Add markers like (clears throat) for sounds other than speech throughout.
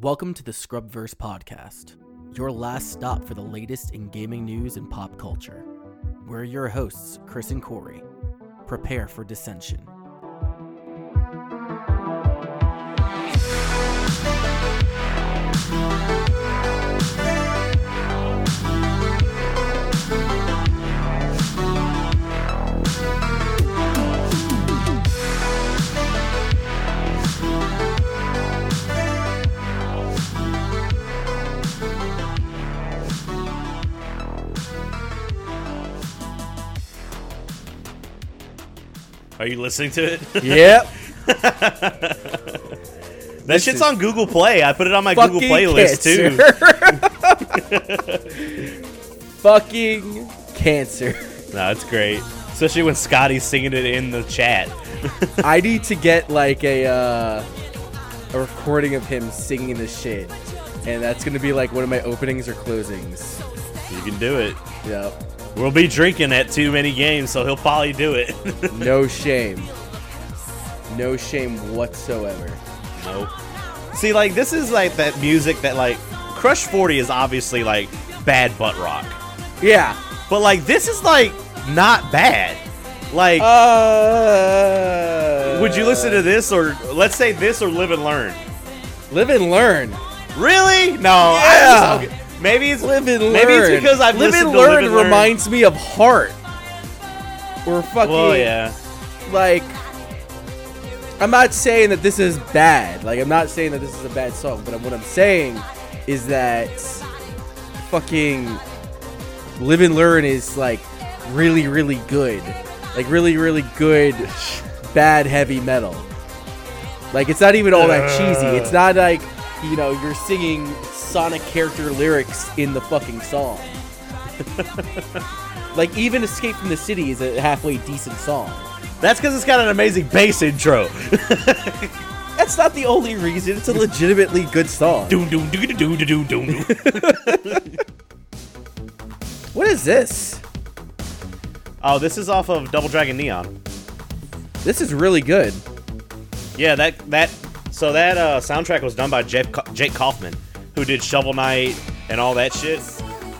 Welcome to the Scrubverse podcast, your last stop for the latest in gaming news and pop culture. We're your hosts, Chris and Corey. Prepare for dissension. Are you listening to it? (laughs) Yep. that shit's on Google Play. I put it on my Google playlist too. (laughs) Fucking cancer. No, it's great. Especially when Scotty's singing it in the chat. (laughs) I need to get like a uh, a recording of him singing this shit, and that's gonna be like one of my openings or closings. You can do it. Yep. We'll be drinking at too many games, so he'll probably do it. (laughs) No shame. No shame whatsoever. nope. See, like this is like that music that like Crush 40 is obviously like bad butt rock. Yeah. But like this is like not bad. Like Uh, would you listen to this or let's say this or Live and Learn? Live and learn. Really? No. I Yeah. Maybe it's Live and learn. Maybe it's because I've live and learn Live and Learn. reminds me of Heart. Or fucking Well, yeah. like. I'm not saying that this is bad. Like I'm not saying that this is a bad song, but what I'm saying is that fucking Live and Learn is like really, really good. Like really, really good bad heavy metal. Like it's not even all that cheesy. It's uh. not like you know you're singing Sonic character lyrics in the fucking song. (laughs) like even Escape from the City is a halfway decent song. That's because it's got an amazing bass intro. (laughs) (laughs) That's not the only reason. It's a legitimately good song. doom doom doo doo doo doo doo. What is this? Oh, this is off of Double Dragon Neon. This is really good. Yeah, that that so that uh, soundtrack was done by Jake, Jake Kaufman, who did Shovel Knight and all that shit.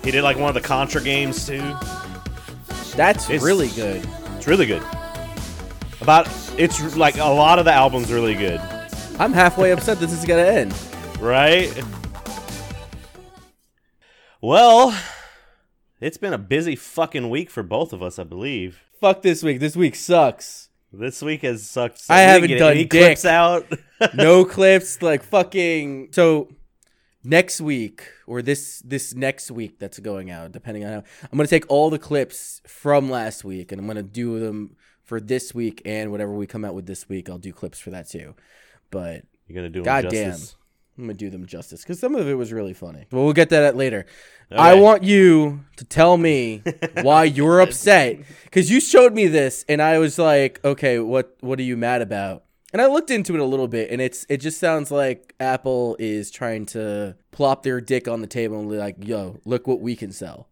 He did like one of the Contra games too. That's It's- really good. It's really good. About it's like a lot of the album's really good, I'm halfway upset this is gonna end. right? Well, it's been a busy fucking week for both of us, I believe. Fuck this week. This week sucks. This week has sucked. so I haven't done any dick. clips out. (laughs) No clips. Like fucking. So next week or this this next week that's going out, depending on how I'm gonna take all the clips from last week and I'm gonna do them for this week and whatever we come out with this week. I'll do clips for that too. But You're gonna do 'em Goddamn. justice. I'm gonna do them justice because some of it was really funny. But we'll get that at later. I want you to tell me why you're upset because you showed me this and I was like, okay, what what are you mad about? And I looked into it a little bit and it's it just sounds like Apple is trying to plop their dick on the table and be like, yo, look what we can sell.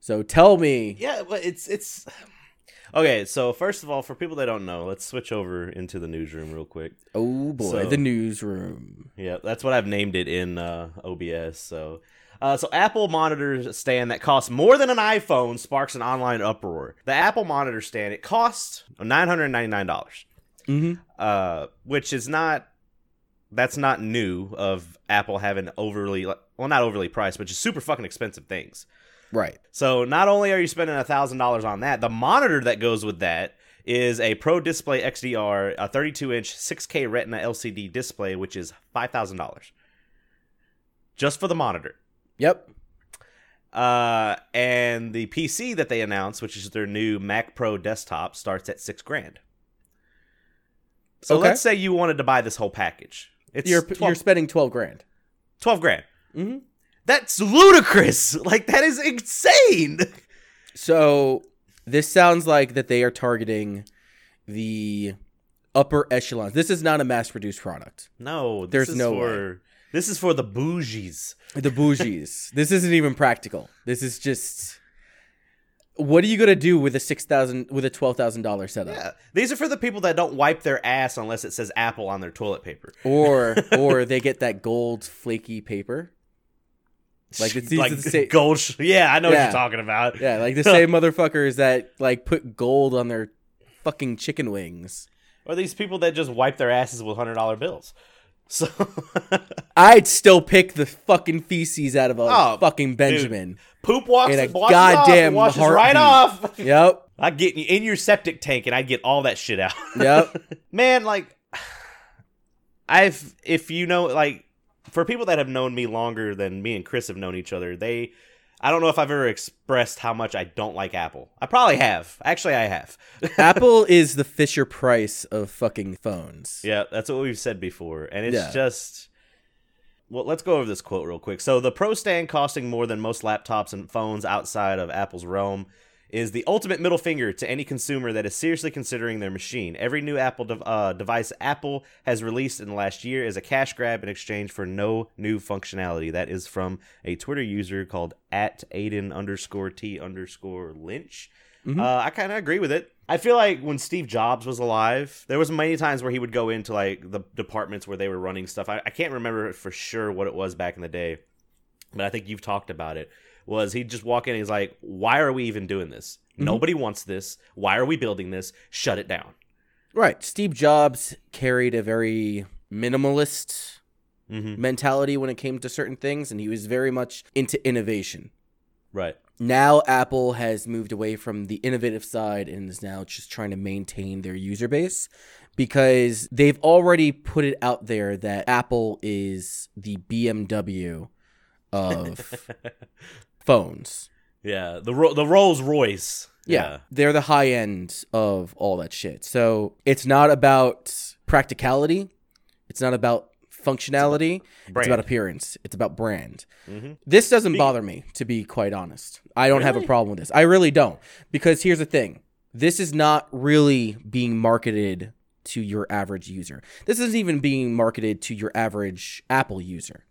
So tell me, Yeah, but it's it's okay. So first of all, for people that don't know, let's switch over into the newsroom real quick. oh boy, So- the newsroom. Yeah, that's what I've named it in uh, OBS. So, uh, so Apple monitor stand that costs more than an iPhone sparks an online uproar. The Apple monitor stand it costs nine hundred ninety nine dollars, Mm-hmm. uh, which is not that's not new of Apple having overly well not overly priced, but just super fucking expensive things. Right. So not only are you spending a thousand dollars on that, the monitor that goes with that is a Pro Display XDR, a 32 inch 6K Retina LCD display, which is five thousand dollars just for the monitor. Yep. Uh, and the PC that they announced, which is their new Mac Pro desktop, starts at six grand. So Okay. let's say you wanted to buy this whole package. It's You're 12, you're spending twelve grand. 12 grand. Mm-hmm. That's ludicrous. (laughs) Like that is insane. So this sounds like that they are targeting the upper echelons. This is not a mass-produced product. No, this There's is no for this is for the bougies. The bougies. (laughs) this isn't even practical. This is just what are you gonna do with a six thousand with a twelve thousand dollar setup? Yeah, these are for the people that don't wipe their ass unless it says Apple on their toilet paper. Or (laughs) or they get that gold flaky paper. Like it's like the same, gold. Sh- yeah, I know what you're talking about. yeah, like the (laughs) same motherfuckers that like put gold on their fucking chicken wings. Or these people that just wipe their asses with hundred dollar bills. So (laughs) I'd still pick the fucking feces out of a Oh, fucking Benjamin. poop walks In a goddamn off, washes right off. (laughs) Yep. I get you in your septic tank and I'd get all that shit out. (laughs) Yep. Man, like I've if you know like for people that have known me longer than me and Chris have known each other, they I don't know if I've ever expressed how much I don't like Apple. I probably have. Actually, I have. (laughs) Apple is the Fisher Price of fucking phones. yeah, that's what we've said before. And it's Yeah. just well, let's go over this quote real quick. So, the Pro Stand costing more than most laptops and phones outside of Apple's realm is the ultimate middle finger to any consumer that is seriously considering their machine. Every new Apple dev- uh, device Apple has released in the last year is a cash grab in exchange for no new functionality. That is from a Twitter user called at Aiden underscore T underscore Lynch. Mhm. Uh, I kind of agree with it. I feel like when Steve Jobs was alive, there was many times where he would go into like the departments where they were running stuff. I, I can't remember for sure what it was back in the day, but I think you've talked about it. Was he'd just walk in and he's like, "Why are we even doing this? Mhm. Nobody wants this. Why are we building this? Shut it down." Right. Steve Jobs carried a very minimalist Mm-hmm. mentality when it came to certain things, and he was very much into innovation. Right. Now, Apple has moved away from the innovative side and is now just trying to maintain their user base because they've already put it out there that Apple is the BMW of (laughs) phones. yeah. The Ro- the Rolls Royce. Yeah, they're the high end of all that shit. So it's not about practicality. It's not about functionality. It's Brand. about appearance. It's about brand. Mhm. This doesn't bother me, to be quite honest. I don't have a problem with this. I really don't. Because here's the thing this is not really being marketed to your average user. This isn't even being marketed to your average Apple user.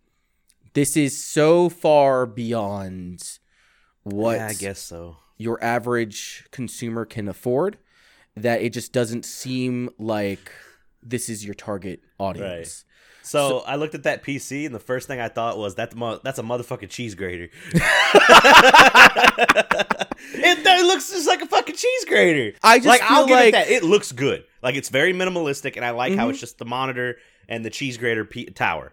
This is so far beyond what Yeah, I guess so. your average consumer can afford that it just doesn't seem like this is your target audience. So, I looked at that PC, and the first thing I thought was that mo- that's a motherfucking cheese grater. (laughs) it, that looks just like a fucking cheese grater. I just like I'll feel give it like- that. It looks good. Like it's very minimalistic, and I like how Mhm. it's just the monitor and the cheese grater tower.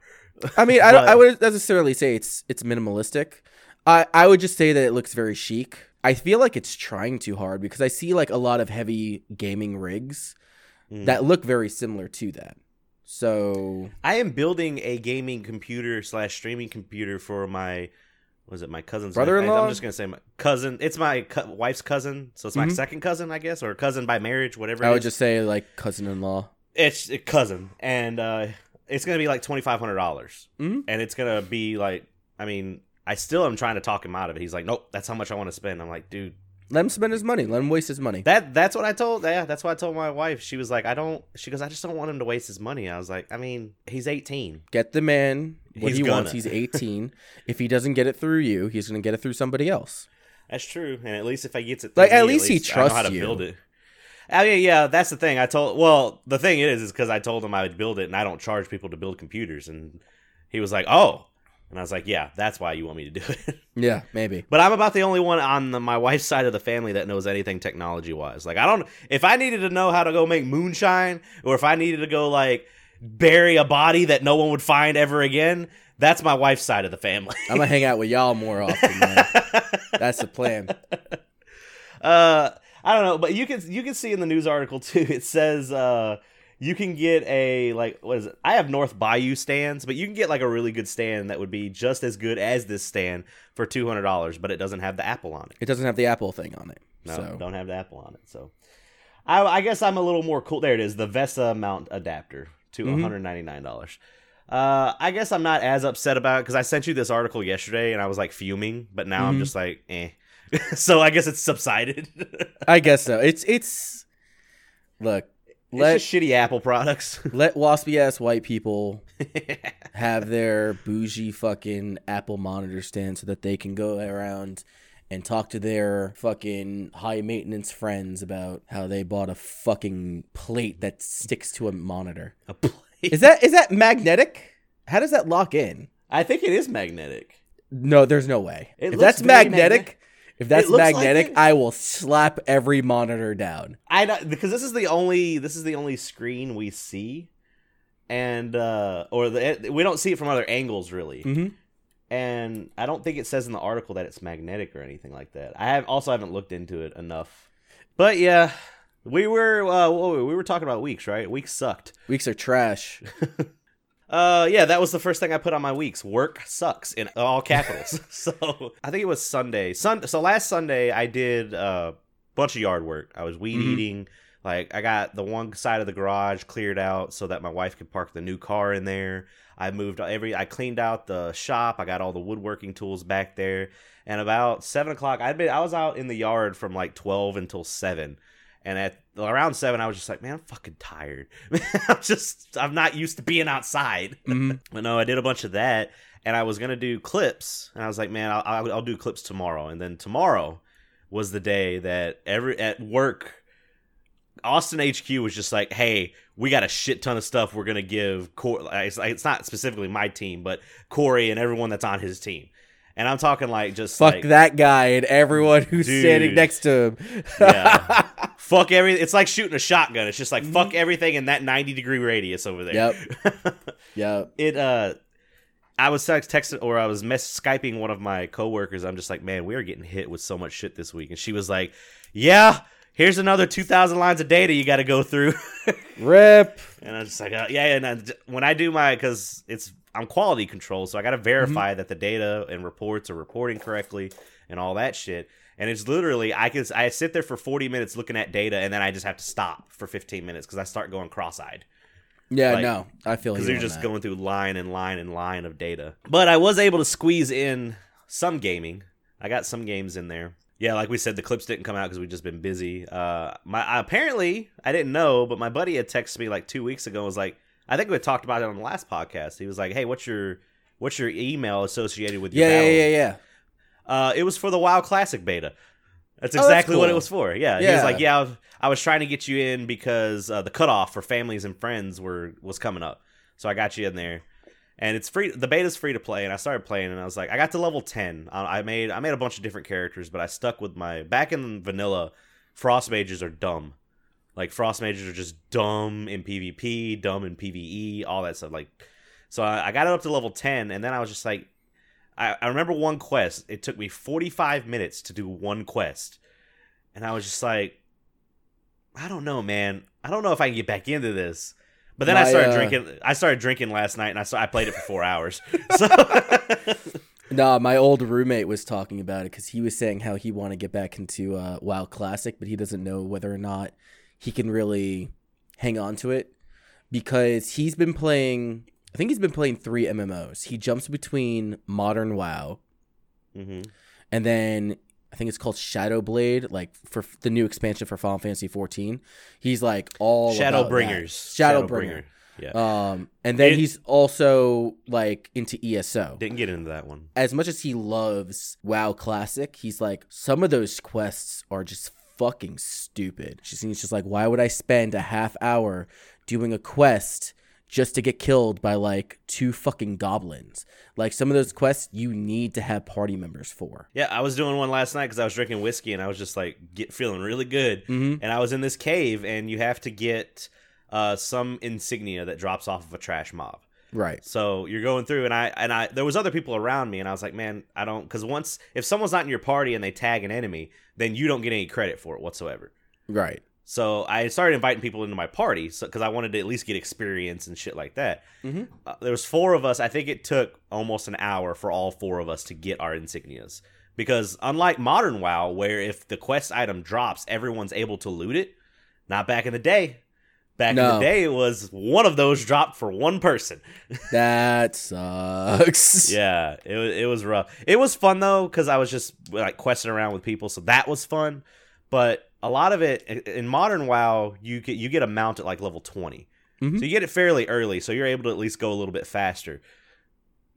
I mean, I, don't, I wouldn't necessarily say it's it's minimalistic. I I would just say that it looks very chic. I feel like it's trying too hard because I see like a lot of heavy gaming rigs Mm. that look very similar to that. So I am building a gaming computer slash streaming computer for my. Was it my cousin's Brother-in-law? I'm just gonna say my cousin. It's my co- wife's cousin, so it's my Mhm. second cousin, I guess, or cousin by marriage, whatever. I would is. just say like cousin-in-law. It's a cousin, and uh, it's gonna be like twenty five hundred dollars, Mhm. and it's gonna be like, I mean, I still am trying to talk him out of it. He's like, nope, that's how much I want to spend. I'm like, dude, Let him spend his money. Let him waste his money. that that's what I told. Yeah, that's what I told my wife. She was like, I don't. She goes, I just don't want him to waste his money. I was like, I mean, he's eighteen. Get the man what He's he wants. gonna. He's (laughs) 18. if he doesn't get it through you, he's going to get it through somebody else. That's true, and at least if I gets it, Like, through at me, least he I know trusts how to you. build it. I mean, yeah, that's the thing. I told. Well, the thing is, is because I told him I would build it, and I don't charge people to build computers, and he was like, "Oh," and I was like, "Yeah, that's why you want me to do it." (laughs) Yeah, maybe. but I'm about the only one on the, my wife's side of the family that knows anything technology wise. Like, I don't. If I needed to know how to go make moonshine, or if I needed to go like bury a body that no one would find ever again, that's my wife's side of the family. I'm going to hang out with y'all more often, man. (laughs) That's the plan. uh i don't know but you can you can see in the news article (laughs) too it says uh you can get a like what is it i have north bayou stands but you can get like a really good stand that would be just as good as this stand for $200 but it doesn't have the apple on it It doesn't have the Apple thing on it. no so don't have the apple on it so I, I guess i'm a little more cool there it is the vesa mount adapter to Mhm. $199 uh, I guess I'm not as upset about it because I sent you this article yesterday and I was like fuming, but now I'm Mhm. just like, eh. (laughs) so I guess it's subsided. (laughs) I guess so. It's it's look, let it's just shitty Apple products. (laughs) let waspy ass white people have their bougie fucking Apple monitor stand so that they can go around and talk to their fucking high maintenance friends about how they bought a fucking plate that sticks to a monitor. A plate. Is that is that magnetic? How does that lock in? I think it is magnetic. No, there's no way. It if that's magnetic, magnetic. If that's looks like magnetic. I will slap every monitor down. I don't, because this is the only this is the only screen we see, and uh or the we don't see it from other angles really. Mm-hmm. And I don't think it says in the article that it's magnetic or anything like that. I have also haven't looked into it enough. But yeah, we were uh we were talking about weeks, right? Weeks sucked. Weeks are trash. (laughs) Uh, yeah, that was the first thing I put on my weeks. Work sucks in all capitals. (laughs) (laughs) so I think it was Sunday. Sun. So last Sunday I did a uh, bunch of yard work. I was weed Mhm. eating. Like I got the one side of the garage cleared out so that my wife could park the new car in there. I moved every. I cleaned out the shop. I got all the woodworking tools back there. And about seven o'clock, I'd been. I was out in the yard from like twelve until seven. And at around seven, I was just like, man, I'm fucking tired. (laughs) I'm just, I'm not used to being outside. Mhm. (laughs) But no, I did a bunch of that, and I was gonna do clips, and I was like, man, I'll, I'll, do clips tomorrow. And then tomorrow was the day that every at work, Austin HQ was just like, hey, we got a shit ton of stuff we're gonna give. Cor- it's, like- it's not specifically my team, but Corey and everyone that's on his team. And I'm talking like just Fuck like, that guy and everyone who's Dude. standing next to him. Yeah. (laughs) fuck everything. It's like shooting a shotgun. It's just like fuck Mm-hmm. everything in that 90 degree radius over there. Yep. (laughs) yep. it uh I was texting or I was mess skyping one of my coworkers. I'm just like, man, we are getting hit with so much shit this week, and she was like, yeah. Here's another 2,000 lines of data you got to go through. (laughs) Rip. and I was just like, uh, yeah. And I, when I do my, because it's, I'm quality control, so I got to verify that the data and reports are reporting correctly and all that shit. And it's literally, I can, I sit there for 40 minutes looking at data, and then I just have to stop for 15 minutes because I start going cross eyed Yeah, Like, no, I feel because you you're just that. going through line and line and line of data. But I was able to squeeze in some gaming. I got some games in there. Yeah, like we said, the clips didn't come out because we've just been busy. Uh, my apparently I didn't know, but my buddy had texted me like two weeks ago. and Was like, I think we talked about it on the last podcast. He was like, "Hey, what's your what's your email associated with your Yeah, yeah, battle?" yeah, yeah. Uh, it was for the WoW Classic beta. That's Oh, that's exactly what it was for. Yeah, he was like, "Yeah, I was, I was trying to get you in because uh, the cutoff for families and friends were was coming up, so I got you in there." And it's free. The beta's free to play, and I started playing, and I was like, I got to level ten. I I made I made a bunch of different characters, but I stuck with my back in vanilla. Frost mages are dumb. Like frost mages are just dumb in PvP, dumb in PvE, all that stuff. Like, so I, I got it up to level ten, and then I was just like, I, I remember one quest. It took me 45 minutes to do one quest. And I was just like, I don't know, man. I don't know if I can get back into this. But then I started uh, drinking. I started drinking last night, and I saw, I played it for four (laughs) hours. (laughs) So (laughs) No, my old roommate was talking about it because he was saying how he want to get back into uh, WoW Classic, but he doesn't know whether or not he can really hang on to it because he's been playing. I think he's been playing three MMOs. He jumps between Modern WoW Mhm. and then I think it's called Shadow Blade, like for the new expansion for Final Fantasy 14. He's like all Shadow about that. Bringers. Shadowbringer. Yeah. Um, and then It- he's also like into ESO. Didn't get into that one. As much as he loves WoW Classic, he's like some of those quests are just fucking stupid. She's he's just like, why would I spend a half hour doing a quest just to get killed by like two fucking goblins? Like some of those quests you need to have party members for. Yeah, I was doing one last night because I was drinking whiskey and I was just like get feeling really good. Mhm. And I was in this cave, and you have to get uh, some insignia that drops off of a trash mob. Right. So you're going through, and I and I there was other people around me, and I was like, man, I don't because once if someone's not in your party and they tag an enemy, then you don't get any credit for it whatsoever. Right. So I started inviting people into my party because I wanted to at least get experience and shit like that. Mhm. Uh, there was four of us. I think it took almost an hour for all four of us to get our insignias because unlike modern WoW, where if the quest item drops, everyone's able to loot it. Not back in the day. Back in the day, it was one of those dropped for one person. (laughs) That sucks. yeah, it was it was rough. It was fun though because I was just like questing around with people, so that was fun. But a lot of it in- modern WoW, you get you get a mount at like level 20 Mhm. so you get it fairly early, so you're able to at least go a little bit faster.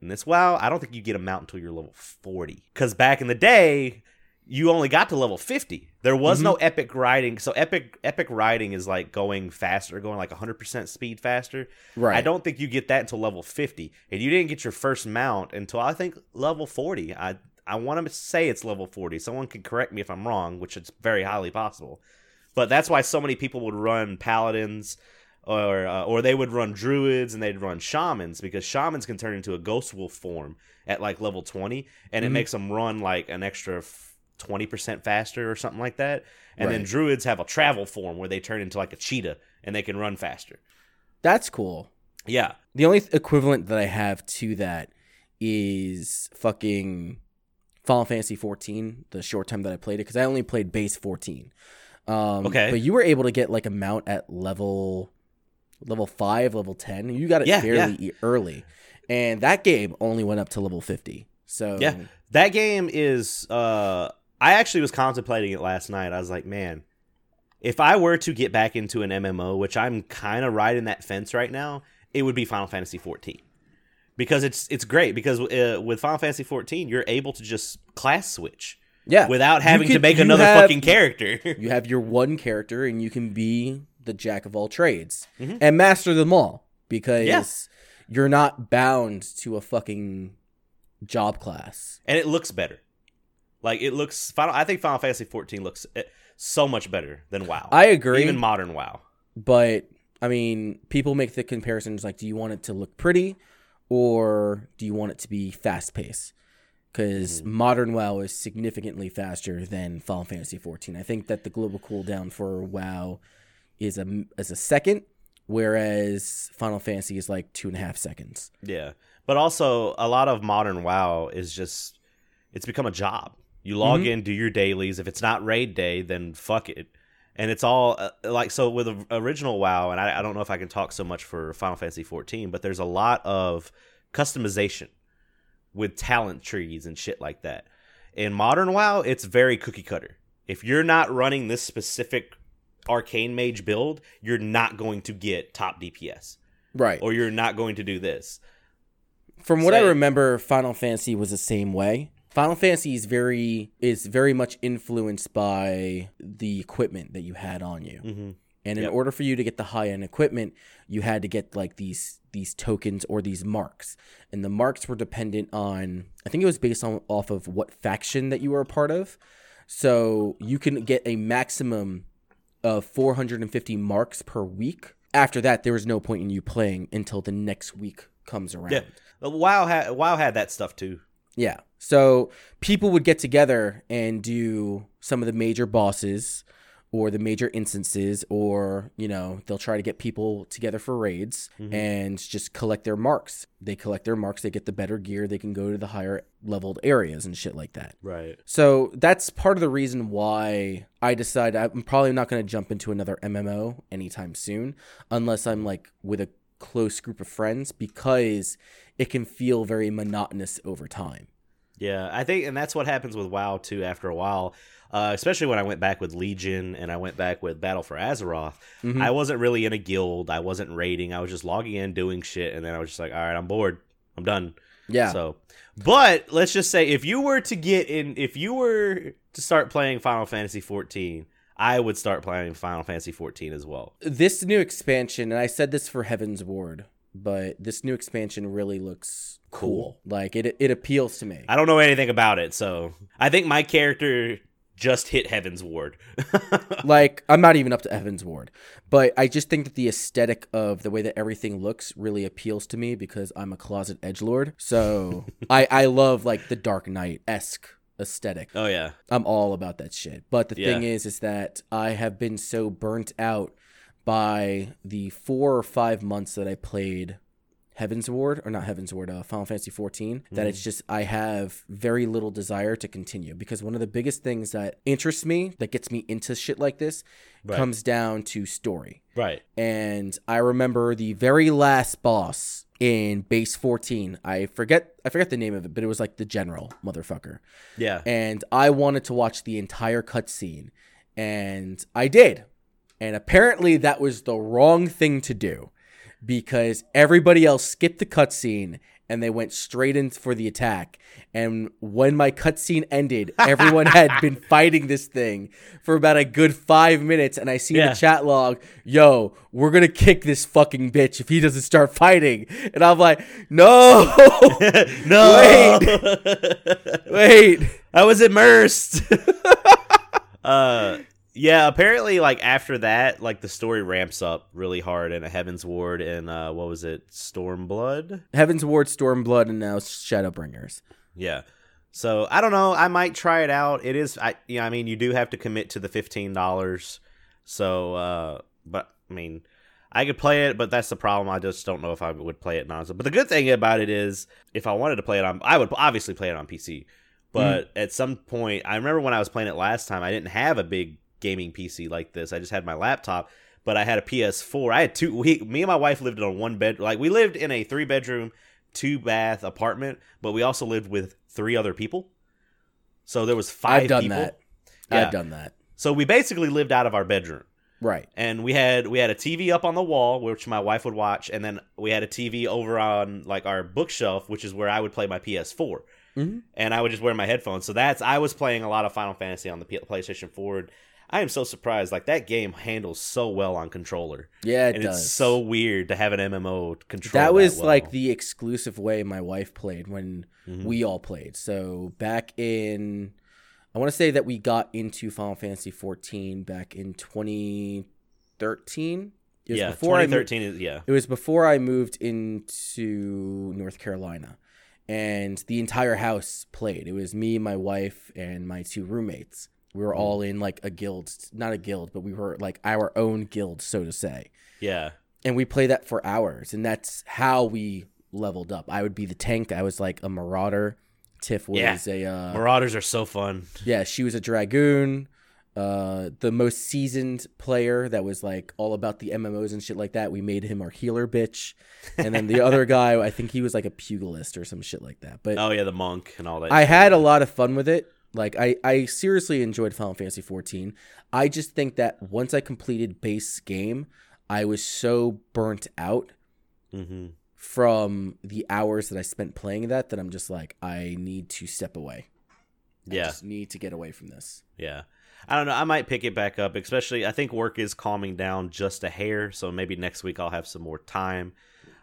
In this WoW, I don't think you get a mount until you're level forty. Because back in the day, you only got to level 50. There was Mm-hmm. no epic riding. So epic epic riding is like going faster, going like 100% speed faster. Right. I don't think you get that until level 50. And you didn't get your first mount until I think level 40. I I want to say it's level 40. Someone can correct me if I'm wrong, which is very highly possible. But that's why so many people would run paladins or uh, or they would run druids and they'd run shamans because shamans can turn into a ghost wolf form at like level 20 and it Mhm. makes them run like an extra f- 20% faster or something like that. And then druids have a travel form where they turn into like a cheetah and they can run faster. That's cool. Yeah. The only th- equivalent that I have to that is fucking Final Fantasy 14, the short time that I played it, because I only played base 14. Um, Okay. But you were able to get like a mount at level level 5, level 10. You got it Yeah, fairly e- early. And that game only went up to level 50. So Yeah. That game is uh I actually was contemplating it last night. I was like, man, if I were to get back into an MMO, which I'm kind of riding that fence right now, it would be Final Fantasy 14. Because it's it's great because uh, with Final Fantasy 14, you're able to just class switch yeah. without having to make another have- fucking character. (laughs) You have your one character and you can be the jack of all trades Mhm. and master them all because you're not bound to a fucking job class. and it looks better. Like it looks final I think Final Fantasy 14 looks eh, so much better than WoW. I agree, Even modern WoW. but I mean, people make the comparisons like, do you want it to look pretty or do you want it to be fast paced? Because Mm-hmm. modern WoW is significantly faster than Final Fantasy 14. I think that the global cooldown for WoW is a is a second, whereas Final Fantasy is like two and a half seconds. Yeah. But also a lot of modern WoW is just it's become a job. You log Mhm. in, do your dailies. If it's not raid day, then fuck it. And it's all uh, like so with the original WoW, and I, I don't know if I can talk so much for Final Fantasy 14, but there's a lot of customization with talent trees and shit like that. In modern WoW, it's very cookie cutter. If you're not running this specific arcane mage build, you're not going to get top DPS, Right. or you're not going to do this. From what I remember, Final Fantasy was the same way. Final Fantasy is very is very much influenced by the equipment that you had on you. Mm-hmm. And in Yep. order for you to get the high end equipment, you had to get like these these tokens or these marks. And the marks were dependent on I think it was based on off of what faction that you were a part of. So you can get a maximum of 450 marks per week. After that, there was no point in you playing until the next week comes around. Yeah. WoW had WoW had that stuff too. Yeah. So people would get together and do some of the major bosses or the major instances, or, you know, they'll try to get people together for raids Mhm. and just collect their marks. They collect their marks, they get the better gear, they can go to the higher leveled areas and shit like that. Right. So that's part of the reason why I decided I'm probably not going to jump into another MMO anytime soon, unless I'm like with a close group of friends, because it can feel very monotonous over time. Yeah, I think, and that's what happens with WoW too. After a while, uh, especially when I went back with Legion and I went back with Battle for Azeroth, Mhm. I wasn't really in a guild. I wasn't raiding. I was just logging in, doing shit, and then I was just like, all right, I'm bored. I'm done. Yeah. So, but let's just say if you were to get in, if you were to start playing Final Fantasy 14, I would start playing Final Fantasy 14 as well. this new expansion, and I said this for Heavensward, but this new expansion really looks cool. Cool. Like it, it appeals to me. I don't know anything about it, so I think my character just hit Heavensward. (laughs) like I'm not even up to Heavensward, but I just think that the aesthetic of the way that everything looks really appeals to me because I'm a closet edge lord. So (laughs) I I love like the Dark Knight esque aesthetic. oh yeah. I'm all about that shit. But the thing is, is that I have been so burnt out by the four or five months that I played Heavensward, or not Heavensward, uh, Final Fantasy 14, that Mm-hmm. it's just, I have very little desire to continue. Because one of the biggest things that interests me, that gets me into shit like this, Right. comes down to story. Right. And I remember the very last boss in base 14. I forget I forget the name of it, but it was like the general motherfucker Yeah. and I wanted to watch the entire cutscene, and I did. And apparently, that was the wrong thing to do because everybody else skipped the cutscene and they went straight in for the attack. And when my cutscene ended, (laughs) everyone had been fighting this thing for about a good five minutes. And I see Yeah. the chat log, yo, we're gonna kick this fucking bitch if he doesn't start fighting. And I'm like, no, (laughs) no. (laughs) wait. I was immersed. uh yeah, apparently like after that, like the story ramps up really hard in a Heavensward and uh what was it? Stormblood? Heavensward, Stormblood, and now Shadowbringers. Yeah. So I don't know. I might try it out. It is I yeah, I mean you do have to commit to the fifteen dollars. So uh but I mean I could play it, but that's the problem. I just don't know if I would play it nonstop. But the good thing about it is, if I wanted to play it on, I would obviously play it on PC. But at some point, I remember when I was playing it last time, I didn't have a big gaming PC like this. I just had my laptop, but I had a PS4. I had two. We, me and my wife lived in a one bed. Like we lived in a three bedroom, two bath apartment, but we also lived with three other people. So there was 5 I've done people. that. Yeah. I've done that. So we basically lived out of our bedroom Right. and we had we had a TV up on the wall which my wife would watch and then we had a TV over on like our bookshelf which is where I would play my PS4 Mhm. and I would just wear my headphones so that's I was playing a lot of Final Fantasy on the PlayStation 4 I am so surprised like that game handles so well on controller Yeah, it and does. it's so weird to have an MMO control that was well. like the exclusive way my wife played when Mhm. we all played. So back in, I want to say that we got into Final Fantasy 14 back in 2013. It was yeah before I moved, 2013 is yeah it was before I moved into North Carolina, and the entire house played. It was me, my wife, and my two roommates. We were all in like a guild, not a guild, but we were like our own guild, so to say. Yeah. And we play that for hours and that's how we leveled up. I would be the tank. I was like a marauder. Tiff was Yeah. a uh, Marauders are so fun. Yeah she was a dragoon uh the most seasoned player that was like all about the mmos and shit like that. We made him our healer bitch. And then the (laughs) other guy i think he was like a pugilist or some shit like that but oh yeah the monk and all that I shit. had a lot of fun with it. Like I, I seriously enjoyed Final Fantasy 14. I just think that once I completed base game, I was so burnt out Mhm. from the hours that I spent playing that that I'm just like I need to step away. I Yeah. just need to get away from this. Yeah. I don't know. I might pick it back up, especially I think work is calming down just a hair, so maybe next week I'll have some more time.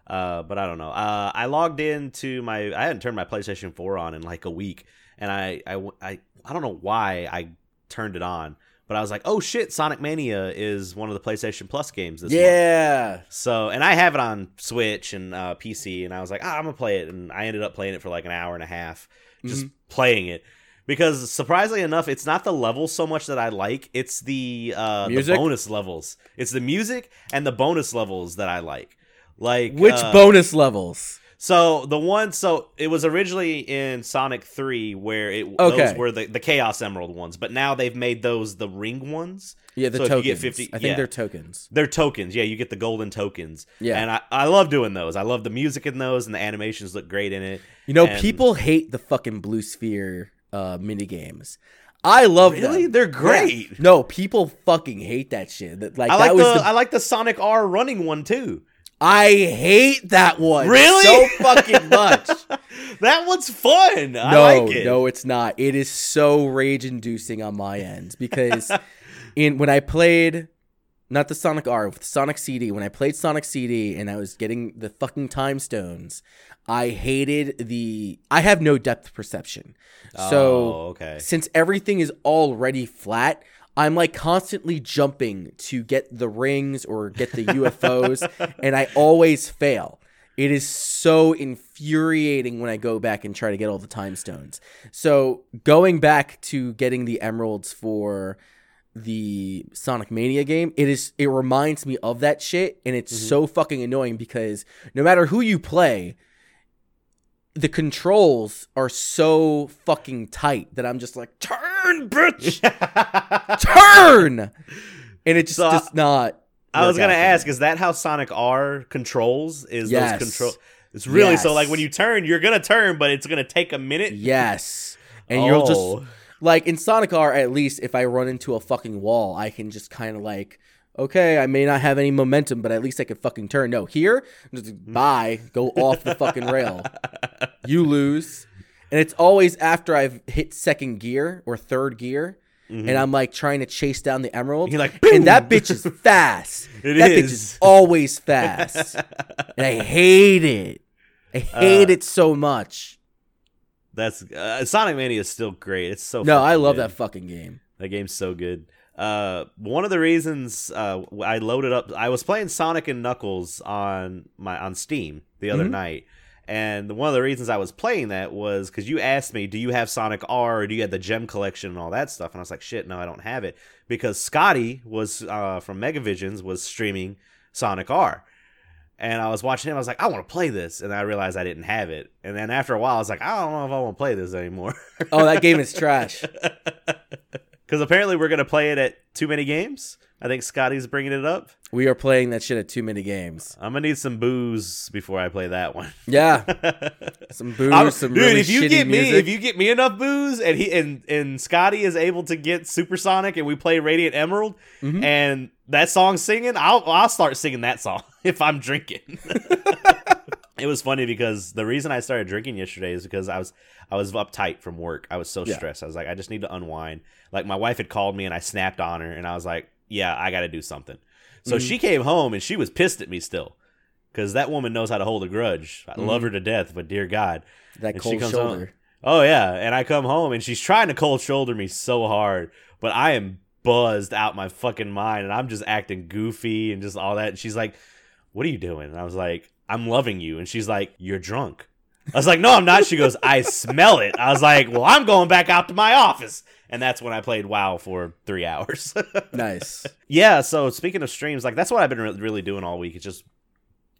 Uh, but I don't know. Uh, I logged into my I hadn't turned my PlayStation 4 on in like a week and I I I, I don't know why I turned it on, but I was like, "Oh shit, Sonic Mania is one of the PlayStation Plus games this month." yeah. So, and I have it on Switch and uh, PC, and I was like, ah, I'm gonna play it, and I ended up playing it for like an hour and a half, just playing it. Because surprisingly enough, it's not the levels so much that I like; it's the uh, the bonus levels. It's the music and the bonus levels that I like. Like Which uh, bonus levels? So the one, so it was originally in Sonic Three, where it Okay. those were the, the Chaos Emerald ones, but now they've made those the ring ones. Yeah, the so tokens. get 50 I think yeah. they're tokens. They're tokens. Yeah, you get the golden tokens. Yeah. And I, I love doing those. I love the music in those and the animations look great in it. You know, And- people hate the fucking blue sphere uh mini games. I love Really? them. They're great. Yeah. No, people fucking hate that shit. That like I that like was the, the I like the Sonic R running one too. I hate that one. Really? So fucking much. (laughs) that one's fun. I no, like it. no, it's not. It is so rage inducing on my end because (laughs) in when I played not the Sonic R, with Sonic CD, when I played Sonic CD and I was getting the fucking time stones, I hated the I have no depth perception. So oh, okay. since everything is already flat, I'm like constantly jumping to get the rings or get the UFOs, (laughs) and I always fail. It is so infuriating when I go back and try to get all the time stones. So going back to getting the emeralds for the Sonic Mania game, it is it reminds me of that shit, and it's mm-hmm. so fucking annoying because no matter who you play, the controls are so fucking tight that I'm just like, turn, bitch, (laughs) turn, and it just So, does not. I was gonna out for me. ask, is that how Sonic R controls? Is Yes. those control? It's really so like when you turn, you're gonna turn, but it's gonna take a minute. Yes, and you'll just Oh. like in Sonic R. At least if I run into a fucking wall, I can just kind of like okay, I may not have any momentum, but at least I can fucking turn. No, here, just bye, go off the fucking rail. (laughs) You lose. And it's always after I've hit second gear or third gear. And I'm like trying to chase down the emerald. You're like, and that bitch is (laughs) fast. It that bitch is. is always fast. (laughs) and I hate it. I hate Uh, it so much. That's uh, Sonic Mania is still great. It's so No, I love good. that fucking game. That game's so good. Uh, one of the reasons uh, I loaded up, I was playing Sonic and Knuckles on my on Steam the other Mhm. night, and one of the reasons I was playing that was because you asked me, "Do you have Sonic R or do you have the Gem Collection and all that stuff?" And I was like, "Shit, no, I don't have it," because Scotty was uh, from Megavisions was streaming Sonic R. And I was watching him. I was like, I want to play this, and I realized I didn't have it. And then after a while, I was like, I don't know if I want to play this anymore. Oh, that game is trash. (laughs) Because apparently we're gonna play it at too many games. I think Scotty's bringing it up. We are playing that shit at too many games. I'm gonna need some booze before I play that one. Yeah, (laughs) some booze, I'm- some dude, really if you get me, if you get me enough booze, and he and and Scotty is able to get Supersonic, and we play Radiant Emerald, Mhm. and that song's singing, I'll I'll start singing that song (laughs) if I'm drinking. (laughs) it was funny because the reason I started drinking yesterday is because I was I was uptight from work. I was so Yeah. stressed. I was like, I just need to unwind. Like my wife had called me, and I snapped on her, and I was like, Yeah, I got to do something. So Mhm. she came home, and she was pissed at me still. Because that woman knows how to hold a grudge. I love her to death, but dear God, that and cold comes shoulder. Oh yeah, and I come home and she's trying to cold shoulder me so hard, but I am buzzed out my fucking mind and I'm just acting goofy and just all that. And she's like, "What are you doing?" And I was like, "I'm loving you." And she's like, "You're drunk." I was like, "No, I'm not." She goes, "I smell it." I was like, "Well, I'm going back out to my office." And that's when I played WoW for 3 hours. (laughs) Nice. yeah, so speaking of streams, like that's what I've been re- really doing all week. It's just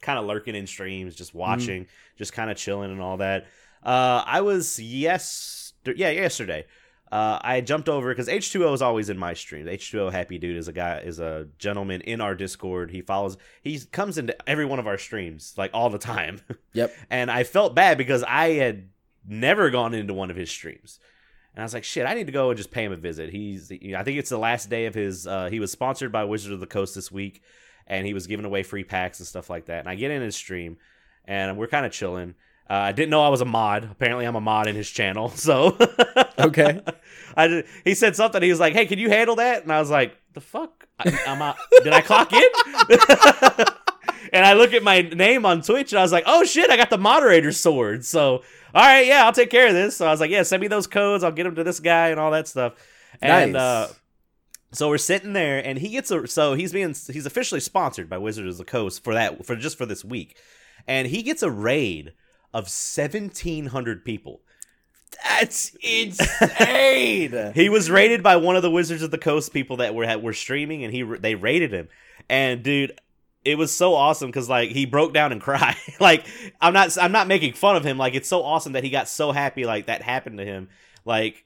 kind of lurking in streams, just watching, just kind of chilling and all that. Uh, I was yes, yeah, yesterday. Uh, I jumped over because H2O is always in my streams. H2O Happy Dude is a guy, is a gentleman in our Discord. He follows, he comes into every one of our streams like all the time. (laughs) Yep. and I felt bad because I had never gone into one of his streams. And I was like, shit, I need to go and just pay him a visit. He's, I think it's the last day of his, uh, he was sponsored by Wizards of the Coast this week, and he was giving away free packs and stuff like that. And I get in his stream, and we're kind of chilling. Uh, I didn't know I was a mod. Apparently, I'm a mod in his channel. (laughs) So, Okay. (laughs) I did, he said something. He was like, "Hey, can you handle that?" And I was like, "The fuck? I, I'm out. Did I clock in?" (laughs) and I look at my name on Twitch, and I was like, "Oh shit, I got the moderator sword." So, all right, yeah, I'll take care of this. So I was like, "Yeah, send me those codes. I'll get them to this guy and all that stuff." And nice. uh, so we're sitting there, and he gets a so he's being he's officially sponsored by Wizards of the Coast for that for just for this week, and he gets a raid of seventeen hundred people. That's insane. (laughs) He was rated by one of the Wizards of the Coast people that were were streaming, and he they rated him. And dude, it was so awesome because like he broke down and (laughs) cried. like I'm not I'm not making fun of him. Like it's so awesome that he got so happy like that happened to him. Like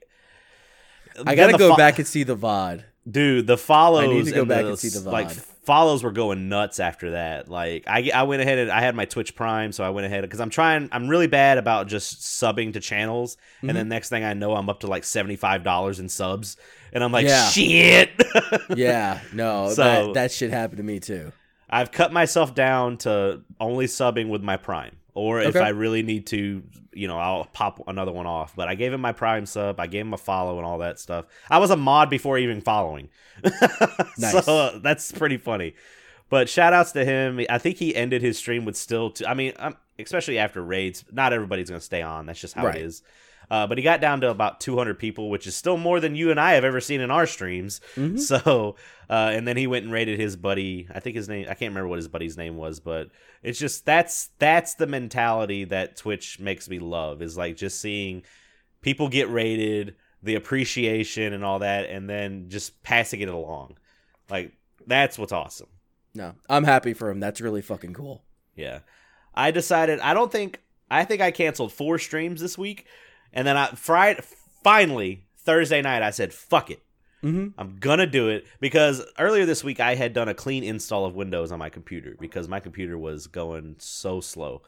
I gotta go fo- back and see the VOD. Dude. The follows. I need to go and back and see the like follows were going nuts after that. Like I I went ahead and I had my Twitch Prime, so I went ahead because I'm trying. I'm really bad about just subbing to channels, and Mm-hmm. then next thing I know, I'm up to like seventy five dollars in subs, and I'm like, Yeah. shit. (laughs) Yeah, no, So- that that shit happened to me too. I've cut myself down to only subbing with my Prime, or if I really need to, you know, I'll pop another one off. But I gave him my Prime sub, I gave him a follow and all that stuff. I was a mod before even following, (laughs) Nice. so uh, that's pretty funny. But shout outs to him. I think he ended his stream with still. Two, I mean, um, especially after raids, not everybody's going to stay on. That's just how Right. it is. Uh, but he got down to about 200 people, which is still more than you and I have ever seen in our streams. Mhm. (laughs) So, uh, and then he went and raided his buddy. I think his name. I can't remember what his buddy's name was, but it's just that's that's the mentality that Twitch makes me love. Is like just seeing people get raided, the appreciation and all that, and then just passing it along. Like that's what's awesome. No, I'm happy for him. That's really fucking cool. Yeah. I decided I don't think I think I canceled four streams this week and then I Friday finally Thursday night I said fuck it. Mm-hmm. I'm gonna do it because earlier this week I had done a clean install of Windows on my computer because my computer was going so slow.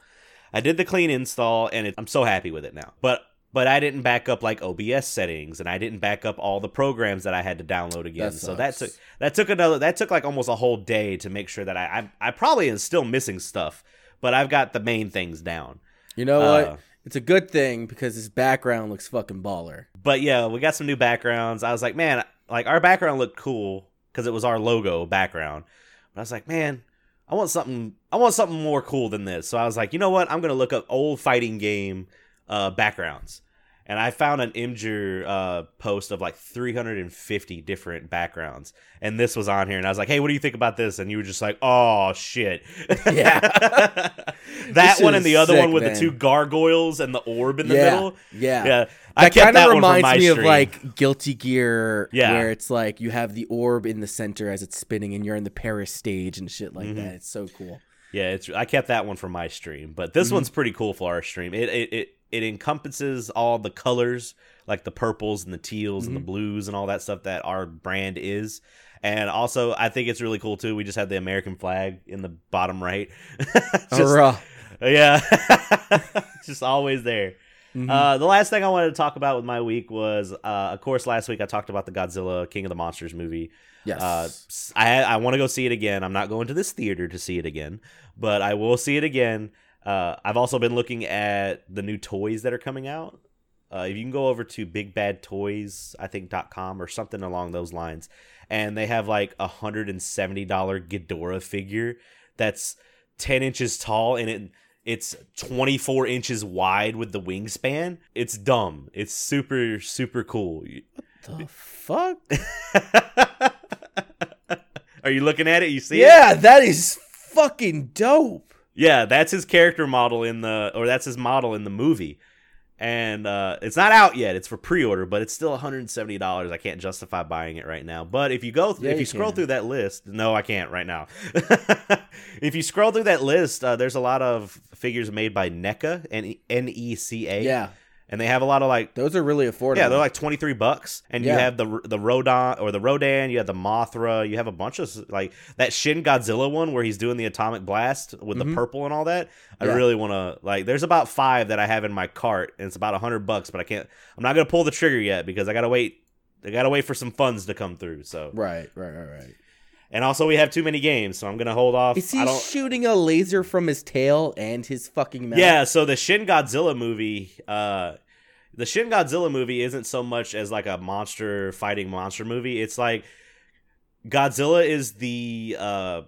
I did the clean install and it, I'm so happy with it now. But but I didn't back up like OBS settings and I didn't back up all the programs that I had to download again. That so that took that took another that took like almost a whole day to make sure that I I, I probably am still missing stuff, but I've got the main things down. You know Uh, what? It's a good thing because his background looks fucking baller. But yeah, we got some new backgrounds. I was like, man, like our background looked cool because it was our logo background. But I was like, man, I want something. I want something more cool than this. So I was like, you know what? I'm gonna look up old fighting game uh, backgrounds, and I found an Imgur uh, post of like 350 different backgrounds, and this was on here. And I was like, hey, what do you think about this? And you were just like, oh shit, Yeah. (laughs) that This one and the other sick, one with man. the two gargoyles and the orb in the yeah, middle. yeah. Yeah, I That kept kind that of reminds my me of stream. like Guilty Gear, Yeah. where it's like you have the orb in the center as it's spinning, and you're in the Paris stage and shit like Mhm. that. It's so cool. Yeah, it's I kept that one for my stream, but this Mhm. one's pretty cool for our stream. It it it, it encompasses all the colors, like the purples and the teals and the Mhm. blues and all that stuff that our brand is. And also, I think it's really cool too. We just have the American flag in the bottom right. (laughs) Just- Hurrah. yeah, (laughs) just always there. Mhm. Uh, the last thing I wanted to talk about with my week was, uh, of course, last week I talked about the Godzilla King of the Monsters movie. yes. Uh, I I want to go see it again. I'm not going to this theater to see it again, but I will see it again. Uh, I've also been looking at the new toys that are coming out. Uh, if you can go over to Big Bad Toys, I think .com or something along those lines, and they have like a hundred and seventy dollar Ghidorah figure that's ten inches tall and it it's twenty four inches wide with the wingspan. It's dumb. It's super super cool. What the fuck? (laughs) Are you looking at it? You see it? yeah, that is fucking dope. Yeah, that's his character model in the or that's his model in the movie. And uh, it's not out yet. It's for pre-order, but it's still $170. I can't justify buying it right now. But if you go Yeah, if you, you scroll can. through that list, no, I can't right now. (laughs) if you scroll through that list, uh, there's a lot of figures made by NECA, N E C A. Yeah, And they have a lot of like those are really affordable. yeah, they're like twenty three bucks, and you have the the Rodon or the Rodan, you have the Mothra, you have a bunch of like that Shin Godzilla one where he's doing the atomic blast with Mhm. the purple and all that. I Yeah. really want to like. There's about five that I have in my cart, and it's about a hundred bucks, but I can't. I'm not gonna pull the trigger yet because I gotta wait. I gotta wait for some funds to come through. So, right, right, right, right. and also we have too many games, so I'm gonna hold off. Is he shooting a laser from his tail and his fucking mouth? Yeah, so the Shin Godzilla movie, uh the Shin Godzilla movie isn't so much as like a monster fighting monster movie. It's like Godzilla is the uh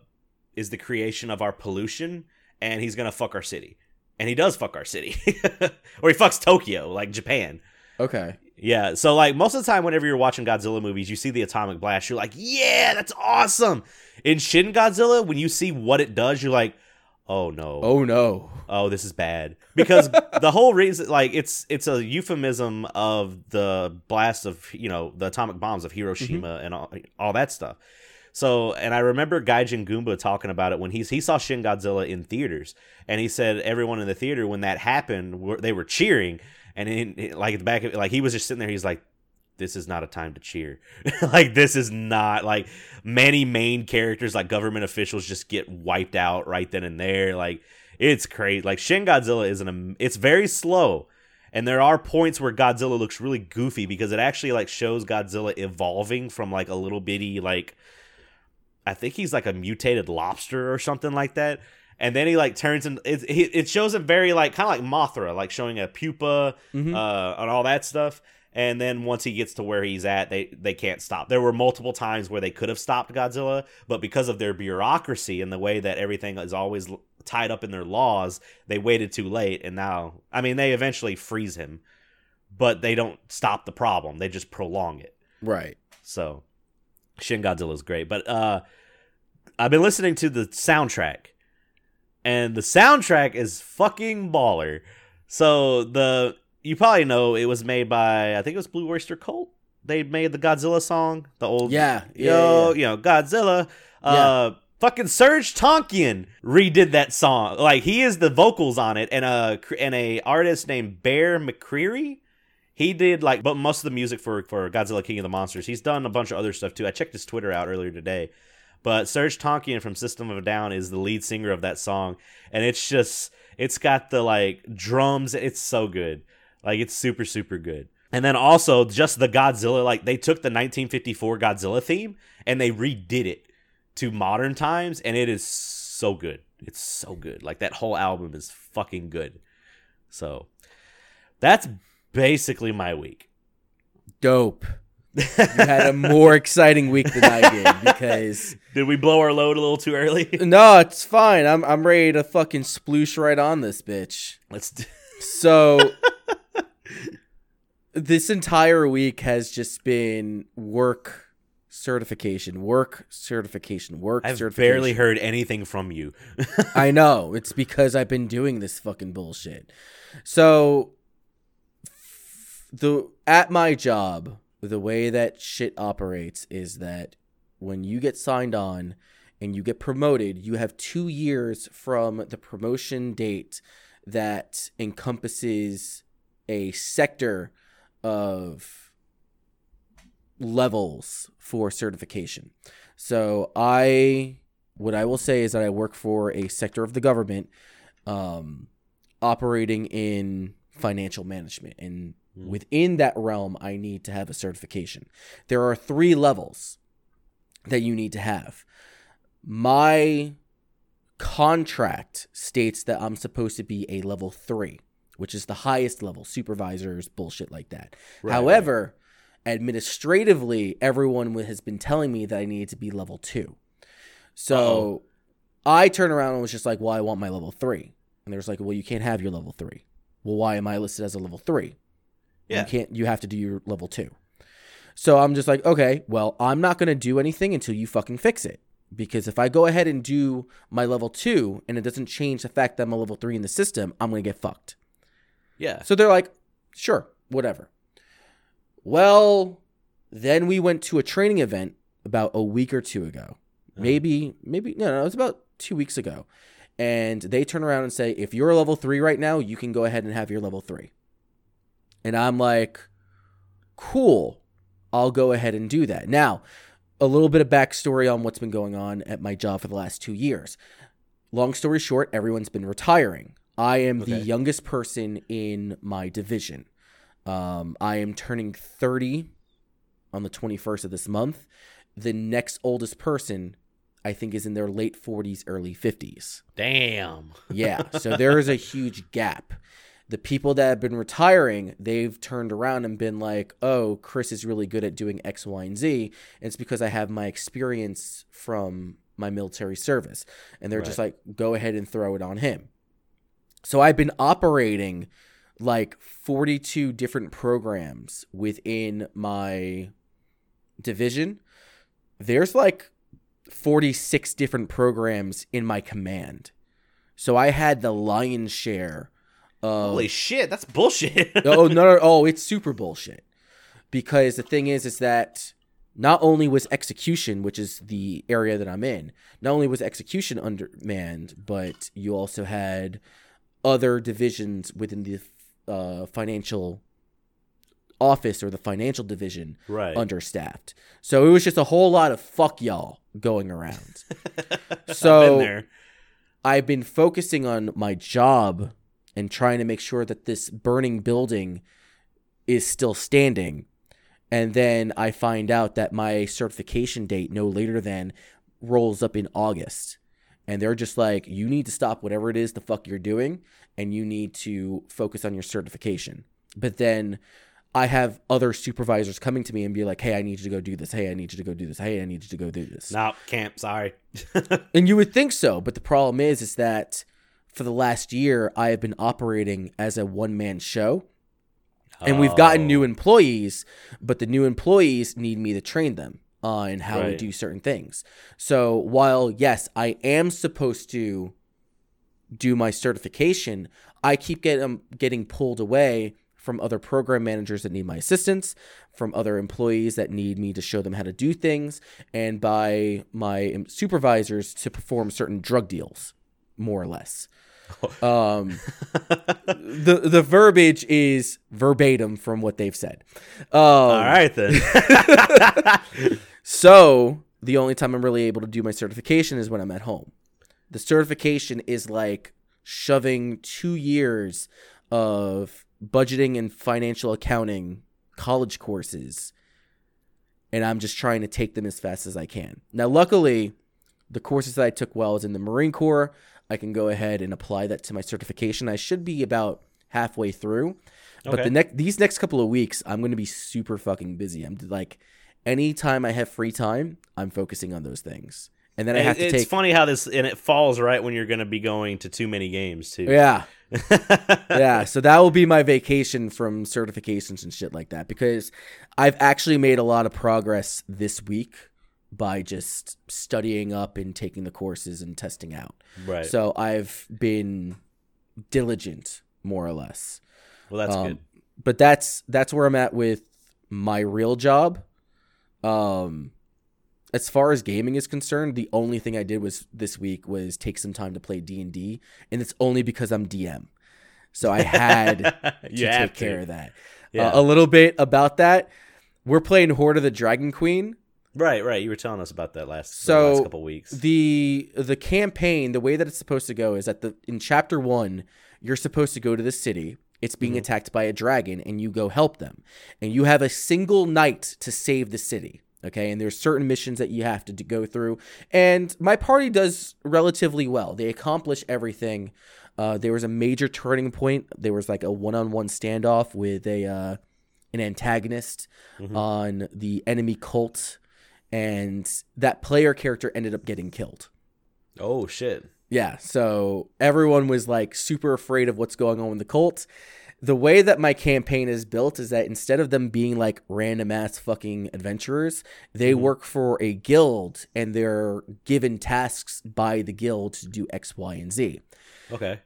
is the creation of our pollution and he's going to fuck our city. And he does fuck our city. (laughs) or he fucks Tokyo, like Japan. Okay. Yeah, so like most of the time, whenever you're watching Godzilla movies, you see the atomic blast. You're like, yeah, that's awesome. In Shin Godzilla, when you see what it does, you're like, oh no, Oh no. oh this is bad. Because (laughs) the whole reason like it's it's a euphemism of the blast of you know the atomic bombs of hiroshima mm-hmm. and all, all that stuff. So and i remember gaijin goomba talking about it when he's he saw shin godzilla in theaters. And he said everyone in the theater when that happened were, they were cheering. And in, like at the back of it like he was just sitting there. He's like this is not a time to cheer. (laughs) like this is not like many main characters like government officials just get wiped out right then and there. Like it's crazy. Like Shin Godzilla is an it's very slow. And there are points where Godzilla looks really goofy because it actually like shows Godzilla evolving from like a little bitty like I think he's like a mutated lobster or something like that. And then he like turns and it, it shows him very like kind of like Mothra, like showing a pupa Mhm. uh, and all that stuff. And then once he gets to where he's at, they they can't stop. There were multiple times where they could have stopped Godzilla, but because of their bureaucracy and the way that everything is always tied up in their laws, they waited too late. And now, I mean, they eventually freeze him, but they don't stop the problem. They just prolong it. Right. So, Shin Godzilla is great, but uh, I've been listening to the soundtrack, and the soundtrack is fucking baller. So the you probably know it was made by I think it was Blue Oyster Cult. They made the Godzilla song, the old Yeah. Yeah. yo, yeah, you know, Godzilla. Uh fucking Serj Tankian redid that song. Like he is the vocals on it and a and a artist named Bear McCreary. He did like but most of the music for for Godzilla King of the Monsters. He's done a bunch of other stuff too. I checked his Twitter out earlier today. But Serj Tankian from System of a Down is the lead singer of that song and it's just it's got the like drums, it's so good. Like it's super super good. And then also just the Godzilla, like they took the 1954 Godzilla theme and they redid it to modern times, and it is so good. It's so good. Like that whole album is fucking good. So that's basically my week. Dope. You had a (laughs) more exciting week than I did because (laughs) Did we blow our load a little too early? (laughs) no, it's fine. I'm I'm ready to fucking sploosh right on this bitch. Let's. Do- So this entire week has just been work certification, work certification, work I've certification. barely heard anything from you. (laughs) I know. It's because I've been doing this fucking bullshit. So the at my job, the way that shit operates is that when you get signed on and you get promoted, you have 2 years from the promotion date that encompasses a sector of levels for certification. So I what I will say is that I work for a sector of the government um, operating in financial management. And Mm. within that realm, I need to have a certification. There are three levels that you need to have. My contract states that I'm supposed to be a level three, which is the highest level, supervisors, bullshit like that. Right, However, administratively, everyone has been telling me that I needed to be level two. So Uh-oh. I turned around and was just like, well, I want my level three. And they was like, well, you can't have your level three. Well, why am I listed as a level three? Yeah. You can't, you have to do your level two. So I'm just like, okay, well, I'm not going to do anything until you fucking fix it. Because if I go ahead and do my level two and it doesn't change the fact that I'm a level three in the system, I'm going to get fucked. Yeah. So they're like, sure, whatever. Well, then we went to a training event about a week or two ago. Uh-huh. Maybe, maybe, no, no, it was about two weeks ago. And they turn around and say, if you're a level three right now, you can go ahead and have your level three. And I'm like, cool, I'll go ahead and do that. Now, a little bit of backstory on what's been going on at my job for the last two years. Long story short, everyone's been retiring. I am the youngest person in my division. Um, I am turning 30 on the 21st of this month. The next oldest person, I think, is in their late 40s, early 50s. Damn. Yeah. So there is a (laughs) huge gap. The people that have been retiring, they've turned around and been like, oh, Chris is really good at doing X, Y, and Z. And it's because I have my experience from my military service. And they're just like, go ahead and throw it on him. So I've been operating like 42 different programs within my division. There's like 46 different programs in my command. So I had the lion's share of Holy shit, that's bullshit. (laughs) oh no, no, (laughs) oh, it's super bullshit. Because the thing is, is that not only was execution, which is the area that I'm in, not only was execution undermanned, but you also had other divisions within the uh, financial office or the financial division right. understaffed. So it was just a whole lot of fuck y'all going around. (laughs) I've so- been there. I've been focusing on my job and trying to make sure that this burning building is still standing. And then I find out that my certification date, no later than, rolls up in August. And they're just like, you need to stop whatever it is the fuck you're doing and you need to focus on your certification. But then I have other supervisors coming to me and be like, hey, I need you to go do this. Hey, I need you to go do this. Hey, I need you to go do this. No, can't. Sorry. (laughs) And you would think so, but the problem is is that for the last year I have been operating as a one man show. And we've gotten new Oh, employees, but the new employees need me to train them on how to Right. do certain things. So while yes, I am supposed to do my certification, I keep getting getting pulled away from other program managers that need my assistance, from other employees that need me to show them how to do things, and by my supervisors to perform certain drug deals, more or less. (laughs) Um, the the verbiage is verbatim from what they've said. Um, All right then. (laughs) (laughs) So the only time I'm really able to do my certification is when I'm at home. The certification is like shoving two years of budgeting and financial accounting college courses and I'm just trying to take them as fast as I can. Now, luckily, the courses that I took while I was in the Marine Corps, I can go ahead and apply that to my certification. I should be about halfway through. But the next these next couple of weeks, I'm going to be super fucking busy. I'm like anytime I have free time, I'm focusing on those things. And then I have to it's take It's funny how this and it falls right when you're going to be going to too many games too. Yeah. (laughs) yeah, so that will be my vacation from certifications and shit like that because I've actually made a lot of progress this week by just studying up and taking the courses and testing out. right. So I've been diligent more or less. well, that's Um, good. But that's that's where I'm at with my real job. Um as far as gaming is concerned, the only thing I did was this week was take some time to play D&D and it's only because I'm DM. So I had (laughs) to you take to. care of that. Yeah. Uh, a little bit about that. We're playing Hoard of the Dragon Queen. right, right. You were telling us about that last So last couple weeks. the the campaign, the way that it's supposed to go is that the in chapter one, you're supposed to go to the city. It's being Mhm. attacked by a dragon, and you go help them. And you have a single night to save the city. Okay, and there's certain missions that you have to go through. And my party does relatively well. They accomplish everything. Uh, there was a major turning point. There was like a one-on-one standoff with a uh, an antagonist Mhm. on the enemy cult, and that player character ended up getting killed. oh shit. Yeah, so everyone was like super afraid of what's going on with the cult. The way that my campaign is built is that instead of them being like random ass fucking adventurers, they Mhm. work for a guild and they're given tasks by the guild to do X, Y, and Z. Okay.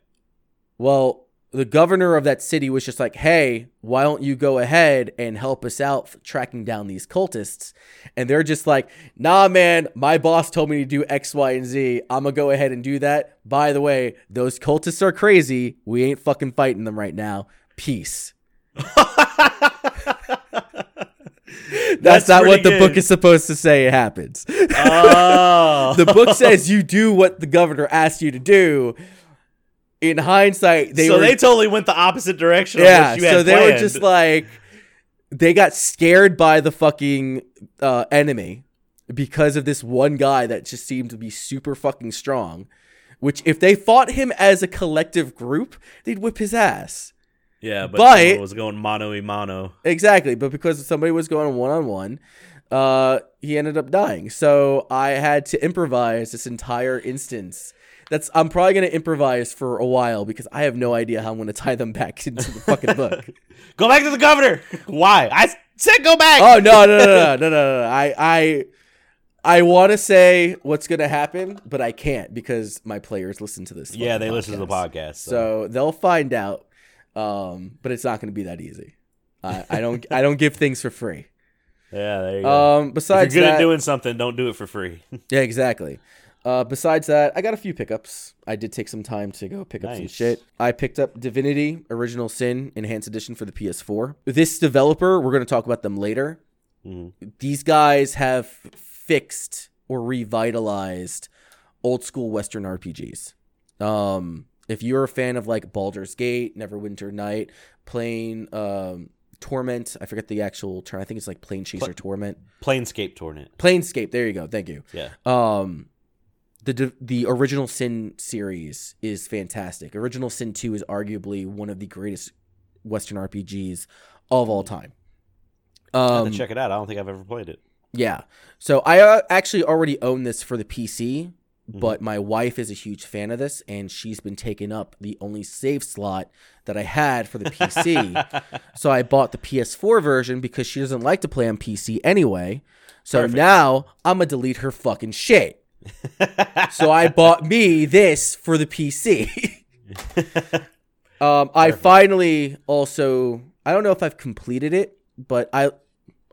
Well, the governor of that city was just like, hey, why don't you go ahead and help us out tracking down these cultists? And they're just like, nah, man, my boss told me to do X, Y, and Z. I'm going to go ahead and do that. By the way, those cultists are crazy. We ain't fucking fighting them right now. Peace. (laughs) That's, That's, not what the book is supposed to say it happens. (laughs) Oh. the book (laughs) says you do what the governor asked you to do. In hindsight, they so were they totally went the opposite direction. of yeah, what you had so they were just like they got scared by the fucking uh, enemy because of this one guy that just seemed to be super fucking strong. Which, if they fought him as a collective group, they'd whip his ass. yeah, but, but- was going mano y mano. Exactly, but because somebody was going one on one, uh, he ended up dying. So I had to improvise this entire instance. That's I'm probably gonna improvise for a while because I have no idea how I'm gonna tie them back (laughs) into the fucking book. (laughs) Go back to the governor. Why? I said go back. Oh no no no no (laughs) no no no! no. I I I want to say what's gonna happen, but I can't because my players listen to this. yeah, they listen to the podcast. podcast. So, so they'll find out. Um, but it's not gonna be that easy. I, I don't I don't give things for free. yeah, there you go. Um, if besides you're good that, at doing something, don't do it for free. yeah, exactly. Uh, besides that, I got a few pickups. I did take some time to go pick up some shit. I picked up Divinity Original Sin Enhanced Edition for the PS4. This developer, we're going to talk about them later. Mhm. These guys have fixed or revitalized old school Western RPGs. Um, if you're a fan of like Baldur's Gate, Neverwinter Night, playing um, Torment, I forget the actual term. I think it's like Plane Chaser Pla- Torment. Planescape Torment. Planescape. There you go. Thank you. Yeah. Um, the the original Sin series is fantastic. Original Sin Two is arguably one of the greatest Western RPGs of all time. Um, to check it out. I don't think I've ever played it. yeah. So I uh, actually already own this for the PC, Mhm. but my wife is a huge fan of this, and she's been taking up the only save slot that I had for the PC. (laughs) so I bought the PS4 version because she doesn't like to play on PC anyway. So Perfect. now I'm gonna delete her fucking shit. So I bought me this for the PC. (laughs) um, I finally also I don't know if I've completed it, but I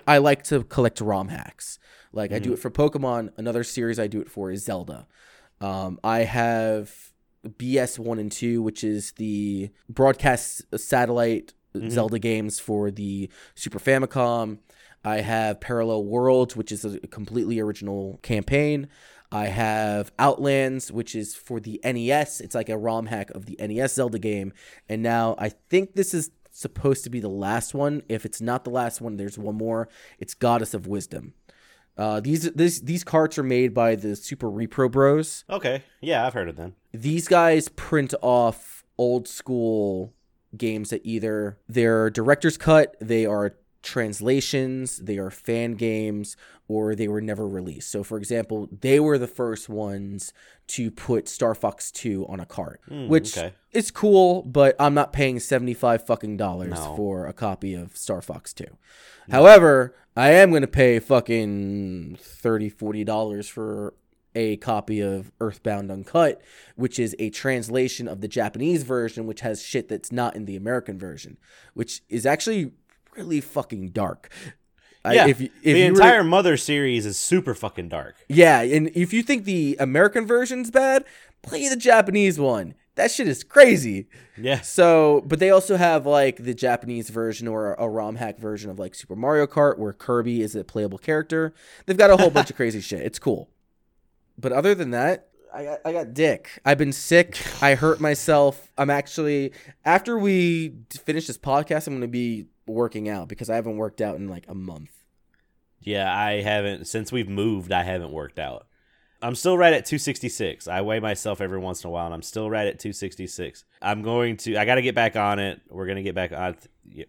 I like to collect ROM hacks. Like I do it for Pokemon. Another series I do it for is Zelda. Um, I have BS one and two, which is the broadcast satellite Mhm. Zelda games for the Super Famicom. I have Parallel Worlds, which is a completely original campaign. I have Outlands, which is for the NES. It's like a ROM hack of the NES Zelda game. And now I think this is supposed to be the last one. If it's not the last one, there's one more. It's Goddess of Wisdom. Uh, these these these carts are made by the Super Repro Bros. Okay. Yeah, I've heard of them. These guys print off old school games that either they're director's cut, they are translations, they are fan games, or they were never released. So, for example, they were the first ones to put Star Fox 2 on a cart, Hmm, which okay. is cool, but I'm not paying 75 fucking dollars No. for a copy of Star Fox 2. However, I am going to pay fucking 30 40 dollars for a copy of Earthbound Uncut, which is a translation of the Japanese version, which has shit that's not in the American version, which is actually really fucking dark. I- Yeah. if, you- if the entire Mother series is super fucking dark. yeah, and if you think the American version's bad, play the Japanese one. That shit is crazy. Yeah. So, but they also have like the Japanese version or a ROM hack version of like Super Mario Kart where Kirby is a playable character. They've got a whole bunch of crazy shit. It's cool. But other than that, I got, I got dick. I've been sick. I hurt myself. I'm actually after we finish this podcast, I'm going to be working out because I haven't worked out in like a month. Yeah, I haven't since we've moved. I haven't worked out. I'm still right at 266. I weigh myself every once in a while, and I'm still right at 266. I'm going to. I got to get back on it. We're gonna get back on.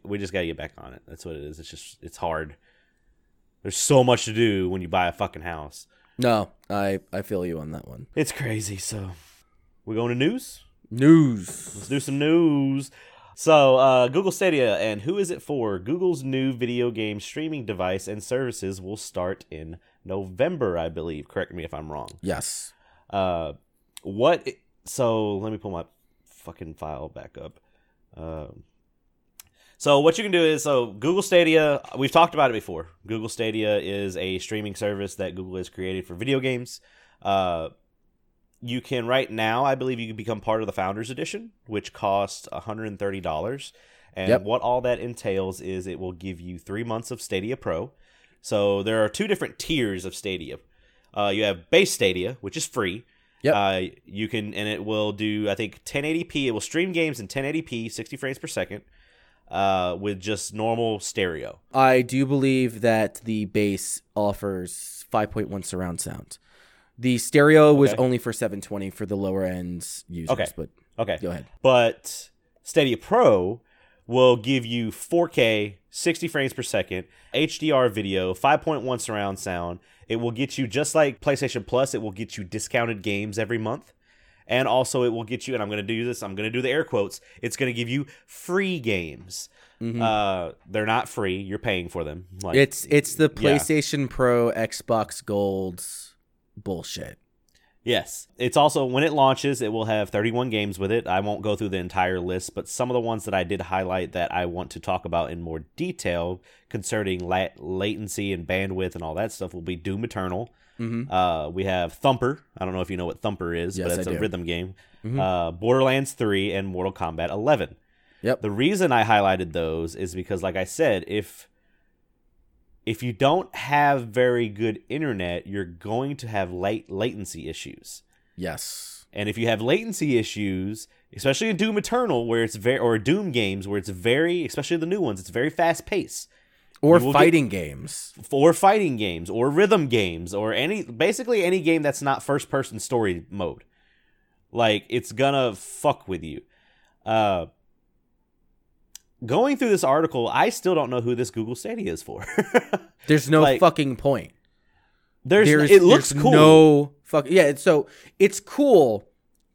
We just got to get back on it. That's what it is. It's just it's hard. There's so much to do when you buy a fucking house. No, I I feel you on that one. It's crazy. So we going to news. News. Let's do some news. So, uh, Google Stadia and who is it for? Google's new video game streaming device and services will start in November, I believe. Correct me if I'm wrong. Yes. Uh, what? So let me pull my fucking file back up. Um, so what you can do is so Google Stadia. We've talked about it before. Google Stadia is a streaming service that Google has created for video games. Uh, you can right now, I believe, you can become part of the Founders Edition, which costs one hundred and thirty dollars. And Yep. what all that entails is it will give you three months of Stadia Pro. So there are two different tiers of Stadia. Uh, you have base Stadia, which is free. Yep. Uh, you can, and it will do, I think, 1080p. It will stream games in 1080p, 60 frames per second, uh, with just normal stereo. I do believe that the base offers 5.1 surround sound. The stereo was Okay. only for 720 for the lower end users, Okay. but Okay. go ahead. But Stadia Pro will give you 4K, 60 frames per second, HDR video, 5.1 surround sound. It will get you just like PlayStation Plus, it will get you discounted games every month. And also it will get you and I'm going to do this, I'm going to do the air quotes. It's going to give you free games. Mhm. Uh they're not free, you're paying for them. Like it's it's the yeah. PlayStation Pro, Xbox Gold bullshit. Yes. It's also when it launches, it will have 31 games with it. I won't go through the entire list, but some of the ones that I did highlight that I want to talk about in more detail concerning la- latency and bandwidth and all that stuff will be Doom Eternal. Mhm. Uh, we have Thumper. I don't know if you know what Thumper is, Yes, but it's I a do. rhythm game. Mhm. Uh, Borderlands 3 and Mortal Kombat 11. Yep. The reason I highlighted those is because, like I said, if if you don't have very good internet, you're going to have late latency issues. Yes. And if you have latency issues, especially in Doom Eternal, where it's very or Doom games where it's very, especially the new ones, it's very fast paced. Or will get- fighting games. Or fighting games, or rhythm games, or any basically any game that's not first person story mode. Like it's gonna fuck with you. Uh going through this article, I still don't know who this Google Stadia is for. (laughs) There's no Like, fucking point. there's, There's it looks there's cool. No fuck yeah. it's- So it's cool,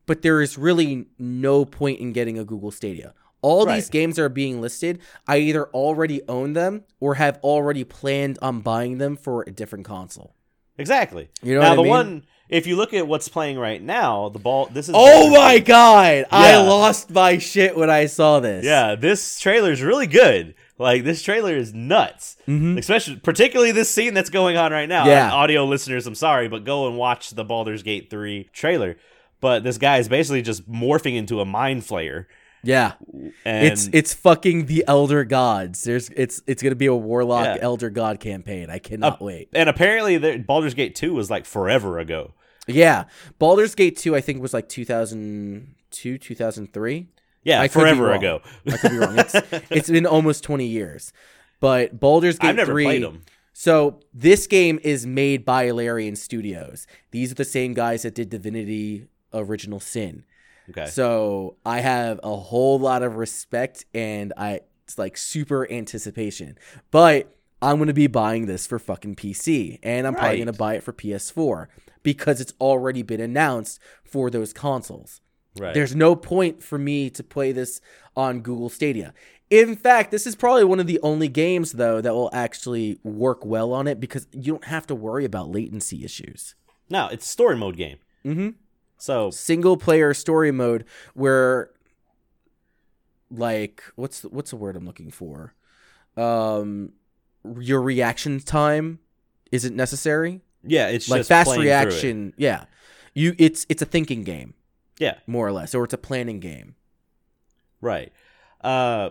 but there is really no point in getting a Google Stadia. All these games are being listed. I either already own them or have already planned on buying them for a different console. Exactly. You know now the mean? one if you look at what's playing right now, the ball this is Oh my god! I lost my shit when I saw this. Yeah, this trailer is really good. Like this trailer is nuts. mm-hmm. Especially particularly this scene that's going on right now. Yeah. Audio listeners, I'm sorry, but go and watch the Baldur's Gate 3 trailer. But this guy is basically just morphing into a mind flayer. Yeah. And it's it's fucking the Elder Gods. There's it's it's gonna be a Warlock Yeah. Elder God campaign. I cannot wait. and apparently the Baldur's Gate 2 was like forever ago. Yeah, Baldur's Gate two I think was like 2002, 2003. Yeah, I forever ago. I could be wrong. It's, (laughs) it's been almost 20 years. But Baldur's Gate I've never 3 played them. So this game is made by Larian Studios. These are the same guys that did Divinity Original Sin. Okay. So I have a whole lot of respect and I it's like super anticipation. But I'm gonna be buying this for fucking PC and I'm probably gonna buy it for PS4 because it's already been announced for those consoles. right. There's no point for me to play this on Google Stadia. In fact, this is probably one of the only games though that will actually work well on it because you don't have to worry about latency issues. no, it's a story mode game. Mm-hmm. So Single player story mode where like what's the, what's the word I'm looking for? Um your reaction time isn't necessary. yeah, it's like just fast reaction, yeah. You it's it's a thinking game, Yeah, more or less, or it's a planning game. right. Uh,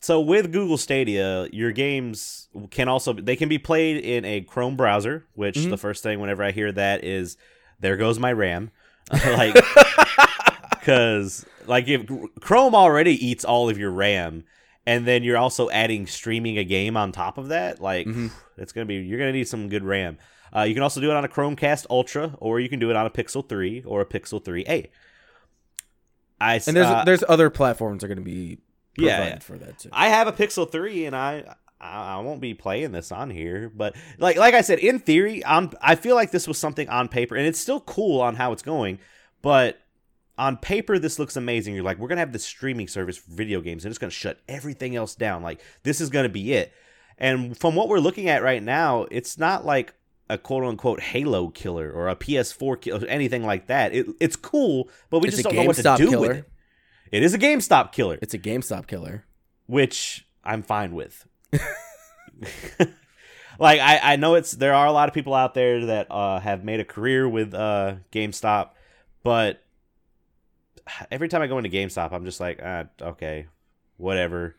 so with Google Stadia, your games can also they can be played in a Chrome browser. Which Mhm. the first thing whenever I hear that is there goes my RAM. (laughs) like because like if Chrome already eats all of your RAM, and then you're also adding streaming a game on top of that, like Mhm. (sighs) it's gonna be you're gonna need some good RAM. Uh, you can also do it on a Chromecast Ultra, or you can do it on a Pixel 3 or a Pixel 3a. I And there's uh, there's other platforms that are going to be yeah. for that too. I have a Pixel 3 and I I I won't be playing this on here, but like like I said in theory, on I feel like this was something on paper and it's still cool on how it's going, but on paper this looks amazing. You're like we're going to have the streaming service for video games and it's going to shut everything else down. Like this is going to be it. And from what we're looking at right now, it's not like a quote unquote Halo killer or a PS4 killer, or anything like that. It, it's cool, but we It's just don't know what to do killer. with it. It is a GameStop killer It's a GameStop killer. which I'm fine with. (laughs) like I, I know it's there are a lot of people out there that uh, have made a career with uh, GameStop, but every time I go into GameStop, I'm just like, ah, okay, whatever.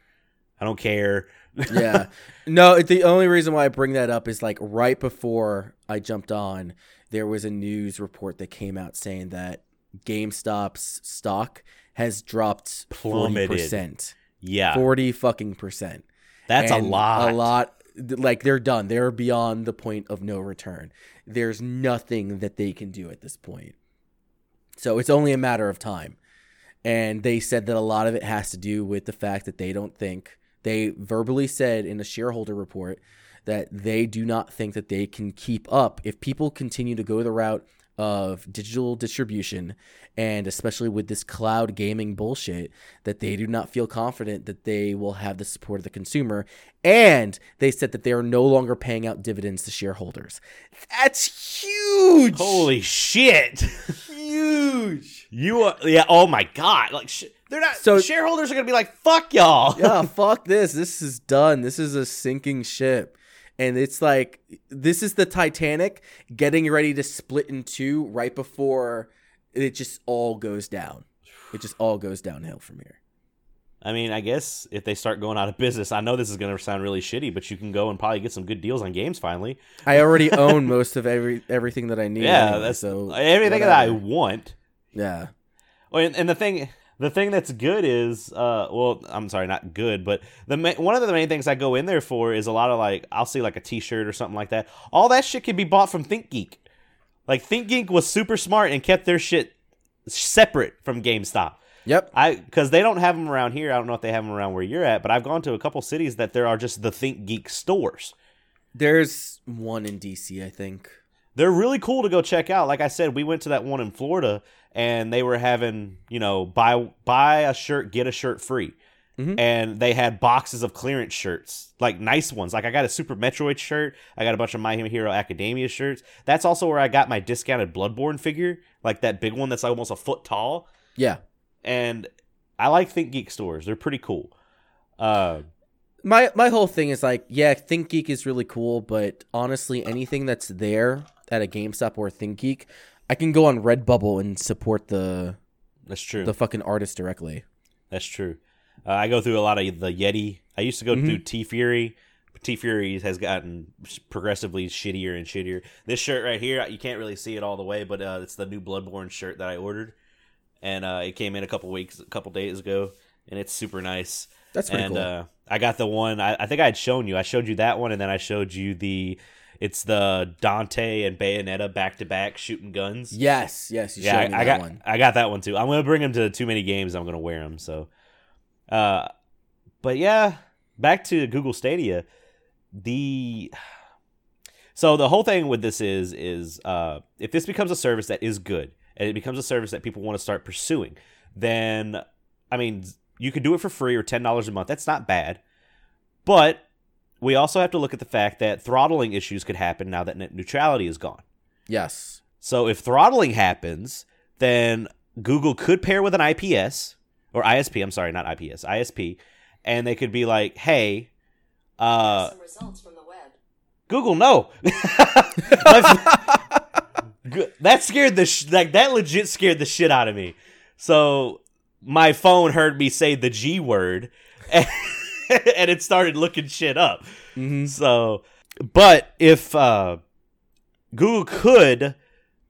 I don't care. Yeah. (laughs) no, the only reason why I bring that up is like right before I jumped on, there was a news report that came out saying that GameStop's stock has dropped Plummeted. 40%. yeah, 40 fucking percent. That's a lot. A lot. Like they're done. They're beyond the point of no return. There's nothing that they can do at this point. So it's only a matter of time. And they said that a lot of it has to do with the fact that they don't think, they verbally said in a shareholder report that they do not think that they can keep up if people continue to go the route of digital distribution and especially with this cloud gaming bullshit that they do not feel confident that they will have the support of the consumer and they said that they are no longer paying out dividends to shareholders that's huge Holy shit! huge You are yeah. Oh my god! Like sh- they're not. So- shareholders are gonna be like, "Fuck y'all." yeah, (laughs) fuck this. This is done. This is a sinking ship. And it's like this is the Titanic getting ready to split in two right before it just all goes down. It just all goes downhill from here. I mean, I guess if they start going out of business, I know this is going to sound really shitty, but you can go and probably get some good deals on games finally. I already own most of every everything that I need. yeah, anyway, that's so everything that I want. Yeah. Oh, and, and the thing, the thing that's good is, uh, well, I'm sorry, not good, but the ma- one of the main things I go in there for is a lot of like, I'll see like a T-shirt or something like that. All that shit can be bought from ThinkGeek. Like ThinkGeek was super smart and kept their shit separate from GameStop. Yep. I because they don't have them around here. I don't know if they have them around where you're at, but I've gone to a couple cities that there are just the Think Geek stores. There's one in DC, I think. They're really cool to go check out. Like I said, we went to that one in Florida, and they were having you know buy buy a shirt get a shirt free, Mhm. and they had boxes of clearance shirts, like nice ones. Like I got a Super Metroid shirt. I got a bunch of My Hero Academia shirts. That's also where I got my discounted Bloodborne figure, like that big one that's almost a foot tall. Yeah. And I like Think Geek stores. They're pretty cool. Uh, My my whole thing is like, yeah, ThinkGeek is really cool, but honestly, anything that's there at a GameStop or a ThinkGeek, I can go on Redbubble and support the that's true. the fucking artist directly. That's true. Uh, I go through a lot of the Yeti. I used to go Mhm. through TeeFury. T Fury has gotten progressively shittier and shittier. This shirt right here, you can't really see it all the way, but uh, it's the new Bloodborne shirt that I ordered, and uh, it came in a couple weeks, a couple days ago, and it's super nice. That's pretty and cool. uh, I got the one. I, I think I had shown you. I showed you that one, and then I showed you the. It's the Dante and Bayonetta back to back shooting guns. yes, yes, you yeah, I, I got one. I got that one too. I'm gonna bring him to too many games. I'm gonna wear him. So, uh, but yeah, back to Google Stadia. The so the whole thing with this is is uh, if this becomes a service that is good and it becomes a service that people want to start pursuing, then I mean you can do it for free or ten dollars a month. That's not bad, but we also have to look at the fact that throttling issues could happen now that net neutrality is gone. Yes. So if throttling happens, then Google could pair with an IPS or ISP. I'm sorry, not IPS, ISP, and they could be like, "Hey, uh, some results from the web. Google, no." (laughs) (laughs) That scared the sh- like that legit scared the shit out of me. So my phone heard me say the G word, (laughs) and, (laughs) and it started looking shit up. hmm So, but if uh, Google could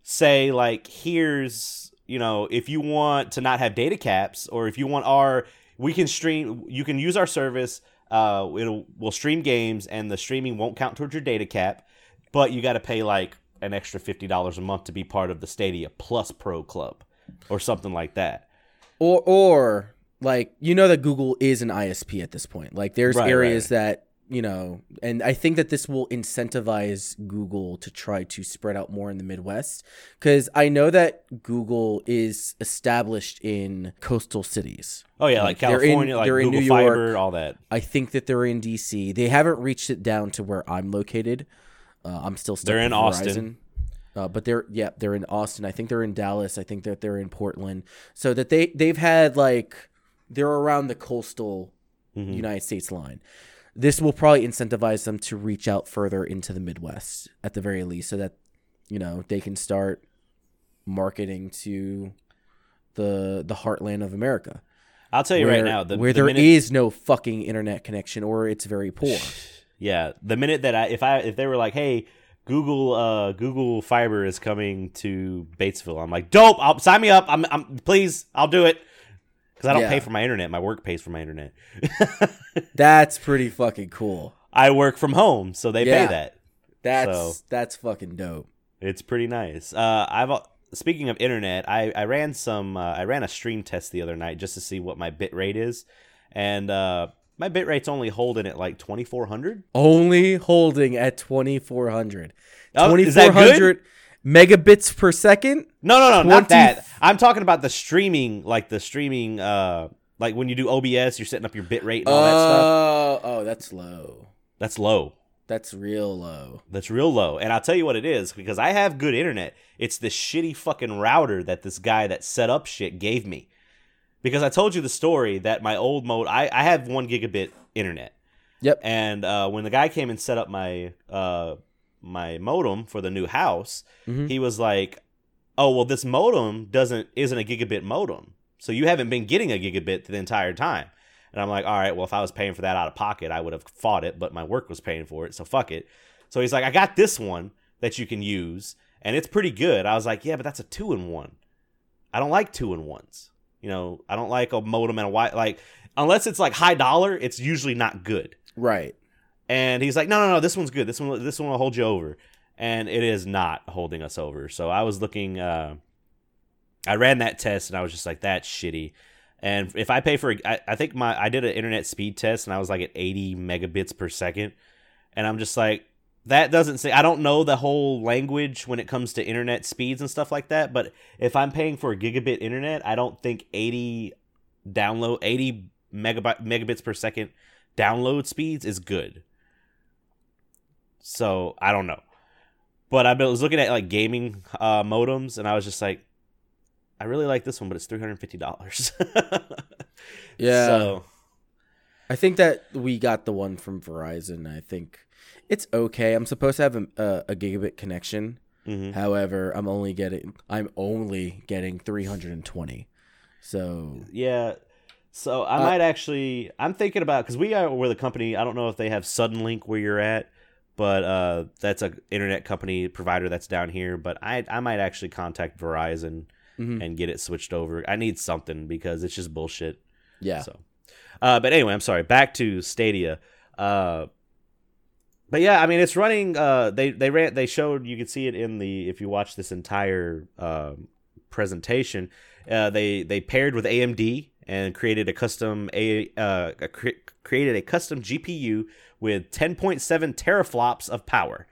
say like, here's you know, if you want to not have data caps, or if you want our, we can stream, you can use our service. Uh, it'll will stream games, and the streaming won't count towards your data cap, but you got to pay like an extra fifty dollars a month to be part of the Stadia Plus Pro Club, or something like that. Or or like you know that Google is an ISP at this point. Like there's Right, areas that you know, and I think that this will incentivize Google to try to spread out more in the Midwest because I know that Google is established in coastal cities. Oh yeah, Like, like they're in- California, like they're in Google New Fiber, York. all that. I think that they're in DC. They haven't reached it down to where I'm located. Uh, I'm still stuck They're in Austin. Uh, but they're yeah they're in Austin. I think they're in Dallas. I think that they're in Portland. So that they they've had like they're around the coastal Mhm. United States line. This will probably incentivize them to reach out further into the Midwest at the very least, so that you know they can start marketing to the the heartland of America I'll tell you where, right now, the, where the there is minute- no fucking internet connection or it's very poor. (sighs) Yeah, the minute that I if I if they were like, "Hey, Google uh Google Fiber is coming to Batesville," I'm like, "Dope! I'll sign me up. I'm, I'm please, I'll do it." Because I don't Yeah. pay for my internet. My work pays for my internet. (laughs) That's pretty fucking cool. I work from home, so they Yeah. pay that. That's So- that's fucking dope. It's pretty nice. Uh, I've speaking of internet, I, I ran some uh, I ran a stream test the other night just to see what my bit rate is, and uh, my bit rate's only holding at like twenty four hundred. Only holding at 2400. Oh, is that good? 2400 megabits per second? No, no, no, 20 not that. I'm talking about the streaming, like the streaming, uh, like when you do OBS, you're setting up your bit rate and all that stuff. Oh, oh, that's low. That's low. That's real low. That's real low. And I'll tell you what it is because I have good internet. It's this shitty fucking router that this guy that set up shit gave me. Because I told you the story that my old mode, I, I have one gigabit internet. Yep. And uh, when the guy came and set up my uh, my modem for the new house, Mhm. he was like, "Oh well, this modem doesn't isn't a gigabit modem, so you haven't been getting a gigabit the entire time." And I'm like, "All right, well, if I was paying for that out of pocket, I would have fought it, but my work was paying for it, so fuck it." So he's like, "I got this one that you can use, and it's pretty good." I was like, "Yeah, but that's a two in one. I don't like two in ones. You know, I don't like a modem and a wi like." Unless it's like high dollar, it's usually not good. Right. And he's like, no, no, no, this one's good. This one, this one will hold you over. And it is not holding us over. So I was looking. Uh, I ran that test, and I was just like, that's shitty. And if I pay for, I, I think my, I did an internet speed test, and I was like at 80 megabits per second. And I'm just like, that doesn't say. I don't know the whole language when it comes to internet speeds and stuff like that. But if I'm paying for a gigabit internet, I don't think 80 download, 80 megabyte megabits per second download speeds is good. So I don't know, but I was looking at like gaming uh, modems, and I was just like, I really like this one, but it's three hundred fifty dollars. (laughs) Yeah. So I think that we got the one from Verizon. I think it's okay. I'm supposed to have a, a, a gigabit connection. mhm. However, I'm only getting I'm only getting 320. So yeah. So I Uh, might actually. I'm thinking about because we are with a company. I don't know if they have Suddenlink where you're at, but uh, that's a internet company provider that's down here. But I I might actually contact Verizon Mhm. and get it switched over. I need something because it's just bullshit. Yeah. So, uh, but anyway, I'm sorry. Back to Stadia. Uh, but yeah, I mean, it's running. Uh, they they ran. They showed. You could see it in the if you watch this entire um presentation. Uh, they they paired with AMD and created a custom a uh a cre- created a custom GPU with 10.7 teraflops of power,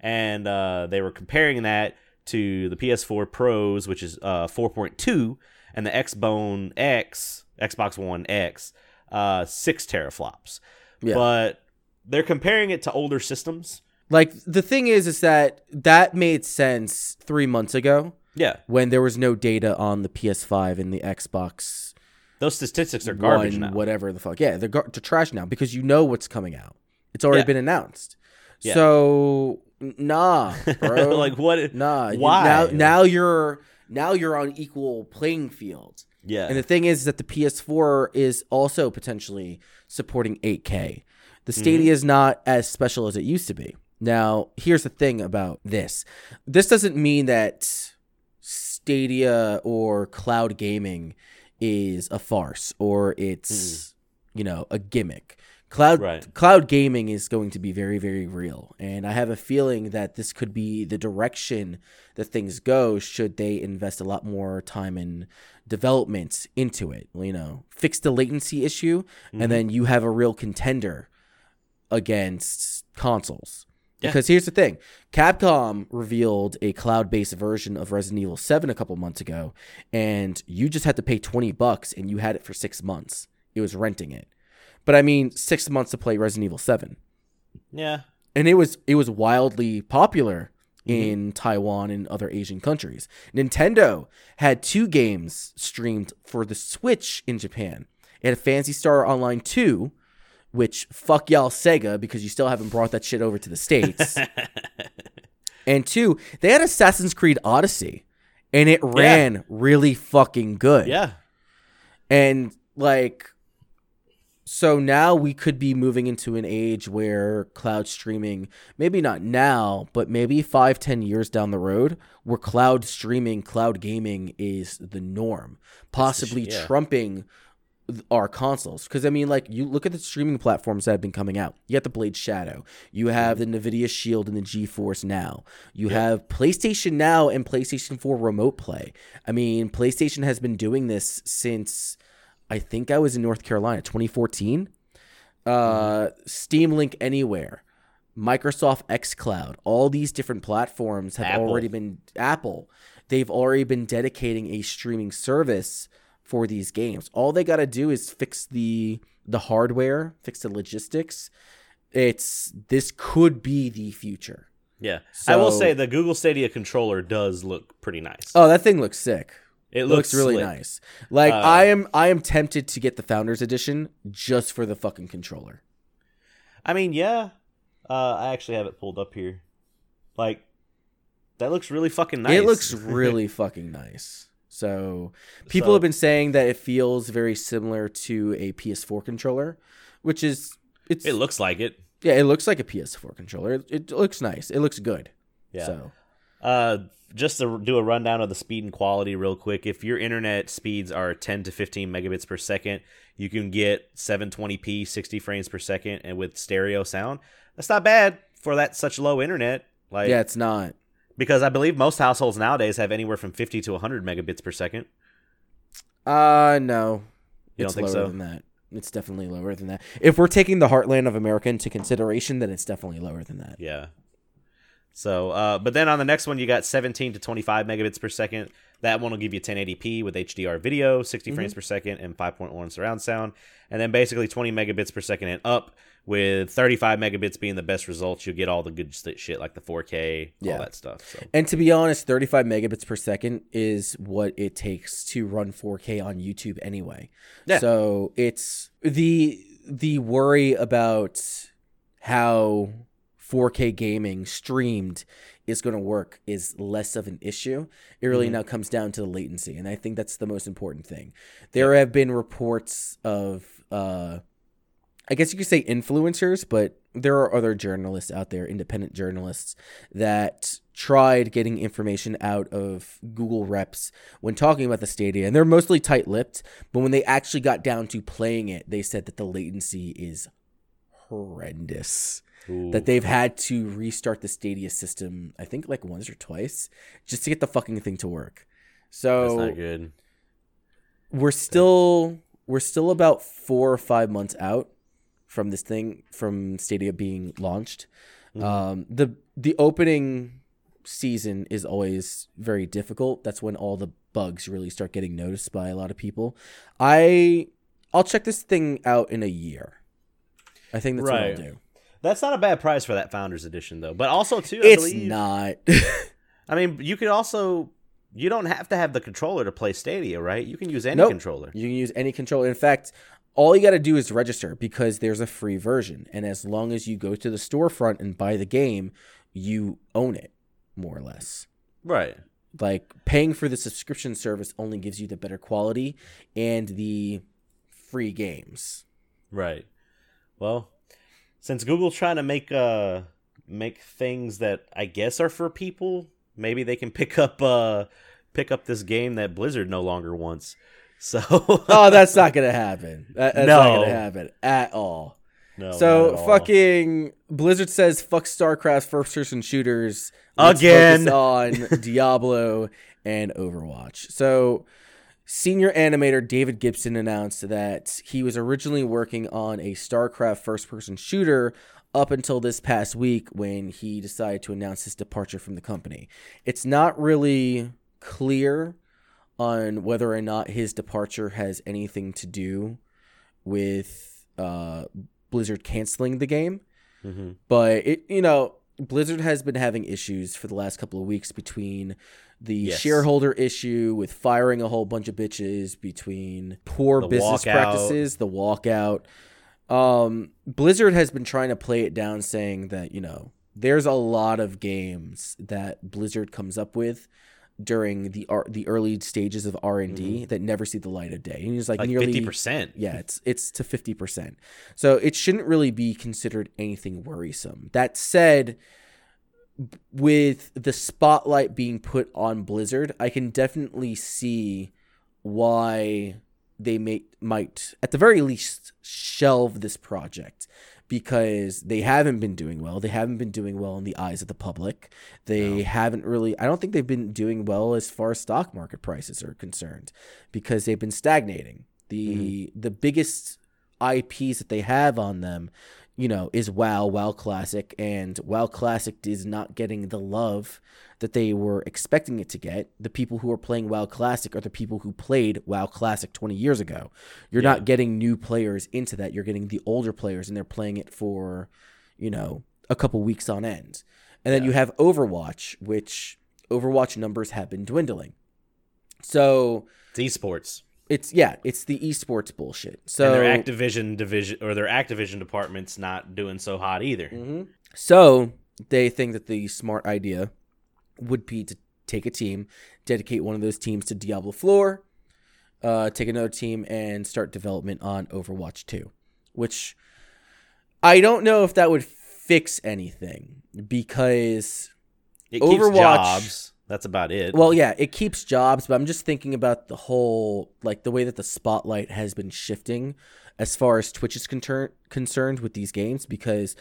and uh, they were comparing that to the PS4 Pros, which is uh 4.2, and the Xbone X Xbox One X, uh, six teraflops. Yeah. But they're comparing it to older systems. Like the thing is, is that that made sense three months ago Yeah, when there was no data on the PS5 and the Xbox those statistics are garbage One, now. Whatever the fuck, yeah, they're, gar- they're trash now because you know what's coming out. It's already Yeah. been announced. Yeah. So nah, (laughs) bro. like what? nah. Why? now? Now you're now you're on equal playing field. Yeah, And the thing is that the PS4 is also potentially supporting 8K. The Mm-hmm. Stadia is not as special as it used to be. Now, here's the thing about this. This doesn't mean that Stadia or cloud gaming is a farce or it's, you know, a gimmick. Cloud Right. cloud gaming is going to be very very real and I have a feeling that this could be the direction that things go should they invest a lot more time and development into it. You know, fix the latency issue, Mm-hmm. and then you have a real contender against consoles. Yeah. Because here's the thing Capcom revealed a cloud based version of Resident Evil 7 a couple months ago, and you just had to pay 20 bucks and you had it for six months. It was renting it. But I mean, six months to play Resident Evil 7 yeah, and it was it was wildly popular mm-hmm. in Taiwan and other Asian countries. Nintendo had two games streamed for the Switch in Japan. It had Phantasy Star Online 2, which fuck y'all Sega because you still haven't brought that shit over to the states. (laughs) and two, they had Assassin's Creed Odyssey, and it ran really fucking good. yeah. And like, so now we could be moving into an age where cloud streaming, maybe not now, but maybe five, ten years down the road, where cloud streaming, cloud gaming is the norm, possibly yeah. trumping our consoles. Because I mean, like, you look at the streaming platforms that have been coming out. You got the Blade Shadow, you have the Nvidia Shield and the GeForce Now, you have PlayStation Now and PlayStation 4 Remote Play. I mean, PlayStation has been doing this since I think I was in North Carolina, 2014. Uh, Steam Link Anywhere, Microsoft xCloud, all these different platforms have Apple. already been Apple. They've already been dedicating a streaming service for these games. All they got to do is fix the the hardware, fix the logistics. It's this could be the future. Yeah, I will say the Google Stadia controller does look pretty nice. Oh, that thing looks sick. It looks, looks, really slick. nice. Like Uh, I am I am tempted to get the founders edition just for the fucking controller. I mean, yeah. Uh, I actually have it pulled up here. Like, that looks really fucking nice. It looks really (laughs) fucking nice. So people So- have been saying that it feels very similar to a PS4 controller, which is it's it looks like it. yeah, it looks like a PS4 controller. It, it looks nice. It looks good. Yeah. So Uh, just to do a rundown of the speed and quality real quick. If your internet speeds are 10 to 15 megabits per second, you can get 720p, 60 frames per second, and with stereo sound. That's not bad for that such low internet. Like, yeah, it's not. because I believe most households nowadays have anywhere from 50 to 100 megabits per second. Uh no. You it's don't think lower so? than that. It's definitely lower than that. If we're taking the heartland of America into consideration, then it's definitely lower than that. Yeah. So, uh, but then on the next one, you got 17 to 25 megabits per second. That one will give you 1080p with HDR video, 60 frames per second, and 5.1 surround sound. And then basically 20 megabits per second and up, with 35 megabits being the best results. You'll get all the good shit like the 4K, Yeah. all that stuff. So, And to be honest, 35 megabits per second is what it takes to run 4K on YouTube anyway. Yeah. So it's the the worry about how 4K gaming streamed is going to work is less of an issue. It really Mhm. now comes down to the latency, and I think that's the most important thing. There have been reports of, uh, I guess you could say influencers, but there are other journalists out there, independent journalists, that tried getting information out of Google reps when talking about the Stadia, and they're mostly tight lipped, but when they actually got down to playing it, they said that the latency is horrendous. Ooh. That they've had to restart the Stadia system, I think like once or twice, just to get the fucking thing to work. So That's not good. we're still we're still about four or five months out from this thing from Stadia being launched. Mhm. Um, the the opening season is always very difficult. That's when all the bugs really start getting noticed by a lot of people. I I'll check this thing out in a year. I think that's Right. what I'll do. That's not a bad price for that Founders Edition though. But also too, I It's believe, not. (laughs) I mean, you could also you don't have to have the controller to play Stadia, right? You can use any Nope. controller. You can use any controller. In fact, all you got to do is register because there's a free version. And as long as you go to the storefront and buy the game, you own it, more or less. Right. Like paying for the subscription service only gives you the better quality and the free games. Right. Well, since Google's trying to make uh make things that I guess are for people, maybe they can (laughs) pick up uh pick up this game that Blizzard no longer wants. So (laughs) Oh, that's not going to happen. That- That's not No. going to happen at all. no, not so fucking Blizzard says fuck StarCraft first person shooters Let's Again. focus on (laughs) Diablo and Overwatch. So senior animator David Gibson announced that he was originally working on a StarCraft first person shooter up until this past week when he decided to announce his departure from the company. It's not really clear on whether or not his departure has anything to do with uh, Blizzard canceling the game, Mhm. but it you know Blizzard has been having issues for the last couple of weeks between the Yes. shareholder issue with firing a whole bunch of bitches, between poor The business walkout. practices, the walkout. Um, Blizzard has been trying to play it down, saying that you know there's a lot of games that Blizzard comes up with during the ar- the early stages of R and D that never see the light of day. And he's like, Mm-hmm. like nearly fifty percent. yeah, it's it's to fifty percent. So it shouldn't really be considered anything worrisome. That said, with the spotlight being put on Blizzard, I can definitely see why they may might at the very least shelve this project because they haven't been doing well. They haven't been doing well in the eyes of the public. They No. haven't really I don't think they've been doing well as far as stock market prices are concerned because they've been stagnating. The mm-hmm. the biggest IPs that they have on them, you know, is WoW, WoW Classic, and WoW Classic is not getting the love that they were expecting it to get. The people who are playing WoW Classic are the people who played WoW Classic 20 years ago. You're Yeah. not getting new players into that. You're getting the older players and they're playing it for, you know, a couple weeks on end. And then Yeah. you have Overwatch, which Overwatch numbers have been dwindling. So It's esports. it's yeah, it's the esports bullshit. So and their Activision division or their Activision department's not doing so hot either. Mhm. So they think that the smart idea would be to take a team, dedicate one of those teams to Diablo 4, uh, take another team and start development on Overwatch 2, which I don't know if that would fix anything because It keeps Overwatch- jobs. That's about it. well, yeah, it keeps jobs, but I'm just thinking about the whole like the way that the spotlight has been shifting as far as Twitch is concern- concerned with these games because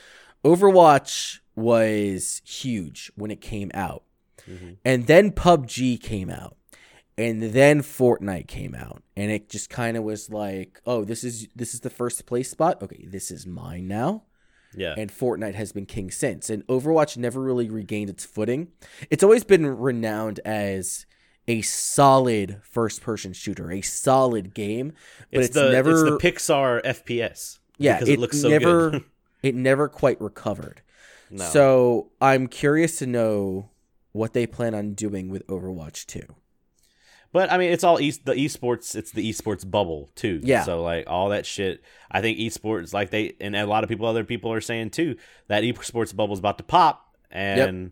Overwatch was huge when it came out. Mhm. And then PUBG came out. And then Fortnite came out. And it just kind of was like, "Oh, this is this is the first place spot. Okay, this is mine now." yeah. and Fortnite has been king since. And Overwatch never really regained its footing. It's always been renowned as a solid first person shooter, a solid game, but it's, the never it's the Pixar FPS. yeah, because it, it, looks so never good. (laughs) it never quite recovered. no. So I'm curious to know what they plan on doing with Overwatch 2. But I mean, it's all east the esports. It's the esports bubble too. Yeah. So like all that shit. I think esports, like they and a lot of people, other people are saying too, that esports bubble is about to pop and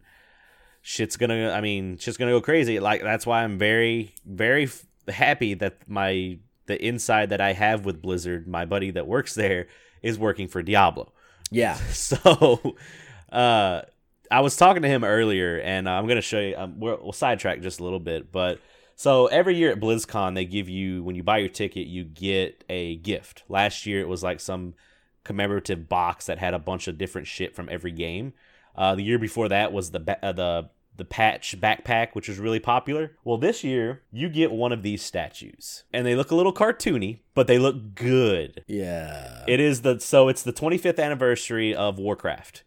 shit's gonna. I mean, shit's gonna go crazy. Like that's why I'm very, very f- happy that my the inside that I have with Blizzard, my buddy that works there, is working for Diablo. Yeah. (laughs) So, uh, I was talking to him earlier, and I'm gonna show you. Um, we'll, we'll sidetrack just a little bit, but so every year at BlizzCon, they give you when you buy your ticket, you get a gift. Last year, it was like some commemorative box that had a bunch of different shit from every game. Uh, the year before that was the ba- uh, the the patch backpack, which was really popular. Well, this year you get one of these statues, and they look a little cartoony, but they look good. Yeah. It is the so it's the 25th anniversary of Warcraft,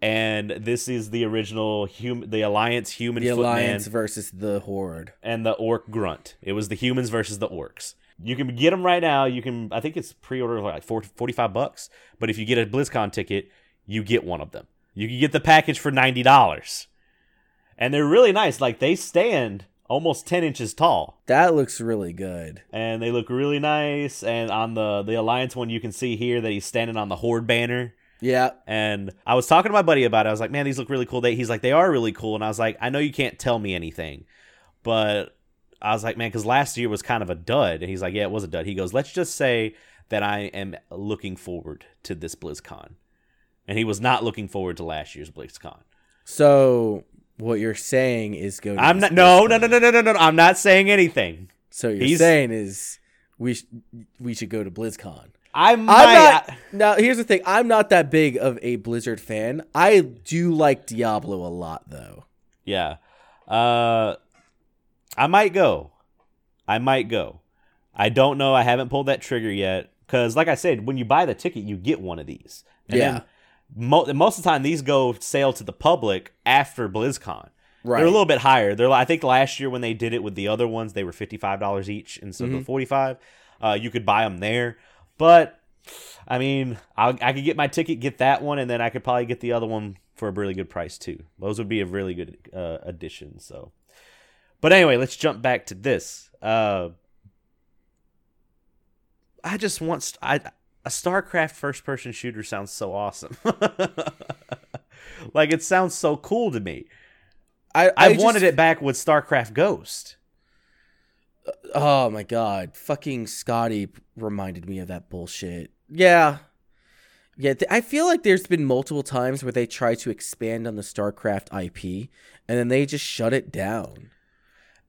and this is the original hum, the Alliance human the footman alliance versus the horde. and the orc grunt. It was the humans versus the orcs. You can get them right now. You can I think it's pre-order for like 40, 45 bucks, but if you get a BlizzCon ticket, you get one of them. You can get the package for ninety dollars, and they're really nice. Like they stand almost ten inches tall That looks really good. and they look really nice. And on the the alliance one, you can see here that he's standing on the horde banner. Yeah. And I was talking to my buddy about it. I was like, "Man, these look really cool." They, he's like, "They are really cool." And I was like, "I know you can't tell me anything, but I was like, man, because last year was kind of a dud." And he's like, "Yeah, it was a dud." He goes, "Let's just say that I am looking forward to this BlizzCon," and he was not looking forward to last year's BlizzCon. So what you're saying is go. To I'm not. No, no, no, no, no, no, no. I'm not saying anything. So you're He's- saying is we sh- we should go to BlizzCon. I I'm not. Now here's the thing. I'm not that big of a Blizzard fan. I do like Diablo a lot though. Yeah. Uh I might go. I might go. I don't know. I haven't pulled that trigger yet cuz like I said, when you buy the ticket, you get one of these. And Yeah. mo- most of the time these go sale to the public after BlizzCon. Right. They're a little bit higher. They're I think last year when they did it with the other ones, they were $55 each instead Mm-hmm. of 45. Uh you could buy them there. But I mean, I'll, I could get my ticket, get that one, and then I could probably get the other one for a really good price too. Those would be a really good uh, addition. So, but anyway, let's jump back to this. Uh, I just want st- I, a StarCraft first-person shooter sounds so awesome. (laughs) like it sounds so cool to me. I I, just- wanted it back with StarCraft Ghost. Oh my god, fucking Scotty reminded me of that bullshit. Yeah. Yeah, th- I feel like there's been multiple times where they try to expand on the StarCraft IP and then they just shut it down.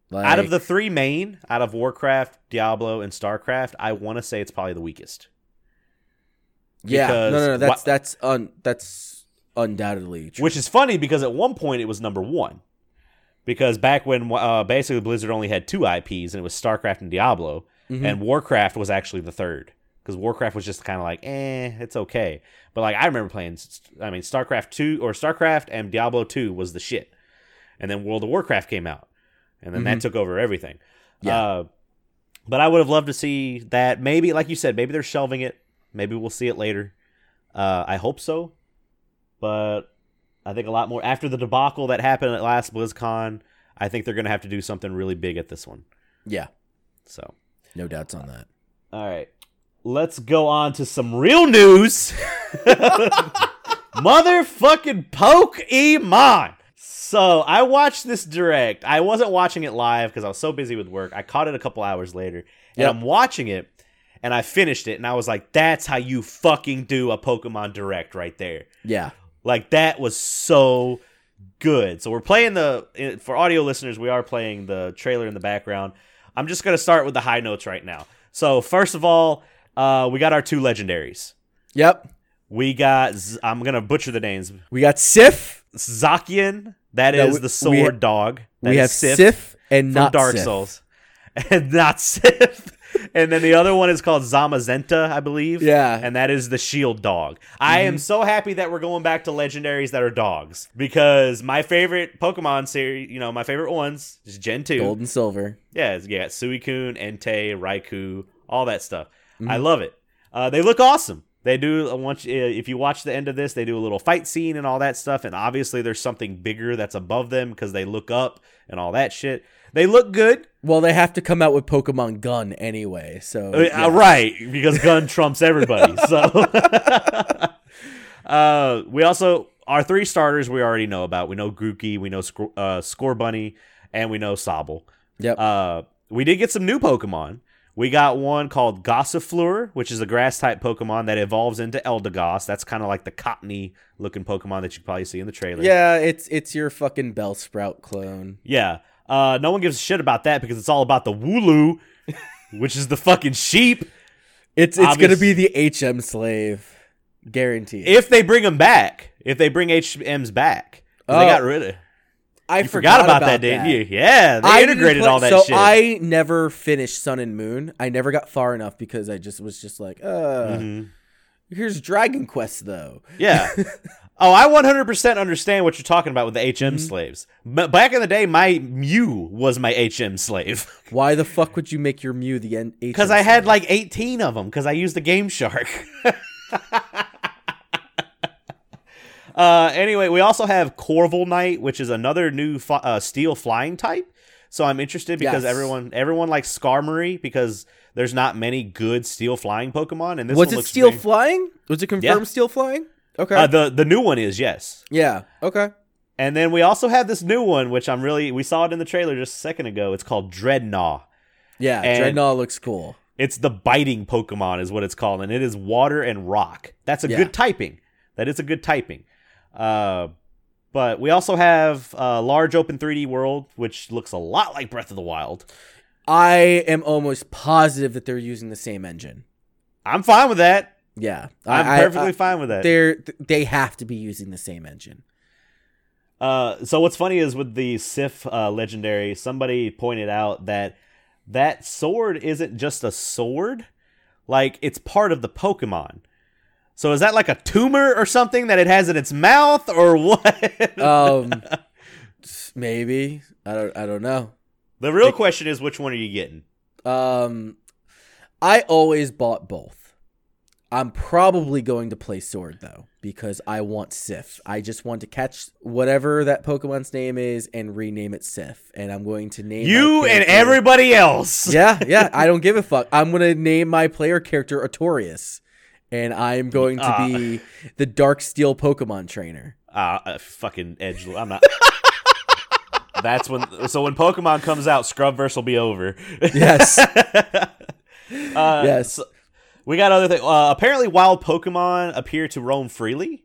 Like, out of the three main, out of Warcraft, Diablo, and StarCraft, I want to say it's probably the weakest. yeah, no, because no, no, that's wha- that's un that's undoubtedly true. Which is funny because at one point it was number one. Because back when uh, basically Blizzard only had two IPs and it was StarCraft and Diablo, Mhm. and Warcraft was actually the third. Because Warcraft was just kind of like, eh, it's okay. But like I remember playing, I mean, StarCraft two or StarCraft and Diablo two was the shit, and then World of Warcraft came out, and then that took over everything. Yeah. Uh, but I would have loved to see that. Maybe, like you said, maybe they're shelving it. Maybe we'll see it later. Uh, I hope so. But I think a lot more after the debacle that happened at last BlizzCon. I think they're going to have to do something really big at this one. yeah, So, no doubts on that. all right, let's go on to some real news. (laughs) Motherfucking Pokemon. So I watched this direct. I wasn't watching it live because I was so busy with work. I caught it a couple hours later, and Yep. I'm watching it, and I finished it, and I was like, "That's how you fucking do a Pokemon direct right there." Yeah, Like that was so good. So we're playing the eh, for audio listeners, we are playing the trailer in the background. I'm just gonna start with the high notes right now. So first of all, uh, we got our two legendaries. yep. We got I'm gonna butcher the names. We got Sif. Zacian, that No, is we- the sword we dog. That we is have Sif Sif, and from not Dark Sif. Souls, (laughs) and not Sif. And then the other one is called Zamazenta, I believe. Yeah. Mm-hmm. And that is the shield dog. I am so happy that we're going back to legendaries that are dogs because my favorite Pokemon series, you know, my favorite ones is Gen 2. Gold and silver. Yeah, yeah, Suicune, Entei, Raikou, all that stuff. I Mm-hmm. love it. Uh, they look awesome. They do. uh, Once uh, if you watch the end of this, they do a little fight scene and all that stuff. And obviously, there's something bigger that's above them because they look up and all that shit. They look good, Well, they have to come out with Pokemon Gun anyway, so Uh, yeah. uh, right? Because gun trumps everybody. So, (laughs) uh, we also our three starters we already know about. We know Grookey, we know Score, uh, Scorbunny, and we know Sobble. Yep. Uh, we did get some new Pokemon. We got one called Gossifleur, which is a grass type Pokemon that evolves into Eldegoss. That's kind of like the cottony looking Pokemon that you probably see in the trailer. Yeah, it's it's your fucking Bellsprout clone. Yeah. Uh, no one gives a shit about that because it's all about the Wooloo, which is the fucking sheep. It's it's Obvious- gonna be the HM slave, guaranteed. If they bring them back, if they bring HMs back, 'Cause Oh, they got rid of. I You forgot, about, that, didn't you? Yeah, they I integrated all that so shit. I never finished Sun and Moon. I never got far enough because I just was just like, uh, Mhm. here's Dragon Quest though. Yeah. (laughs) oh, I 100% understand what you're talking about with the HM Mm-hmm. slaves. But back in the day, my Mew was my HM slave (laughs) Why the fuck would you make your Mew the HM? because I had like 18 of them because I used the Game Shark. (laughs) uh, anyway, we also have Corviknight, which is another new fi- uh, steel flying type. So I'm interested because Yes. everyone everyone likes Skarmory because there's not many good steel flying Pokemon, and this was it steel flying? Was it confirmed Yeah. steel flying? Okay. Uh, the the new one is yes. yeah. Okay. And then we also have this new one, which I'm really we saw it in the trailer just a second ago. It's called Drednaw. Yeah. And- Drednaw looks cool. It's the biting Pokemon, is what it's called, and it is water and rock. That's a Yeah. good typing. That is a good typing. Uh, but we also have a large open 3D world, which looks a lot like Breath of the Wild. I am almost positive that they're using the same engine. I'm fine with that. Yeah. I'm I- perfectly I- fine with that. They're they have to be using the same engine. Uh, so what's funny is with the Sif uh, legendary, somebody pointed out that that sword isn't just a sword, like it's part of the Pokemon. So is that like a tumor or something that it has in its mouth or (laughs) what? Um, maybe I don't. I don't know. the real question is which one are you getting? Um, I always bought both. I'm probably going to play Sword though because I want Sif. I just want to catch whatever that Pokemon's name is and rename it Sif, and I'm going to name You and everybody else. (laughs) Yeah, yeah. I don't give a fuck. I'm gonna name my player character Artorias, and I'm going to Ah. be the Dark Steel Pokemon trainer. Ah, uh, fucking edge. I'm not. (laughs) That's when. So when Pokemon comes out, Scrubverse will be over. Yes. (laughs) Uh, Yes. so- we got other things. Uh, apparently, wild Pokemon appear to roam freely,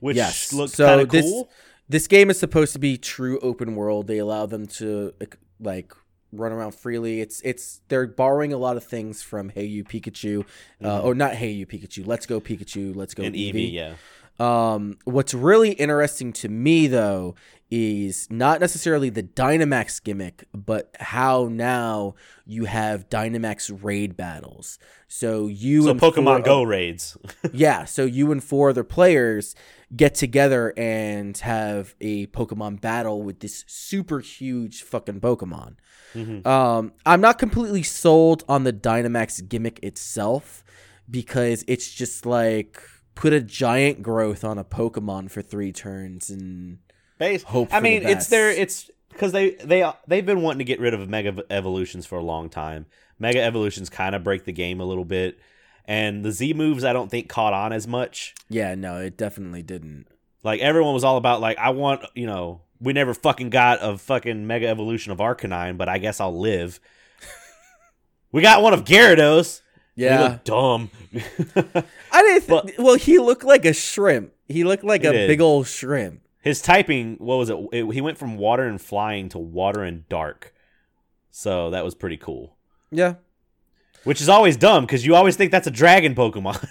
which Yes. looks So kind of cool. this game is supposed to be true open world. They allow them to like, run around freely. It's it's they're borrowing a lot of things from Hey You Pikachu, uh, or not Hey You Pikachu. Let's go Pikachu. Let's go And Eevee. Eevee, yeah. Um, what's really interesting to me though is not necessarily the Dynamax gimmick, but how now you have Dynamax raid battles. So you So and Pokemon four- Go raids. (laughs) yeah, so you and four other players get together and have a Pokemon battle with this super huge fucking Pokemon. Mhm. Um, I'm not completely sold on the Dynamax gimmick itself because it's just like put a giant growth on a Pokemon for three turns and Base. Hope I for the mean, it's their. It's because they they they've been wanting to get rid of Mega Evolutions for a long time. Mega Evolutions kind of break the game a little bit, and the Z moves I don't think caught on as much. yeah, no, it definitely didn't. Like everyone was all about like I want you know we never fucking got a fucking Mega Evolution of Arcanine, but I guess I'll live. (laughs) we got one of Gyarados. He Yeah, looked dumb. (laughs) I didn't. Th- But- well, he looked like a shrimp. He looked like a did. big old shrimp. His typing, what was it? it? He went from water and flying to water and dark. So that was pretty cool. Yeah, Which is always dumb because you always think that's a dragon Pokemon.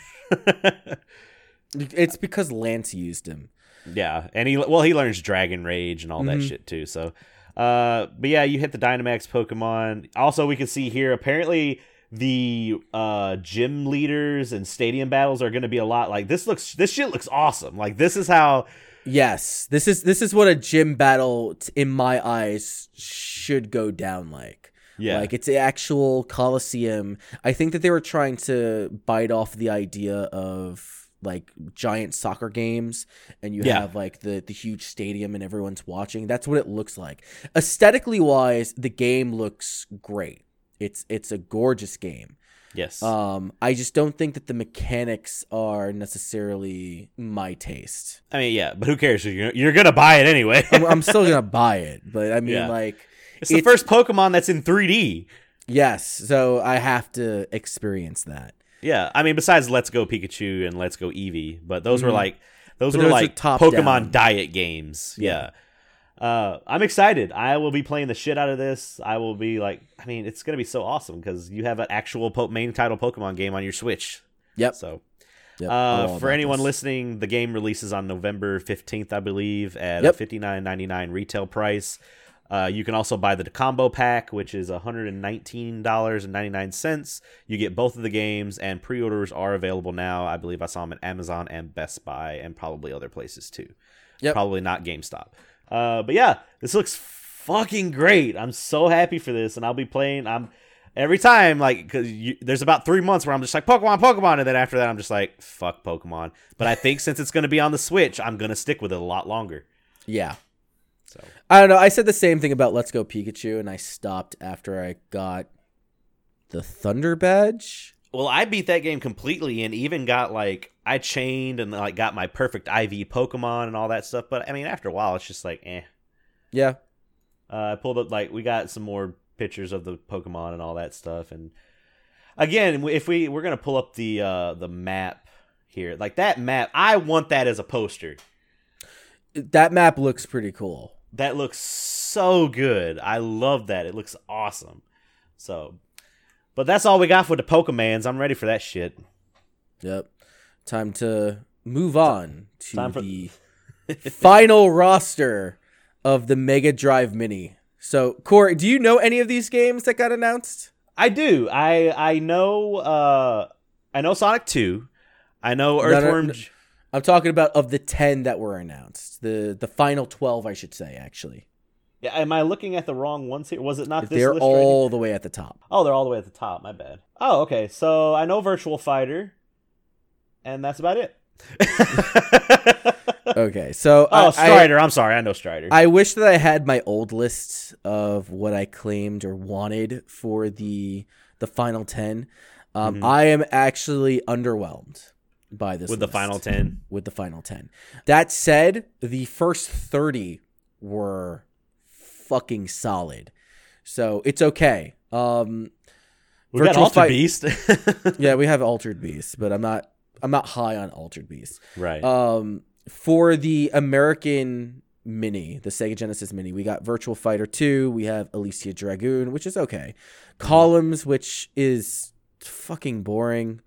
it's because Lance used him. (laughs) yeah, and he well he learns Dragon Rage and all that Mhm. shit too. So, uh, but yeah, you hit the Dynamax Pokemon. Also, we can see here apparently the uh gym leaders and stadium battles are going to be a lot like this. Looks this shit looks awesome. Like this is how Yes, this is this is what a gym battle, t- in my eyes, should go down like. yeah Like it's an actual coliseum. I think that they were trying to bite off the idea of like giant soccer games and you Yeah. have like the the huge stadium and everyone's watching. That's what it looks like. Aesthetically wise, the game looks great. It's it's a gorgeous game. yes Um I just don't think that the mechanics are necessarily my taste. I mean yeah, but who cares? You're, you're gonna buy it anyway. I'm, I'm still going (laughs) to buy it, but I mean Yeah. like it's the first Pokemon that's in 3D. Yes, so I have to experience that. Yeah, I mean, besides Let's Go Pikachu and Let's Go Eevee, but those were Mhm. like those But were those like top Pokemon down. diet games. Yeah. Uh, I'm excited. I will be playing the shit out of this. I will be like, I mean, it's gonna be so awesome because you have an actual po- main title Pokemon game on your Switch. Yep. So, Yep, uh, for anyone this. listening, the game releases on November 15th, I believe, at Yep. a 59.99 retail price. Uh, you can also buy the combo pack, which is $119.99. You get both of the games, and pre orders are available now. I believe I saw them at Amazon and Best Buy, and probably other places too. Yep. Probably not GameStop. Uh, but yeah, this looks fucking great. I'm so happy for this, and I'll be playing. I'm every time like because there's about three months where I'm just like Pokemon, Pokemon, and then after that I'm just like fuck Pokemon. But I think since it's going to be on the Switch, I'm going to stick with it a lot longer. Yeah. So I don't know. I said the same thing about Let's Go Pikachu, and I stopped after I got the Thunder Badge. Well, I beat that game completely and even got like I chained and like got my perfect IV Pokemon and all that stuff. But I mean, after a while, it's just like, eh. Yeah. Uh, I pulled up like we got some more pictures of the Pokemon and all that stuff. And again, if we we're gonna pull up the uh the map here, like that map, I want that as a poster. That map looks pretty cool. That looks so good. I love that. It looks awesome. So, but that's all we got for the Pokemans. I'm ready for that shit. Yep. Time to move on to for- the (laughs) final roster of the Mega Drive Mini. So, Corey, do you know any of these games that got announced? I do. I I know. Uh, I know Sonic Two. I know no, Earthworm. no. I'm talking about of the 10 that were announced. The the final 12, I should say, actually. Yeah, am I looking at the wrong ones here? Was it not this They're list right all the way at the top. Oh, they're all the way at the top. My bad. Oh, okay. So I know Virtual Fighter, and that's about it. (laughs) Okay, so (laughs) oh, I- Strider. I, am sorry. I know Strider. I wish that I had my old list of what I claimed or wanted for the the final ten. Um, Mhm. I am actually underwhelmed by this with the final ten. With the final ten. That said, the first thirty were fucking solid, so it's okay. Um, We got Virtual Alter Fight- Beast. (laughs) yeah, we have Altered Beast, but I'm not I'm not high on Altered Beast. right. Um, for the American Mini, the Sega Genesis Mini, we got Virtual Fighter 2, we have Alisia Dragoon, which is okay. Columns, which is fucking boring.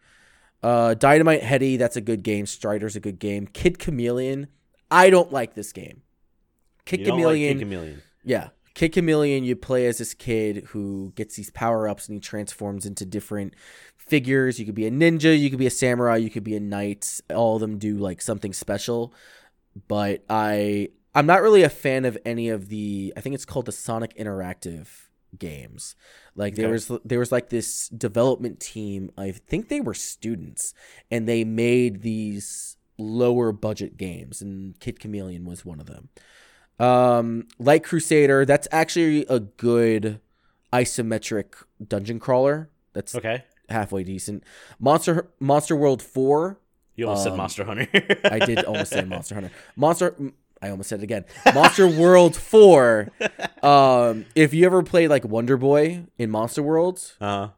Uh, Dynamite Headdy, that's a good game. Strider's a good game. Kid Chameleon, I don't like this game. Kid don't like Chameleon, Kid Chameleon. yeah. Kid Chameleon, you play as this kid who gets these power ups and he transforms into different figures. You could be a ninja, you could be a samurai, you could be a knight. All of them do like something special. But I I'm not really a fan of any of the I think it's called the Sonic Interactive games. Like there was there was like this development team, I think they were students, and they made these lower budget games and Kid Chameleon was one of them. Um, Light Crusader, that's actually a good isometric dungeon crawler. That's Okay. Halfway decent. Monster Monster World 4, You almost said Um, Monster Hunter. I did (laughs) almost say Monster Hunter. Monster I almost said it again. Monster World 4. (laughs) Um, if you ever played like Wonder Boy in Monster World, Uh,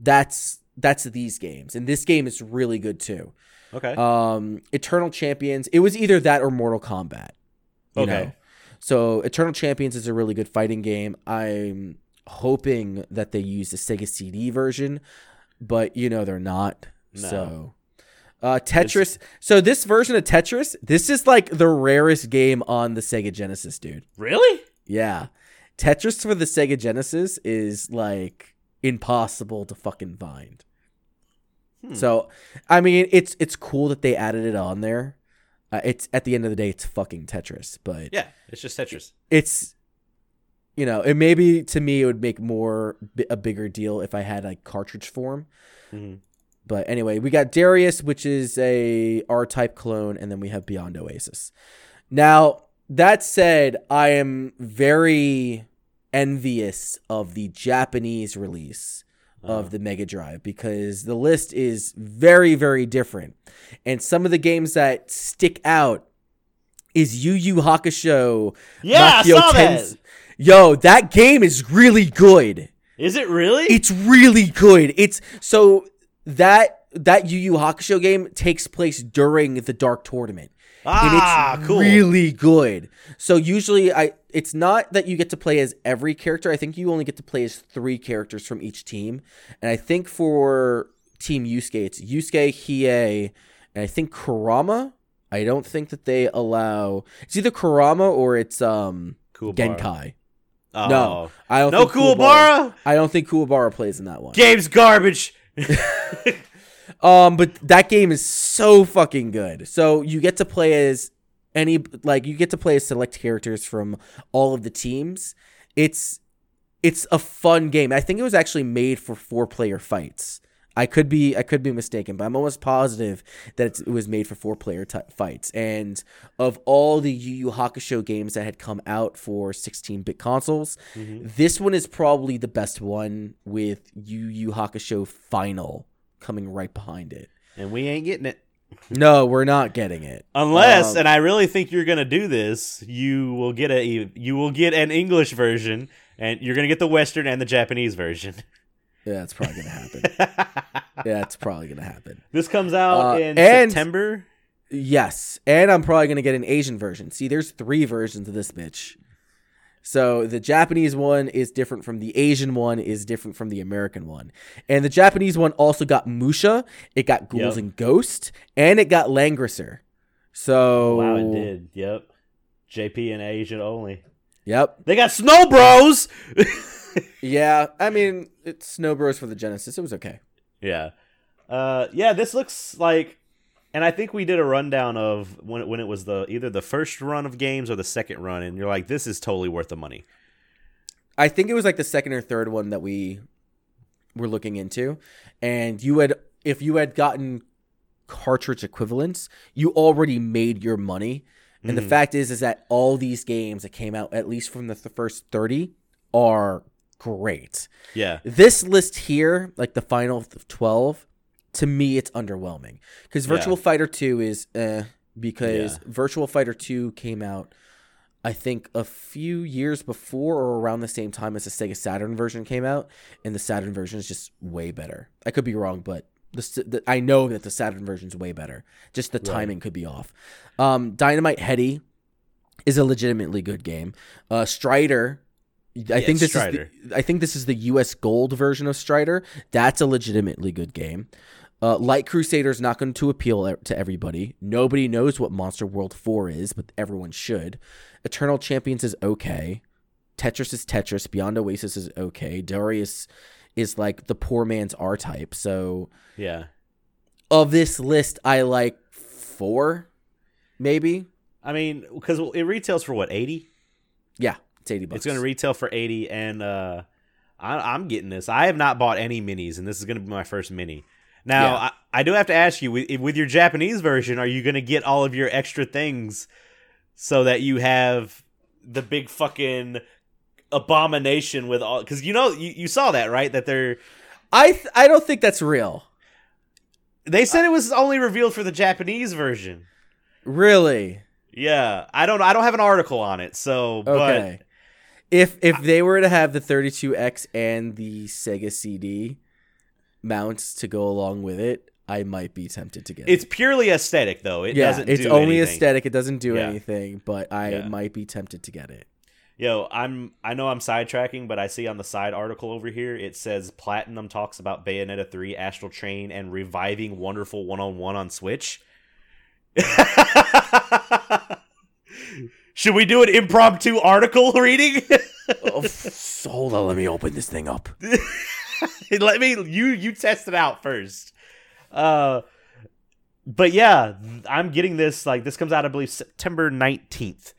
that's that's these games. And this game is really good too. okay. Um, Eternal Champions, it was either that or Mortal Kombat. you Okay. know? So Eternal Champions is a really good fighting game. I'm hoping that they use the Sega CD version, but you know they're not. No. So uh Tetris. So this version of Tetris, this is like the rarest game on the Sega Genesis, dude. really? Yeah. Tetris for the Sega Genesis is like impossible to fucking find. Hmm. So, I mean, it's it's cool that they added it on there. Uh, it's at the end of the day, it's fucking Tetris, but Yeah, it's just Tetris. it's you know, it maybe to me it would make more a bigger deal if I had like cartridge form. Mhm. But anyway, we got Darius, which is a R type clone, and then we have Beyond Oasis. Now, that said, I am very envious of the Japanese release Uh-huh. of the Mega Drive because the list is very, very different. And some of the games that stick out is Yu Yu Hakusho. Yeah, I saw Tens- that. Yo, that game is really good. Is it really? It's really good. It's so that that Yu Yu Hakusho game takes place during the Dark Tournament. ah, and it's cool. really good. So usually I it's not that you get to play as every character. I think you only get to play as 3 characters from each team. And I think for Team Yusuke it's Yusuke, Hiei, and I think Kurama. I don't think that they allow it's either Kurama or it's um cool. Genkai. Oh. No, I don't No think Kuwabara? I don't think Kuwabara plays in that one. Game's garbage. (laughs) Um, but that game is so fucking good. So you get to play as any like you get to play as select characters from all of the teams. It's it's a fun game. I think it was actually made for four player fights. I could be I could be mistaken, but I'm almost positive that it's, it was made for four player t- fights. And of all the Yu Yu Hakusho games that had come out for 16 bit consoles, this one is probably the best one with Yu Yu Hakusho Final coming right behind it. and we ain't getting it. (laughs) No, we're not getting it. Unless, Um, and I really think you're gonna do this, you will get a you will get an English version, and you're gonna get the Western and the Japanese version. (laughs) Yeah, that's probably gonna happen. (laughs) yeah, it's probably gonna happen. this comes out Uh, in and- September. Yes, and I'm probably gonna get an Asian version. See, there's three versions of this bitch. So the Japanese one is different from the Asian one, is different from the American one, and the Japanese one also got Musha, it got Ghouls Yep. and Ghost, and it got Langrisser. So Wow, it did. Yep. JP and Asian only. Yep. They got Snow Bros. (laughs) Yeah, I mean it's Snow Bros for the Genesis. It was okay. Yeah. Uh yeah, this looks like and I think we did a rundown of when it, when it was the either the first run of games or the second run and you're like this is totally worth the money. I think it was like the second or third one that we were looking into, and you had if you had gotten cartridge equivalents, you already made your money. And the Mhm. fact is, is that all these games that came out, at least from the th- first thirty, are great. Yeah. This list here, like the final twelve, to me it's underwhelming because Yeah. Virtual Fighter Two is eh, because Yeah. Virtual Fighter Two came out. I think a few years before or around the same time as the Sega Saturn version came out, and the Saturn version is just way better. I could be wrong, but the, the I know that the Saturn version is way better. Just the timing could be off. Um, Dynamite Headdy is a legitimately good game. Uh, Strider, I think this Strider. is the, I think this is the U.S. Gold version of Strider. That's a legitimately good game. Uh, Light Crusader is not going to appeal to everybody. Nobody knows what Monster World 4 is, but everyone should. Eternal Champions is okay. Tetris is Tetris. Beyond Oasis is okay. Darius is like the poor man's R type. So Yeah. of this list, I like four, maybe. I mean, cuz it retails for what, 80? Yeah, it's eighty bucks. It's going to retail for 80 and uh I, I'm getting this. I have not bought any minis, and this is going to be my first mini. Now, Yeah. I, I do have to ask you, with, with your Japanese version, are you going to get all of your extra things so that you have the big fucking abomination with all? Because you know, you, you saw that right? That they're I th- I don't think that's real. they said it was only revealed for the Japanese version. Really? Yeah, I don't. I don't have an article on it, so Okay. If if they were to have the 32X and the Sega CD mounts to go along with it, I might be tempted to get it's it. purely aesthetic, though. It yeah, doesn't. it's do only anything. aesthetic. It doesn't do Yeah. anything, but I Yeah. might be tempted to get it. Yo, I'm I know I'm sidetracking, but I see on the side article over here it says Platinum talks about Bayonetta 3, Astral Chain, and reviving Wonderful 101 on Switch. (laughs) Should we do an impromptu article (laughs) reading? oh, hold on, let me open this thing up. (laughs) Let me you you test it out first. Uh but yeah, I'm getting this like this comes out I believe September 19th.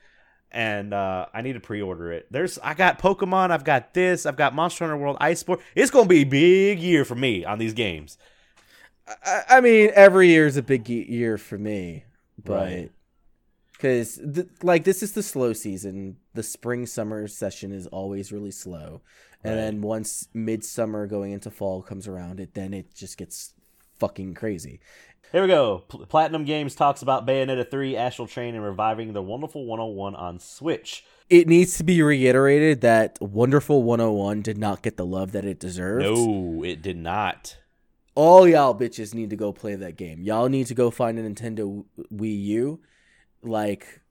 And uh, I need to pre-order it. There's, I got Pokemon, I've got this, I've got Monster Hunter World Iceborne. It's gonna be a big year for me on these games. I, I mean, every year is a big year for me, but Right. Because th- like this is the slow season. The spring summer session is always really slow, and Right. then once midsummer going into fall comes around, it then it just gets fucking crazy. Here we go. Pl- Platinum Games talks about Bayonetta 3, Astral Chain, and reviving the Wonderful 101 on Switch. It needs to be reiterated that Wonderful 101 did not get the love that it deserved. No, it did not. All y'all bitches need to go play that game. Y'all need to go find a Nintendo Wii U, like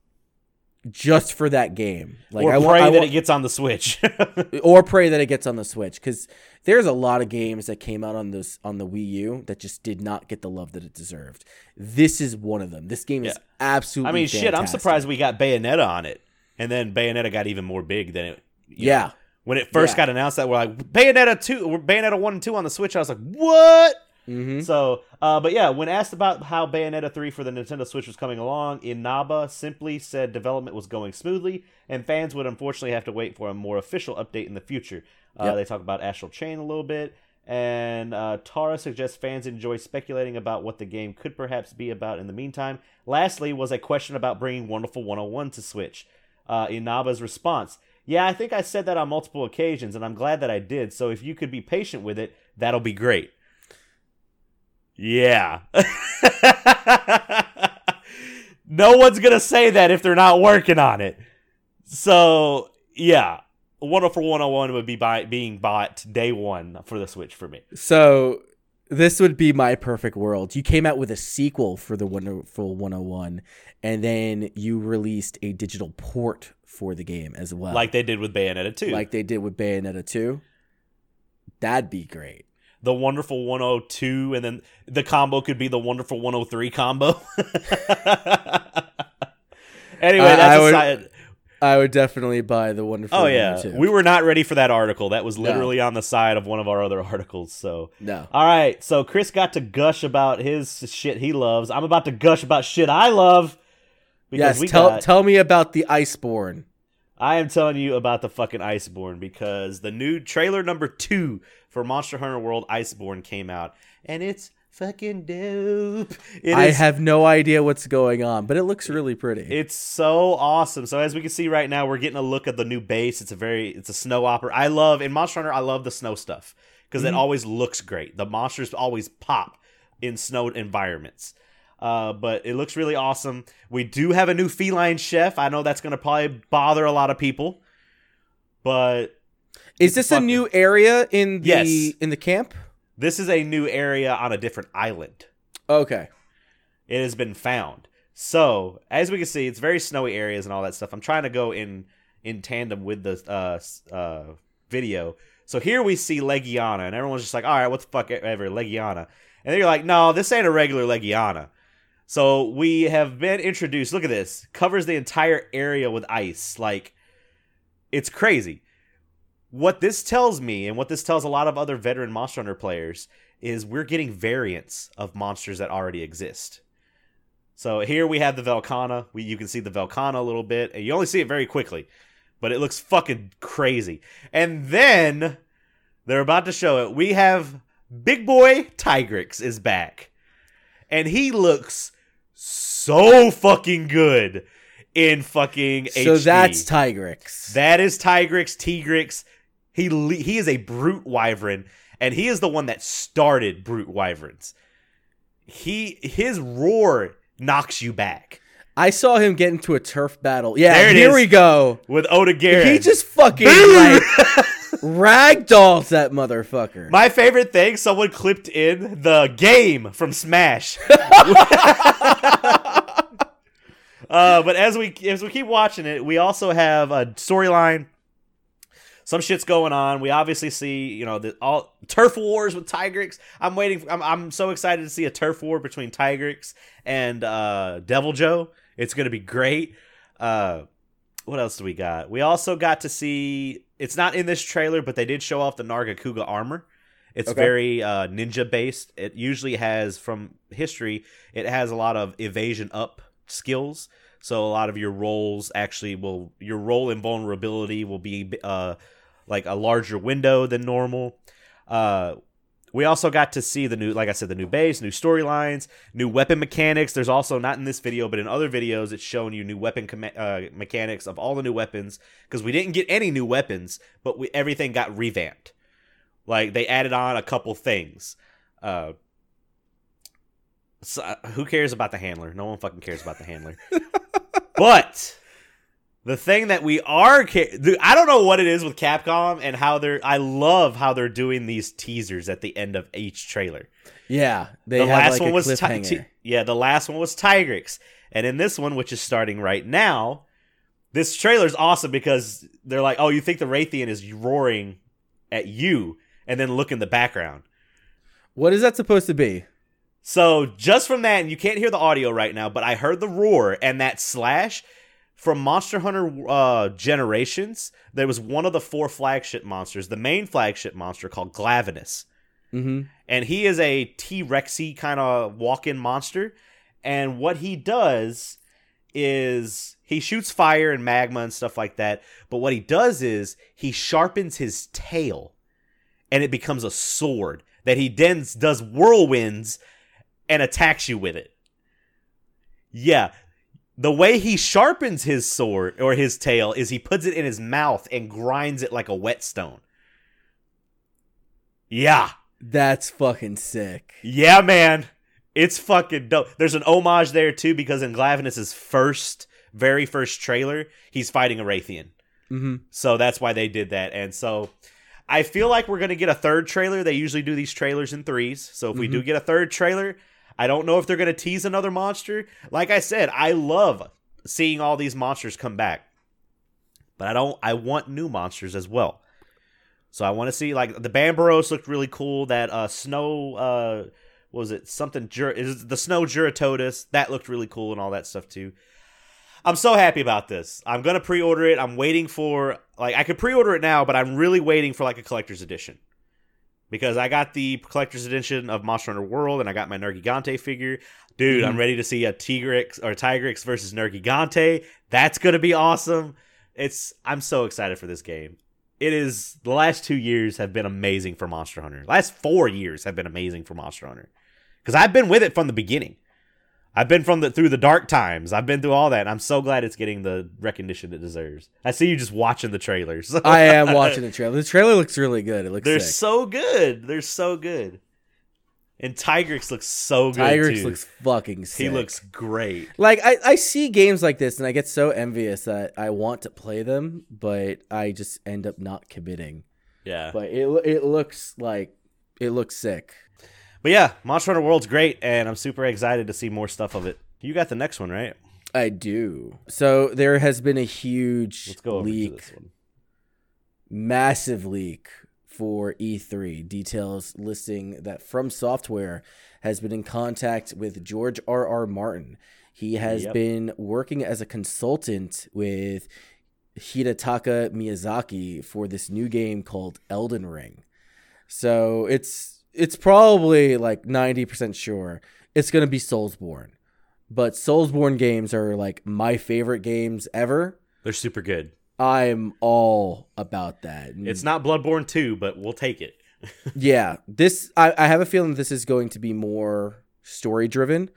just for that game. Like or I pray want, I that it gets on the Switch. (laughs) or pray that it gets on the Switch because there's a lot of games that came out on this on the Wii U that just did not get the love that it deserved. This is one of them. This game is absolutely. I mean, shit, I'm surprised we got Bayonetta on it. And then Bayonetta got even more big than it. Yeah, know. When it first Yeah. got announced that we're like Bayonetta 2, or Bayonetta 1 and 2 on the Switch, I was like, what? Hmm So, uh, but yeah, when asked about how Bayonetta 3 for the Nintendo Switch was coming along, Inaba simply said development was going smoothly, and fans would unfortunately have to wait for a more official update in the future. Uh, Yep. They talk about Astral Chain a little bit, and uh, Taura suggests fans enjoy speculating about what the game could perhaps be about in the meantime. Lastly, was a question about bringing Wonderful 101 to Switch. Uh, Inaba's response. Yeah, I think I said that on multiple occasions, and I'm glad that I did. So if you could be patient with it, that'll be great. Yeah. (laughs) no one's going to say that if they're not working on it. So, yeah. Wonderful 101 would be buy, being bought day one for the Switch for me. So this would be my perfect world. You came out with a sequel for the Wonderful 101, and then you released a digital port for the game as well, Like they did with Bayonetta 2. like they did with Bayonetta 2. That'd be great. The Wonderful 102, and then the combo could be the Wonderful 103 combo. (laughs) anyway, I- that's I would- side. I would definitely buy the Wonderful. Oh yeah, 102. we were not ready for that article. That was No. literally on the side of one of our other articles. So, no. all right. So Chris got to gush about his shit he loves. I'm about to gush about shit I love. Because Yes, we tell got, tell me about the Iceborne. I am telling you about the fucking Iceborne because the new trailer number two for Monster Hunter World Iceborne came out, and it's fucking dope. It I is- have no idea what's going on, but it looks really pretty. It's so awesome. So as we can see right now, we're getting a look at the new base. It's a very it's a snow opera. I love in Monster Hunter. I love the snow stuff because it Mhm. always looks great. The monsters always pop in snowed environments. Uh, but it looks really awesome. We do have a new feline chef. I know that's going to probably bother a lot of people, but Is this a new area in the Yes. in the camp? this is a new area on a different island. Okay. it has been found. So as we can see, it's very snowy areas and all that stuff. I'm trying to go in in tandem with the uh, uh, video. So here we see Legiana, and everyone's just like, "All right, what the fuck ever, Legiana?" And they're like, "No, this ain't a regular Legiana." So we have been introduced. Look at this. Covers the entire area with ice. Like it's crazy. What this tells me, and what this tells a lot of other veteran Monster Hunter players, is we're getting variants of monsters that already exist. So here we have the Velkhana. We, you can see the Velkhana a little bit, and you only see it very quickly, but it looks fucking crazy. And then they're about to show it. We have Big Boy Tigrix is back, and he looks so fucking good in fucking So HD. that's Tigrix. That is Tigrix, Tigrix. He le- he is a brute wyvern, and he is the one that started brute wyverns. He his roar knocks you back. I saw him get into a turf battle. Yeah, here is. we go. With Odogaron. He just fucking like (laughs) ragdolls that motherfucker. My favorite thing, someone clipped in the game from Smash. (laughs) uh, but as we as we keep watching it, we also have a storyline. Some shit's going on. We obviously see, you know, the all turf wars with Tigrix. I'm waiting. I'm I'm so excited to see a turf war between Tigrix and uh, Deviljho. It's gonna be great. Uh, what else do we got? We also got to see. It's not in this trailer, but they did show off the Nargacuga armor. It's Okay. very uh, ninja based. It usually has, from history, it has a lot of evasion up skills. So a lot of your roles actually will your roll invulnerability will be uh, like a larger window than normal. Uh, we also got to see the new, like I said, the new base, new storylines, new weapon mechanics. There's also not in this video, but in other videos, it's showing you new weapon com- uh, mechanics of all the new weapons because we didn't get any new weapons, but we, everything got revamped. Like they added on a couple things. Uh, So, uh, who cares about the handler? No one fucking cares about the handler. (laughs) but the thing that we are, dude, I don't know what it is with Capcom and how they're. I love how they're doing these teasers at the end of each trailer. Yeah, they the last like one a was Ti-. Ti- yeah, the last one was Tigrix, and in this one, which is starting right now, this trailer is awesome because they're like, "Oh, you think the Rathian is roaring at you?" And then look in the background. what is that supposed to be? So just from that, and you can't hear the audio right now, but I heard the roar and that slash from Monster Hunter uh, Generations. There was one of the four flagship monsters, the main flagship monster called Glavenus, Mm-hmm. and he is a T Rexy kind of walk-in monster. And what he does is he shoots fire and magma and stuff like that. But what he does is he sharpens his tail, and it becomes a sword that he then does whirlwinds and attacks you with it. Yeah. The way he sharpens his sword or his tail is he puts it in his mouth and grinds it like a whetstone. Yeah. That's fucking sick. Yeah, man. It's fucking dope. There's an homage there too because in Glavenus' first, very first trailer, he's fighting a Rathian. Mm-hmm. So that's why they did that. And so I feel like we're going to get a third trailer. They usually do these trailers in threes. So if we do get a third trailer, I don't know if they're going to tease another monster. Like I said, I love seeing all these monsters come back. But I don't I want new monsters as well. So I want to see like the Banbaros looked really cool. That uh snow uh what was it something Jur- is the snow Jyuratodus that looked really cool and all that stuff too. I'm so happy about this. I'm gonna pre-order it. I'm waiting for like I could pre-order it now, but I'm really waiting for like a collector's edition because I got the collector's edition of Monster Hunter World and I got my Nergigante figure. Dude, I'm Mhm. ready to see a Tigrix or Tigrix versus Nergigante. That's gonna be awesome. It's I'm so excited for this game. It is the last two years have been amazing for Monster Hunter. last four years have been amazing for Monster Hunter because I've been with it from the beginning. I've been from the through the dark times. I've been through all that. And I'm so glad it's getting the recognition it deserves. I see you just watching the trailers. (laughs) I am watching the trailer. The trailer looks really good. It looks They're sick. so good. They're so good. And Tigrix looks so good Tigrex too. looks fucking sick. he looks great. like I, I see games like this and I get so envious that I want to play them, but I just end up not committing. Yeah. But it it looks like it looks sick. But yeah, Monster Hunter World's great, and I'm super excited to see more stuff of it. You got the next one, right? I do. So there has been a huge Let's go over to leak, massive leak for E3. Details listing that From Software has been in contact with George R. R. Martin. He has Yep. been working as a consultant with Hidetaka Miyazaki for this new game called Elden Ring. So it's it's probably like 90% sure it's going to be Soulsborne. But Soulsborne games are like my favorite games ever. They're super good. I'm all about that. It's not Bloodborne 2, but we'll take it. (laughs) yeah, this I, I have a feeling this is going to be more story driven.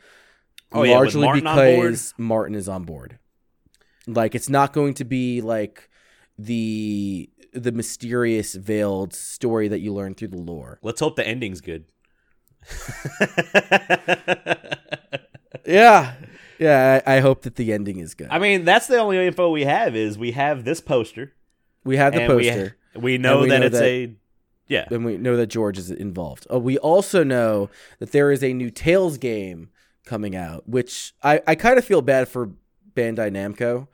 Oh, yeah, largely Martin because Martin is on board. Like it's not going to be like the the mysterious veiled story that you learn through the lore. Let's hope the ending's good. (laughs) Yeah. Yeah, I, I hope that the ending is good. I mean, that's the only info we have is we have this poster. we have the and we- poster. We, know we that know it's that- a yeah. and we know that George is involved. Uh, we also know that there is a new Tales game coming out, which I, I kind of feel bad for Bandai Namco.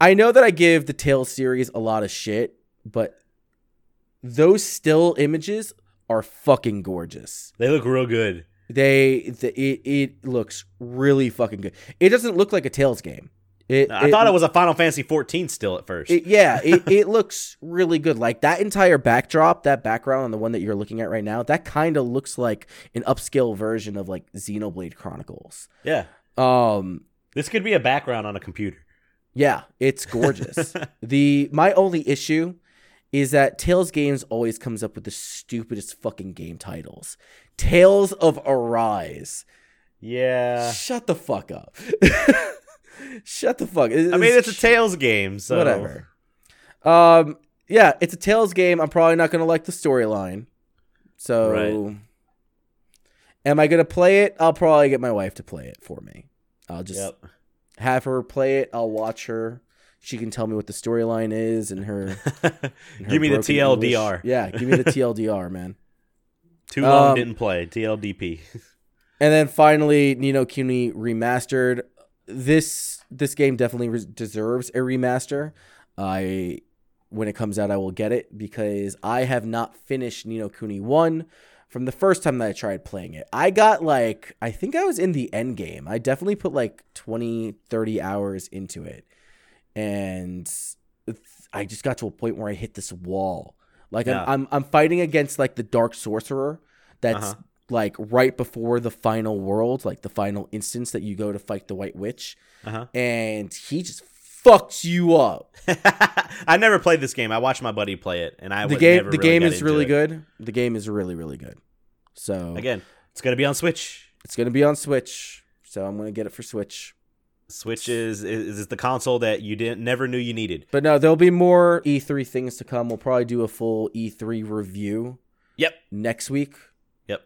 I know that I give the Tales series a lot of shit, but those still images are fucking gorgeous. They look real good. They the, it it looks really fucking good. It doesn't look like a Tales game. It, I thought it was a Final Fantasy 14 still at first. it, yeah, (laughs) it, it looks really good. Like that entire backdrop, that background on the one that you're looking at right now, that kind of looks like an upscale version of like Xenoblade Chronicles. yeah. Um, This could be a background on a computer. yeah, it's gorgeous. (laughs) the my only issue is that Tales Games always comes up with the stupidest fucking game titles. Tales of Arise. Yeah. Shut the fuck up. (laughs) Shut the fuck. I mean, it's a Tales game, so whatever. Um, yeah, it's a Tales game. I'm probably not gonna like the storyline. So, Right. Am I gonna play it? I'll probably get my wife to play it for me. I'll just Yep. have her play it. I'll watch her. She can tell me what the storyline is and her. (laughs) and her Give me the broken English. TLDR. Yeah, give me the (laughs) TLDR, man. Too long Um, didn't play. TLDP. And then finally, Ni no Kuni remastered. This this game definitely res- deserves a remaster. I when it comes out, I will get it because I have not finished Ni no Kuni one from the first time that I tried playing it. I got like I think I was in the end game. I definitely put like 20, 30 hours into it, and I just got to a point where I hit this wall. Like Yeah. I'm, I'm I'm fighting against like the dark sorcerer that's Uh-huh. like right before the final world, like the final instance that you go to fight the White Witch, Uh-huh. and he just fucks you up. (laughs) I never played this game. I watched my buddy play it, and I the game never the really game is really it. good. The game is really really good. So Again, it's gonna be on Switch. it's gonna be on Switch. So I'm gonna get it for Switch. Switch is is, is the console that you didn't never knew you needed. But no, there'll be more E3 things to come. We'll probably do a full E3 review Yep. next week. Yep.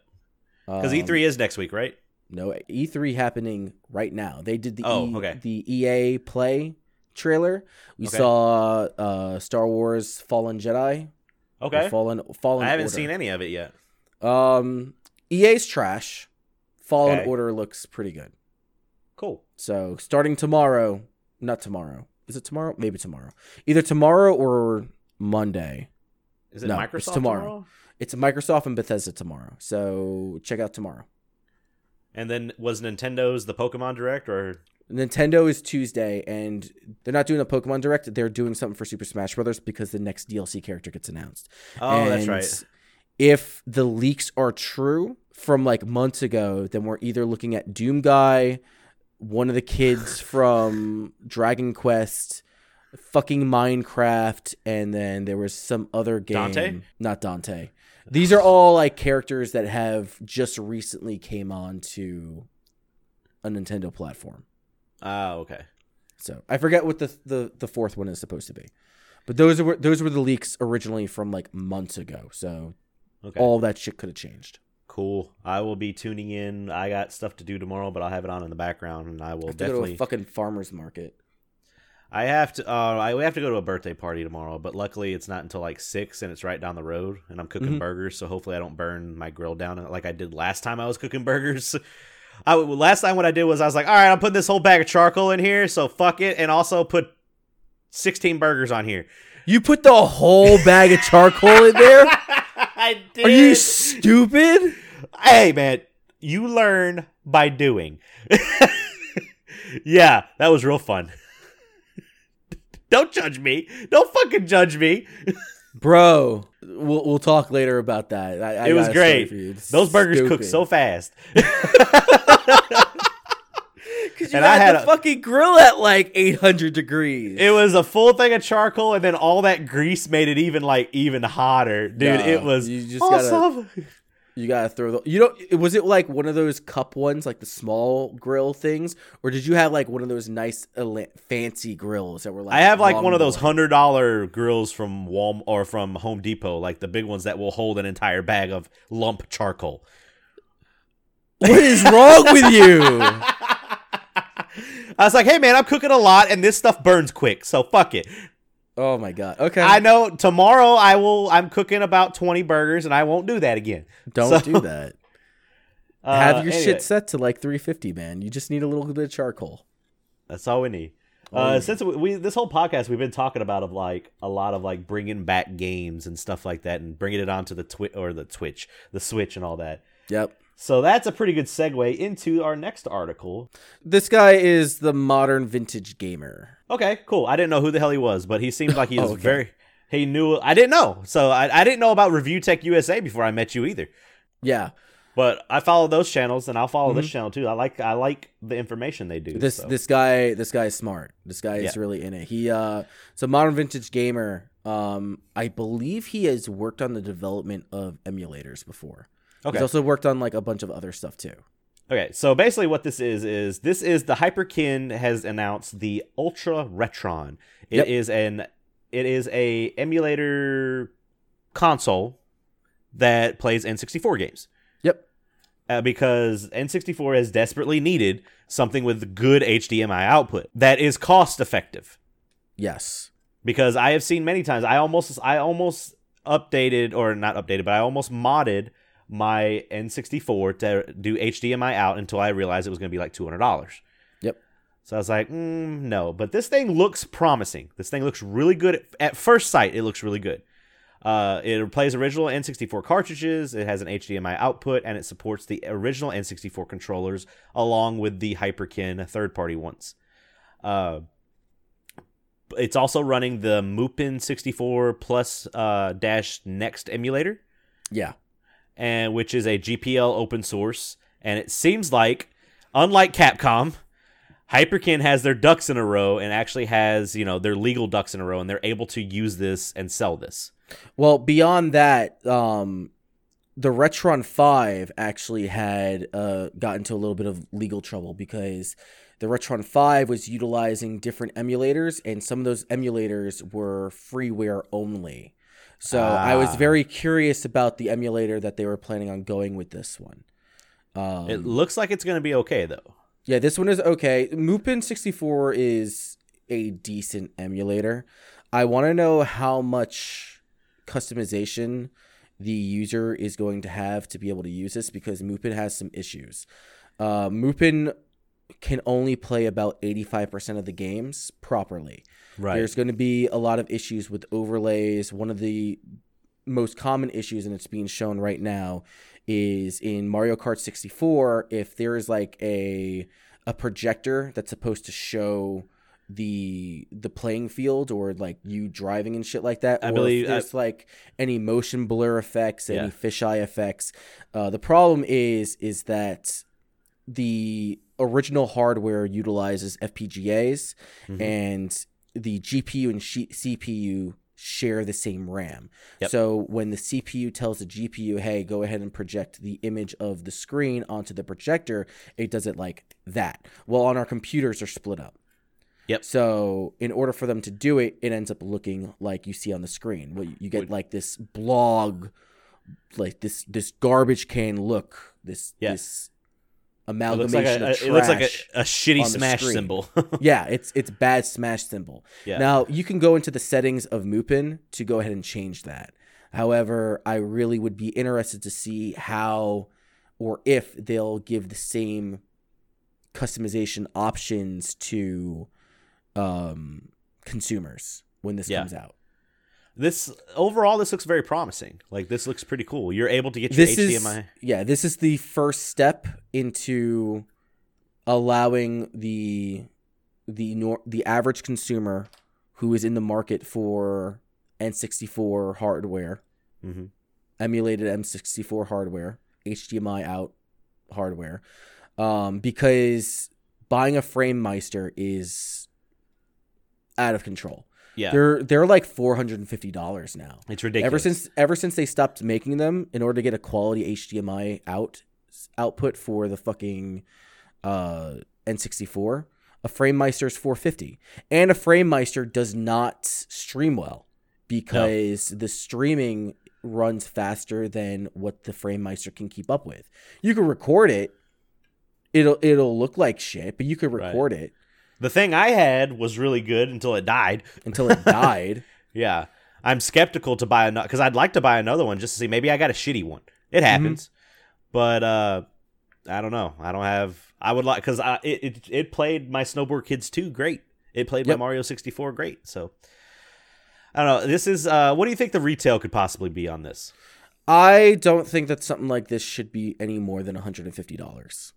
Because Um, E3 is next week, right? No, E3 happening right now. They did the Oh, E- okay. the EA Play trailer. We Okay. saw uh, Star Wars Fallen Jedi. Okay. Fallen Fallen. I haven't Order. seen any of it yet. Um, EA's trash. Fallen Okay. Order looks pretty good. So starting tomorrow, not tomorrow. Is it tomorrow? Maybe tomorrow. Either tomorrow or Monday. Is it No, Microsoft it's tomorrow. tomorrow? It's Microsoft and Bethesda tomorrow. So check out tomorrow. And then was Nintendo's the Pokemon Direct or Nintendo is Tuesday, and they're not doing a Pokemon Direct. They're doing something for Super Smash Brothers because the next DLC character gets announced. Oh, that's right. If the leaks are true from like months ago, then we're either looking at Doom Guy, one of the kids from Dragon Quest, fucking Minecraft, and then there was some other game. Dante? Not Dante. These are all like characters that have just recently came on to a Nintendo platform. Ah, okay. So I forget what the the, the fourth one is supposed to be, but those are those were the leaks originally from like months ago. So Okay. all that shit could have changed. Cool. I will be tuning in. I got stuff to do tomorrow, but I'll have it on in the background, and I will I to go to definitely. a fucking farmers market. I have to. Uh, I we have to go to a birthday party tomorrow, but luckily it's not until like six, and it's right down the road. And I'm cooking Mhm. burgers, so hopefully I don't burn my grill down like I did last time I was cooking burgers. (laughs) I last time what I did was I was like, all right, I'm putting this whole bag of charcoal in here, so fuck it, and also put 16 burgers on here. You put the whole bag of charcoal in there? (laughs) I did. Are you stupid? hey man, you learn by doing. (laughs) yeah, that was real fun. (laughs) Don't judge me. Don't fucking judge me. (laughs) Bro, we'll we'll talk later about that. I, I It was got a story great. for you. It's Those burgers stupid. cook so fast. 'Cause you and I had had the a- fucking grill at like 800 degrees. It was a full thing of charcoal, and then all that grease made it even like even hotter, dude. No, it was you just gotta- awesome. You gotta throw the. You don't. Was it like one of those cup ones, like the small grill things, or did you have like one of those nice, fancy grills that were like? I have like one of those hundred dollar grills from Walmart or from Home Depot, like the big ones that will hold an entire bag of lump charcoal. What is wrong with you? (laughs) I was like, hey man, I'm cooking a lot and this stuff burns quick, so fuck it. Oh my god. Okay. I know tomorrow I will I'm cooking about 20 burgers and I won't do that again. don't so- do (laughs) that. Uh, have your anyway, shit set to like 350, man. You just need a little bit of charcoal. That's all we need. Uh, since we, we this whole podcast we've been talking about of like a lot of like bringing back games and stuff like that and bringing it onto the twit or the Twitch, the Switch and all that. Yep. So that's a pretty good segue into our next article. This guy is the modern vintage gamer. Okay, cool. I didn't know who the hell he was, but he seemed like he was (laughs) Okay. very. He knew. I didn't know, so I, I didn't know about Review Tech USA before I met you either. Yeah. But I follow those channels, and I'll follow this channel too. I like I like the information they do. Mm-hmm. This so. this guy this guy is smart. This guy is Yeah. really in it. He uh so modern vintage gamer. Um, I believe he has worked on the development of emulators before. Okay. He's also worked on like a bunch of other stuff too. Okay, so basically what this is is this is the Hyperkin has announced the Ultra Retron. It is Yep. an it is a emulator console that plays N64 games. Yep. uh, because N64 has desperately needed something with good HDMI output that is cost effective. Yes. Because I have seen many times I almost I almost updated or not updated, but I almost modded my N64 to do HDMI out until I realized it was going to be like two hundred dollars. Yep. So I was like, mm, no. But this thing looks promising. This thing looks really good at first sight. It looks really good. Uh, it plays original N64 cartridges. It has an HDMI output, and it supports the original N64 controllers along with the Hyperkin third-party ones. Uh, it's also running the Mupen 64 Plus uh, Dash Next emulator, Yeah. And which is a GPL open source. And it seems like, unlike Capcom, Hyperkin has their ducks in a row and actually has you know their legal ducks in a row, and they're able to use this and sell this. Well, beyond that, um, the Retron 5 actually had uh, got into a little bit of legal trouble because the Retron 5 was utilizing different emulators, and some of those emulators were freeware only. So I was Ah. very curious about the emulator that they were planning on going with this one. Um, It looks like it's going to be okay though. yeah, this one is okay. Mupen 64 is a decent emulator. I want to know how much customization the user is going to have to be able to use this because Mupen has some issues. Uh, Mupen can only play about 85% of the games properly. Right. There's going to be a lot of issues with overlays. One of the most common issues, and it's being shown right now, is in Mario Kart 64. If there is like a a projector that's supposed to show the the playing field or like you driving and shit like that, I or believe- if there's like any motion blur effects, Yeah. any fisheye effects. Uh, the problem is is that the original hardware utilizes FPGAs Mhm. and the GPU and CPU share the same RAM. Yep. So when the CPU tells the GPU, "Hey, go ahead and project the image of the screen onto the projector," it does it like that. Well, on our computers, they're split up. Yep. So in order for them to do it, it ends up looking like you see on the screen. Well, you get like this blog, like this this garbage can look. This Yeah. this It looks like amalgamation a, it looks like a, a shitty smash screen. symbol. (laughs) yeah, it's it's bad smash symbol. yeah. Now you can go into the settings of Mupen to go ahead and change that. However, I really would be interested to see how or if they'll give the same customization options to um, consumers when this Yeah. comes out. This overall, this looks very promising. Like this looks pretty cool. You're able to get your This HDMI. is yeah, this is the first step into allowing the the nor- the average consumer who is in the market for N64 hardware, hmm emulated M64 hardware, HDMI out hardware, um, because buying a FrameMeister is out of control. Yeah, They're they're like four hundred and fifty dollars now. it's ridiculous. Ever since ever since they stopped making them in order to get a quality HDMI out output for the fucking uh, N64, a FrameMeister is 450, and a FrameMeister does not stream well because the streaming runs faster than what the FrameMeister can keep up with. You can record it. It'll it'll look like shit, but you could Right. record it the thing I had was really good until it died. (laughs) until it died. Yeah, I'm skeptical to buy another because I'd like to buy another one just to see. Maybe I got a shitty one. It happens, but uh, I don't know. I don't have. I would like because it, it it played my Snowboard Kids 2 great. It played Yep. my Mario 64 great. So I don't know. This is uh, what do you think the retail could possibly be on this? I don't think that something like this should be any more than one hundred and fifty dollars.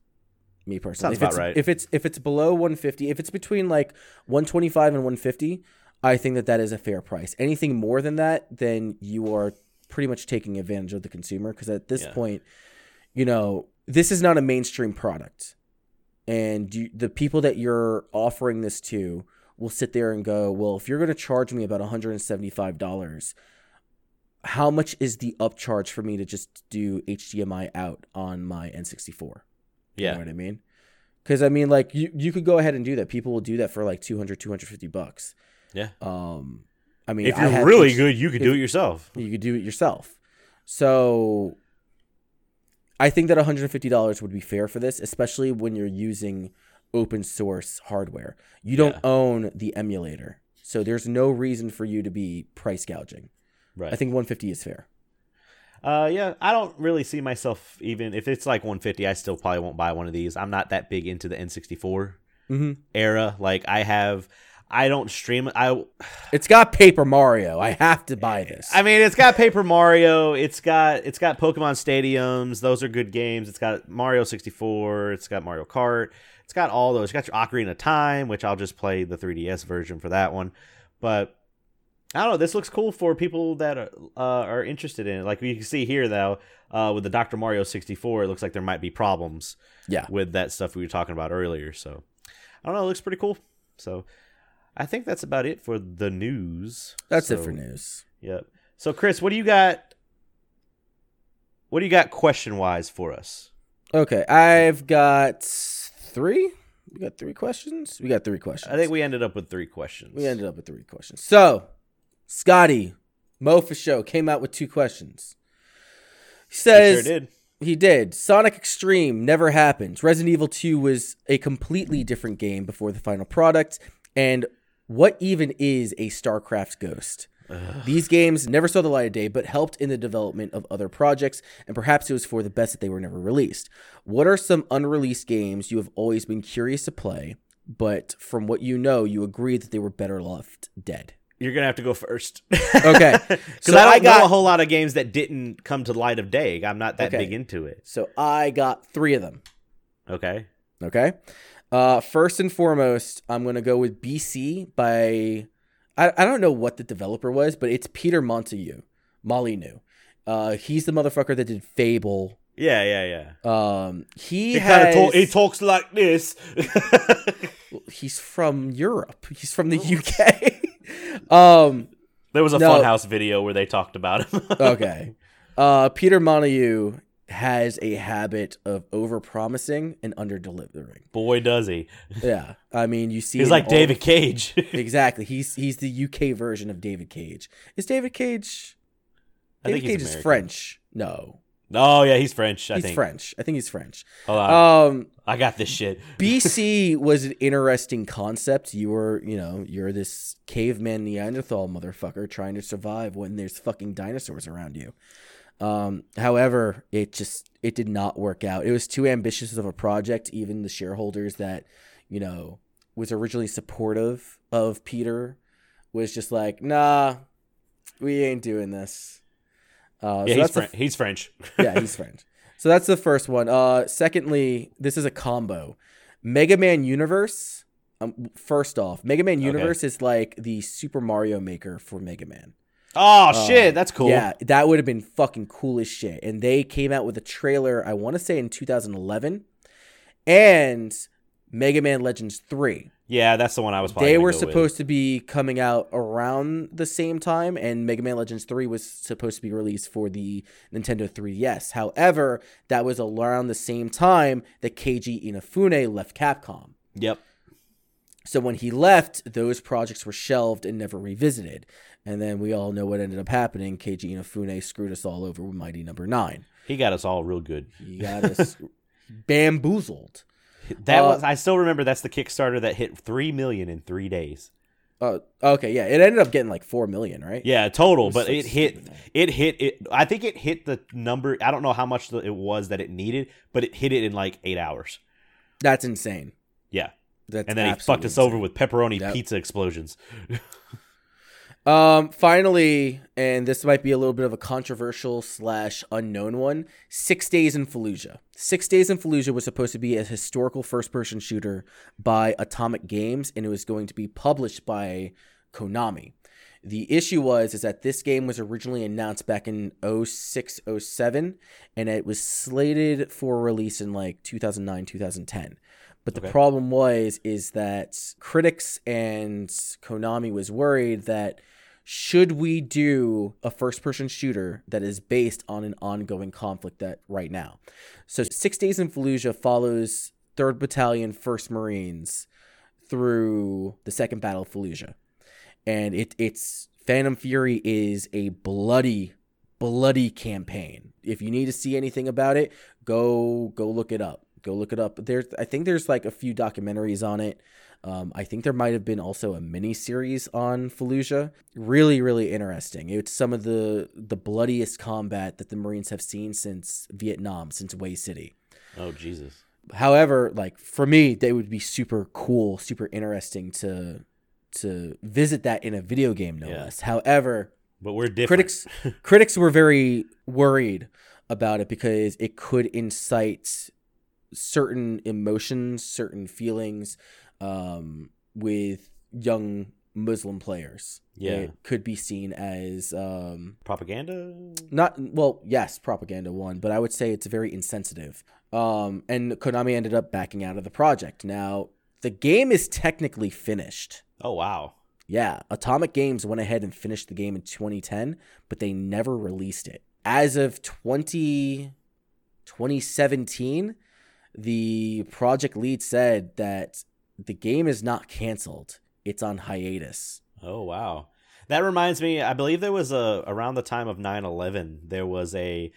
Me personally, Sounds if about it's, right. If it's if it's below one fifty, if it's between like one twenty five and one fifty, I think that that is a fair price. Anything more than that, then you are pretty much taking advantage of the consumer because at this Yeah. point, you know, this is not a mainstream product, and you, the people that you're offering this to will sit there and go, well, if you're going to charge me about one hundred and seventy five dollars how much is the upcharge for me to just do HDMI out on my N64? You Yeah, know what I mean? Because I mean, like you, you could go ahead and do that. People will do that for like 200, 250 bucks. Yeah. Um, I mean, if I you're really good, you could do it yourself. you could do it yourself. So I think that $150 would be fair for this, especially when you're using open source hardware. You don't Yeah. own the emulator. So there's no reason for you to be price gouging. Right. I think 150 is fair. Uh, yeah, I don't really see myself even if it's like 150. I still probably won't buy one of these. I'm not that big into the N64 Mhm. era. Like I have, I don't stream. I, It's got Paper Mario. I have to buy this. I mean, it's got Paper Mario. It's got it's got Pokemon Stadiums. Those are good games. It's got Mario 64. It's got Mario Kart. It's got all those. It's got your Ocarina of Time, which I'll just play the 3DS version for that one. But I don't know. This looks cool for people that are, uh, are interested in it. Like you can see here, though, uh, with the Dr. Mario 64, it looks like there might be problems yeah. with that stuff we were talking about earlier. So I don't know. It looks pretty cool. So I think that's about it for the news. That's it for news. Yep. So Chris, what do you got? What do you got question wise for us? Okay, I've got three. We got three questions. We got three questions. I think we ended up with three questions. we ended up with three questions. So, Scotty Mofa Show came out with two questions. He says sure did. he did. Sonic X-treme never happened. Resident Evil 2 was a completely different game before the final product. And what even is a StarCraft Ghost? These games never saw the light of day, but helped in the development of other projects, and perhaps it was for the best that they were never released. What are some unreleased games you have always been curious to play, but from what you know, you agree that they were better left dead? You're gonna have to go first. Okay, (laughs) Because so I don't I got- know a whole lot of games that didn't come to light of day. I'm not that Okay. big into it. So I got three of them. Okay. Okay. Uh, first and foremost, I'm gonna go with BC by I, I don't know what the developer was, but it's Peter Montague, Molyneux. Uh, he's the motherfucker that did Fable. Yeah, yeah, yeah. Um, he, He has. talk, he talks like this. (laughs) he's from Europe. He's from the UK. (laughs) um, there was a No. Funhouse video where they talked about him. (laughs) okay. Uh, Peter Montague has a habit of over promising and under delivering. Boy, does he! (laughs) Yeah, I mean, you see, He's like David Cage. (laughs) Exactly. He's he's the UK version of David Cage. Is David Cage? I David Cage is French. No, oh yeah, he's French. I he's think. French. I think he's French. Hold on, Um, I got this shit. (laughs) BC was an interesting concept. You were, you know, you're this caveman Neanderthal motherfucker trying to survive when there's fucking dinosaurs around you. Um, however, it just it did not work out. It was too ambitious of a project. Even the shareholders that, you know, was originally supportive of Peter was just like, nah, we ain't doing this. Uh, yeah, so he's, that's the Fren- he's French. (laughs) yeah, he's French. So that's the first one. Uh, secondly, this is a combo. Mega Man Universe. Um, first off, Mega Man Okay. Universe is like the Super Mario Maker for Mega Man. Oh Uh, shit, that's cool. Yeah, that would have been fucking cool as shit. And they came out with a trailer. I want to say in 2011, and Mega Man Legends 3. Yeah, that's the one I was. They were supposed to be coming out around the same time, and Mega Man Legends 3 was supposed to be released for the Nintendo 3DS. However, that was around the same time that Keiji Inafune left Capcom. Yep. So when he left, those projects were shelved and never revisited. And then we all know what ended up happening. Keiji Inafune screwed us all over with Mighty Number 9. He got us all real good. He got us (laughs) bamboozled. That Uh, was. I still remember that's the Kickstarter that hit three million in three days. Oh, okay, yeah. It ended up getting like 4 million, right? Yeah, total. was But so it hit. It hit. It. I think it hit the number. I don't know how much it was that it needed, but it hit it in like eight hours. That's insane. Yeah, That's and then he fucked us insane. over with pepperoni Yep. pizza explosions. (laughs) Um, finally, and this might be a little bit of a controversial slash unknown one. Six Days in Fallujah. Six Days in Fallujah was supposed to be a historical first-person shooter by Atomic Games, and it was going to be published by Konami. The issue was is that this game was originally announced back in 06, 07, and it was slated for release in like 2009, 2010. But the Okay. problem was is that critics and Konami was worried that should we do a first person shooter that is based on an ongoing conflict that right now. So 6 Days in Fallujah follows 3rd Battalion 1st Marines through the Second Battle of Fallujah. And it it's Phantom Fury is a bloody bloody campaign. If you need to see anything about it, go go look it up. Go look it up. There's I think there's like a few documentaries on it. Um, I think there might have been also a mini series on Fallujah. Really, really interesting. It's some of the the bloodiest combat that the Marines have seen since Vietnam, since Hue City. Oh Jesus. However, like for me, they would be super cool, super interesting to to visit that in a video game, no Yeah. less. However, But we're different. critics (laughs) critics were very worried about it because it could incite certain emotions, certain feelings um, with young Muslim players. Yeah. It could be seen as um, propaganda. not well, yes, propaganda one, but I would say it's very insensitive. Um, and Konami ended up backing out of the project. Now, the game is technically finished. Oh wow. Yeah, Atomic Games went ahead and finished the game in 2010, but they never released it. As of 20, 2017, the project lead said that the game is not canceled. It's on hiatus. Oh wow. That reminds me, I believe there was a around the time of 9/11, there was a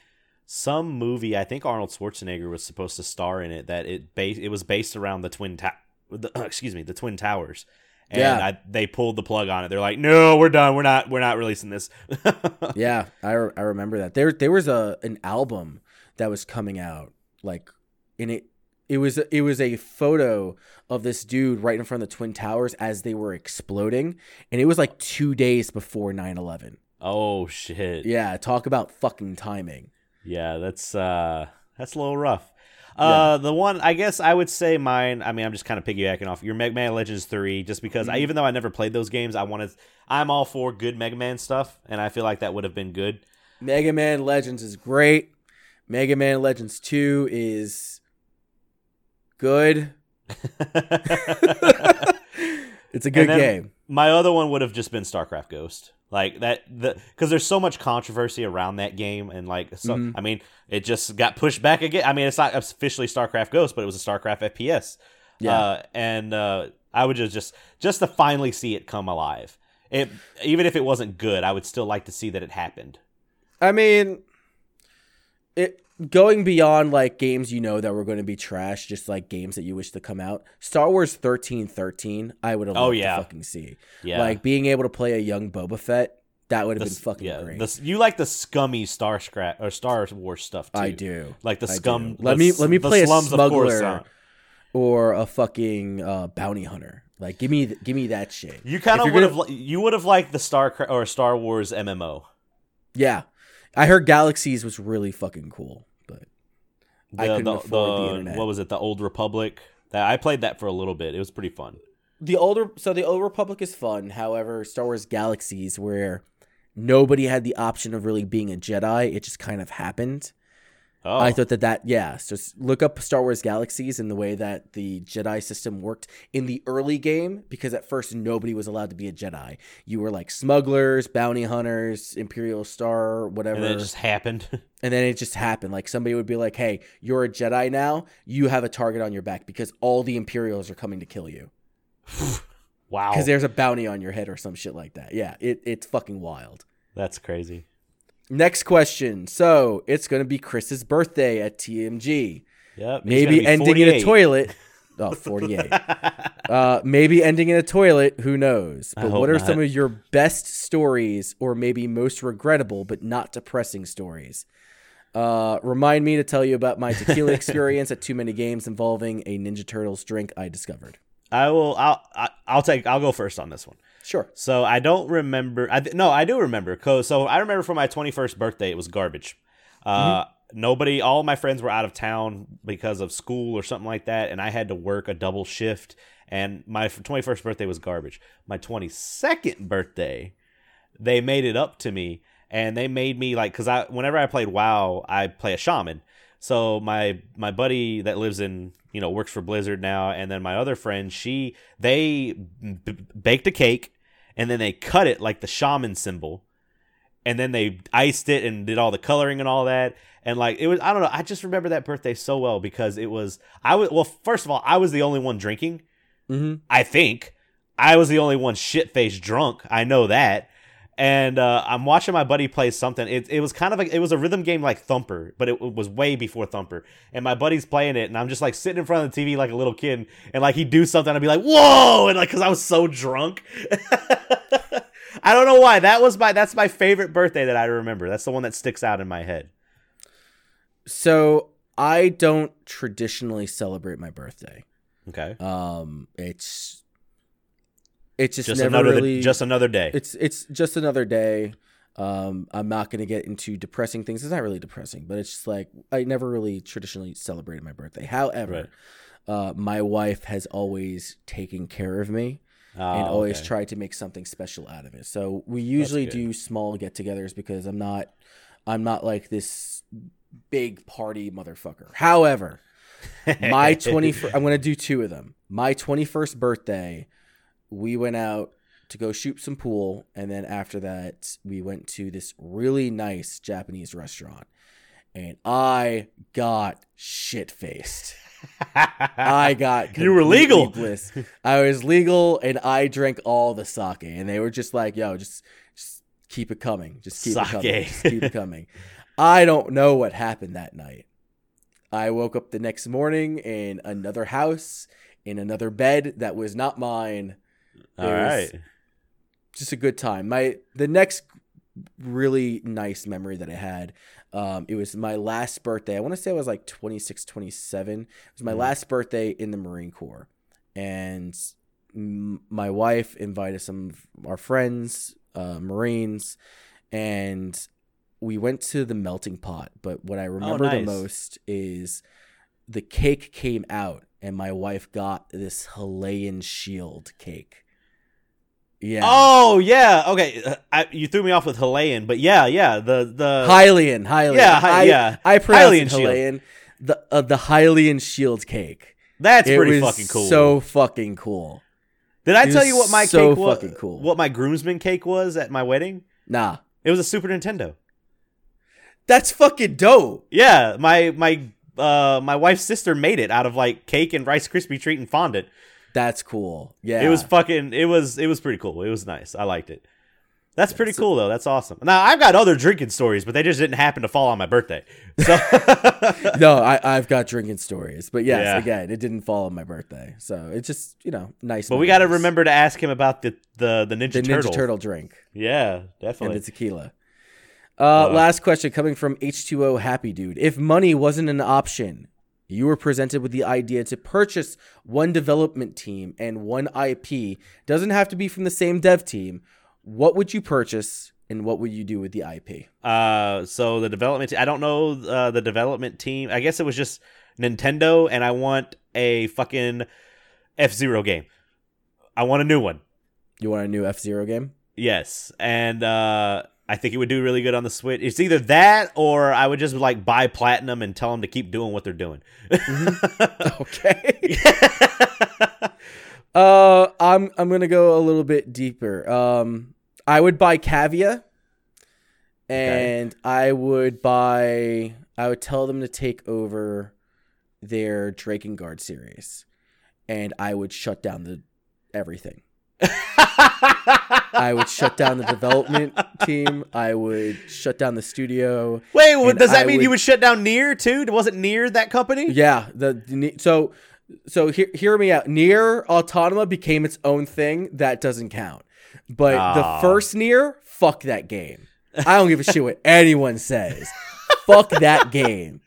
some movie, I think Arnold Schwarzenegger was supposed to star in it that it base it was based around the twin ta- the, (clears throat) excuse me, the twin towers. And Yeah. I, they pulled the plug on it. They're like, "No, we're done. We're not we're not releasing this." (laughs) yeah, I, re- I remember that. There there was a an album that was coming out like in it it was it was a photo of this dude right in front of the twin towers as they were exploding and it was like 2 days before 9/11. oh shit. Yeah, talk about fucking timing. Yeah, that's uh that's a little rough. Uh the one I guess I would say mine, I mean I'm just kind of piggybacking off your Mega Man Legends 3 just because I, even though I never played those games, I wanted I'm all for good Mega Man stuff and I feel like that would have been good. Mega Man Legends is great. Mega Man Legends 2 is good. (laughs) it's a good game. My other one would have just been StarCraft Ghost. Like that the cuz there's so much controversy around that game and like so Mhm. I mean it just got pushed back again. I mean it's not officially StarCraft Ghost, but it was a StarCraft FPS. Yeah. Uh, and uh, I would just just just to finally see it come alive. It even if it wasn't good, I would still like to see that it happened. I mean, it going beyond like games you know that were going to be trash, just like games that you wish to come out. Star Wars thirteen thirteen, I would have Oh, loved yeah. to fucking see. Yeah, Like being able to play a young Boba Fett, that would have been fucking yeah, great. the you like the scummy Star Scrap or Star Wars stuff too. I do. Like the scum. Let the me let me play a smuggler or a fucking uh, bounty hunter. Like give me give me that shit. You kind of would have. You would have liked the Star or Star Wars MMO. Yeah, I heard Galaxies was really fucking cool, but The, I couldn't the, afford the the- internet. What was it? The Old Republic. That I played that for a little bit. It was pretty fun. the older so the old republic is fun however star wars galaxies where nobody had the option of really being a jedi it just kind of happened Oh, i thought that that yeah so just look up star wars galaxies and the way that the jedi system worked in the early game because at first nobody was allowed to be a jedi you were like smugglers bounty hunters imperial star whatever and it just happened. (laughs) and then it just happened. Like somebody would be like, "Hey, you're a Jedi now. You have a target on your back because all the Imperials are coming to kill you wow, because there's a bounty on your head or some shit like that." Yeah, it, it's fucking wild. that's crazy. Next question. So it's gonna be Chris's birthday at TMG. Yep. Maybe ending in a toilet. Oh, 48. (laughs) uh, maybe ending in a toilet. Who knows? But what are not. some of your best stories, or maybe most regrettable but not depressing stories? Uh, remind me to tell you about my tequila (laughs) experience at too many games involving a Ninja Turtles drink I discovered. I will. I'll. I- I'll take. I'll go first on this one. Sure. So I don't remember. I th- no, I do remember. 'cause- so I remember for my 21st birthday, it was garbage. Uh, Nobody, all my friends were out of town because of school or something like that, and I had to work a double shift. And my 21st birthday was garbage. My 22nd birthday, they made it up to me, and they made me like because I whenever I played WoW, I play a shaman. So my my buddy that lives in you know works for Blizzard now, and then my other friend, she they b- baked a cake and then they cut it like the shaman symbol and then they iced it and did all the coloring and all that. And like it was i don't know i just remember that birthday so well because it was i was well first of all i was the only one drinking. Mm-hmm. i think. I was the only one shit faced drunk. I know that and uh, I'm watching my buddy play something. It, it was kind of like it was a rhythm game like Thumper, but it, was way before Thumper. And my buddy's playing it, and I'm just like sitting in front of the TV like a little kid, and like he'd do something, I'd be like, "Whoa!" and like because I was so drunk. (laughs) I don't know why. That was my that's my favorite birthday that I remember. That's the one that sticks out in my head. So I don't traditionally celebrate my birthday. Okay. Um, it's it's just, Just never another really just another day. it's it's just another day. Um, I'm not gonna get into depressing things. It's not really depressing, but it's just like I never really traditionally celebrated my birthday. However, uh, my wife has always taken care of me Oh, and always okay. tried to make something special out of it. So we usually do small get-togethers because I'm not I'm not like this big party motherfucker. However, my (laughs) 21st I'm going to do two of them. My 21st birthday, we went out to go shoot some pool and then after that we went to this really nice Japanese restaurant. And I got shit-faced. (laughs) I got You were legal. Bliss. I was legal and I drank all the sake and they were just like, "Yo, just just keep it coming. Just keep it coming. Just keep it coming." I don't know what happened that night. I woke up the next morning in another house in another bed that was not mine. All was. Just a good time. My the next really nice memory that I had um, it was my last birthday. I want to say I was like 26, 27. It was my Mhm. last birthday in the Marine Corps. And m- my wife invited some of our friends, uh, Marines, and we went to the melting pot. But what I remember the nice. most is the cake came out, and my wife got this Halayan shield cake. Yeah. Oh yeah. Okay. Uh, I, you threw me off with Halayan, but yeah, yeah. The the Hylian, Hylian. Yeah, Hy- I, yeah. I pronounced Hylian it shield. Hylian. The uh, the Hylian shield cake. that's it pretty fucking cool. So fucking cool. did I it tell you what my so cake was? fucking cool. What my groomsman cake was at my wedding? Nah, It was a Super Nintendo. that's fucking dope. Yeah, my my uh my wife's sister made it out of like cake and Rice Krispie treat and fondant. That's cool. Yeah, It was fucking. It was it was pretty cool. It was nice. I liked it. That's pretty cool though. That's awesome. Now I've got other drinking stories, but they just didn't happen to fall on my birthday. So (laughs) no, I (laughs) I've got drinking stories, but yes, Yeah. again, it didn't fall on my birthday, so it's just you know nice. But we got to remember to ask him about the the the Ninja, the Ninja Turtle. Turtle drink. Yeah, definitely. and the tequila. Uh, Uh, last question coming from H2O Happy Dude. If money wasn't an option, you were presented with the idea to purchase one development team and one IP. Doesn't have to be from the same dev team. What would you purchase and what would you do with the IP? Uh, so the development. I don't know uh, the development team. I guess it was just Nintendo, and I want a fucking F Zero game. I want a new one. You want a new F Zero game? Yes, and uh, I think it would do really good on the Switch. It's either that or I would just like buy platinum and tell them to keep doing what they're doing. (laughs) Okay. (laughs) uh, I'm I'm gonna go a little bit deeper. Um, I would buy Cavia, and I would buy. I would tell them to take over their Drakengard series, and I would shut down the everything. (laughs) I would shut down the development team. I would shut down the studio. Wait, does that I mean you would- would shut down Nier too? Wasn't Nier that company? Yeah, the, so so hear, hear me out. Nier Automata became its own thing. That doesn't count. But Ah. the first Nier, fuck that game. I don't give a shit what anyone says. fuck that game.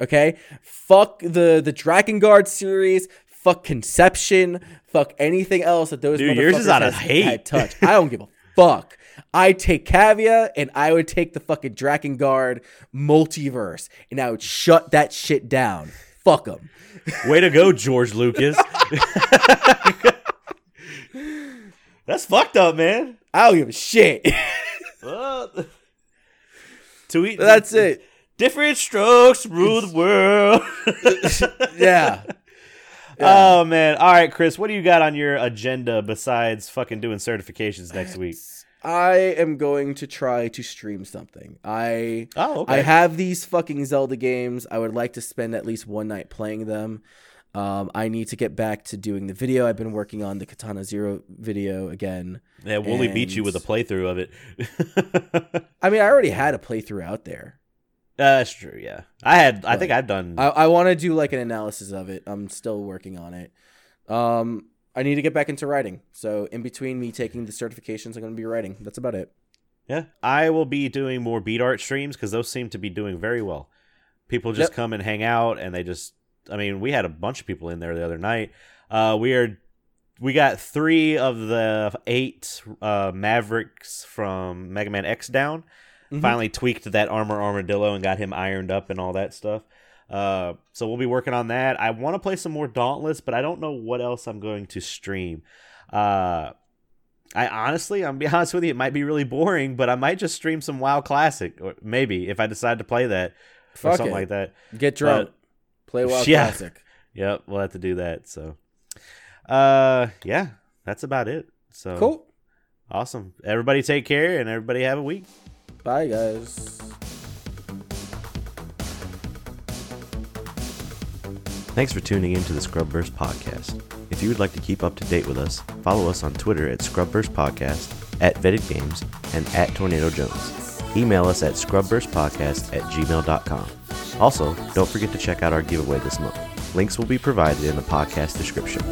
Okay? Fuck the the Drakengard series. Fuck Conception. Fuck anything else that those Dude, yours is out of hate. had touched. I don't give a (laughs) fuck. I take Cavia and I would take the fucking Drakengard multiverse and I would shut that shit down. Fuck them. (laughs) Way to go, George Lucas. (laughs) That's fucked up, man. I don't give a shit. Uh, to eat. That's it. Different strokes rule the world. Yeah. Oh man! All right, Chris, what do you got on your agenda besides fucking doing certifications next week? I am going to try to stream something. I Oh, okay. I have these fucking Zelda games. I would like to spend at least one night playing them. Um, I need to get back to doing the video. I've been working on the Katana Zero video again. Yeah, Wooly beat you with a playthrough of it. (laughs) I mean, I already had a playthrough out there. That's true. Yeah, I had. I think I've done. I, I want to do like an analysis of it. I'm still working on it. Um, I need to get back into writing. So in between me taking the certifications, I'm going to be writing. That's about it. Yeah, I will be doing more beat art streams because those seem to be doing very well. People just Yep. come and hang out, and they just. I mean, we had a bunch of people in there the other night. Uh, we are. We got three of the eight uh, Mavericks from Mega Man X down. Mhm. Finally tweaked that armor armadillo and got him ironed up and all that stuff. Uh, so we'll be working on that. I want to play some more Dauntless, but I don't know what else I'm going to stream. Uh, I honestly, I'm be (laughs) honest with you, it might be really boring, but I might just stream some WoW Classic, or maybe if I decide to play that or something it. like that. Get drunk. Play WoW (laughs) yeah. Classic. Yep, we'll have to do that. So, uh, yeah, that's about it. So Cool. awesome. Everybody take care, and everybody have a week. Bye, guys. Thanks for tuning in to the Scrubverse podcast. If you would like to keep up to date with us, follow us on Twitter at Scrubverse Podcast, at Vetted Games, and at Tornado Jones. Email us at scrubversepodcast at gmail.com. Also, don't forget to check out our giveaway this month. Links will be provided in the podcast description.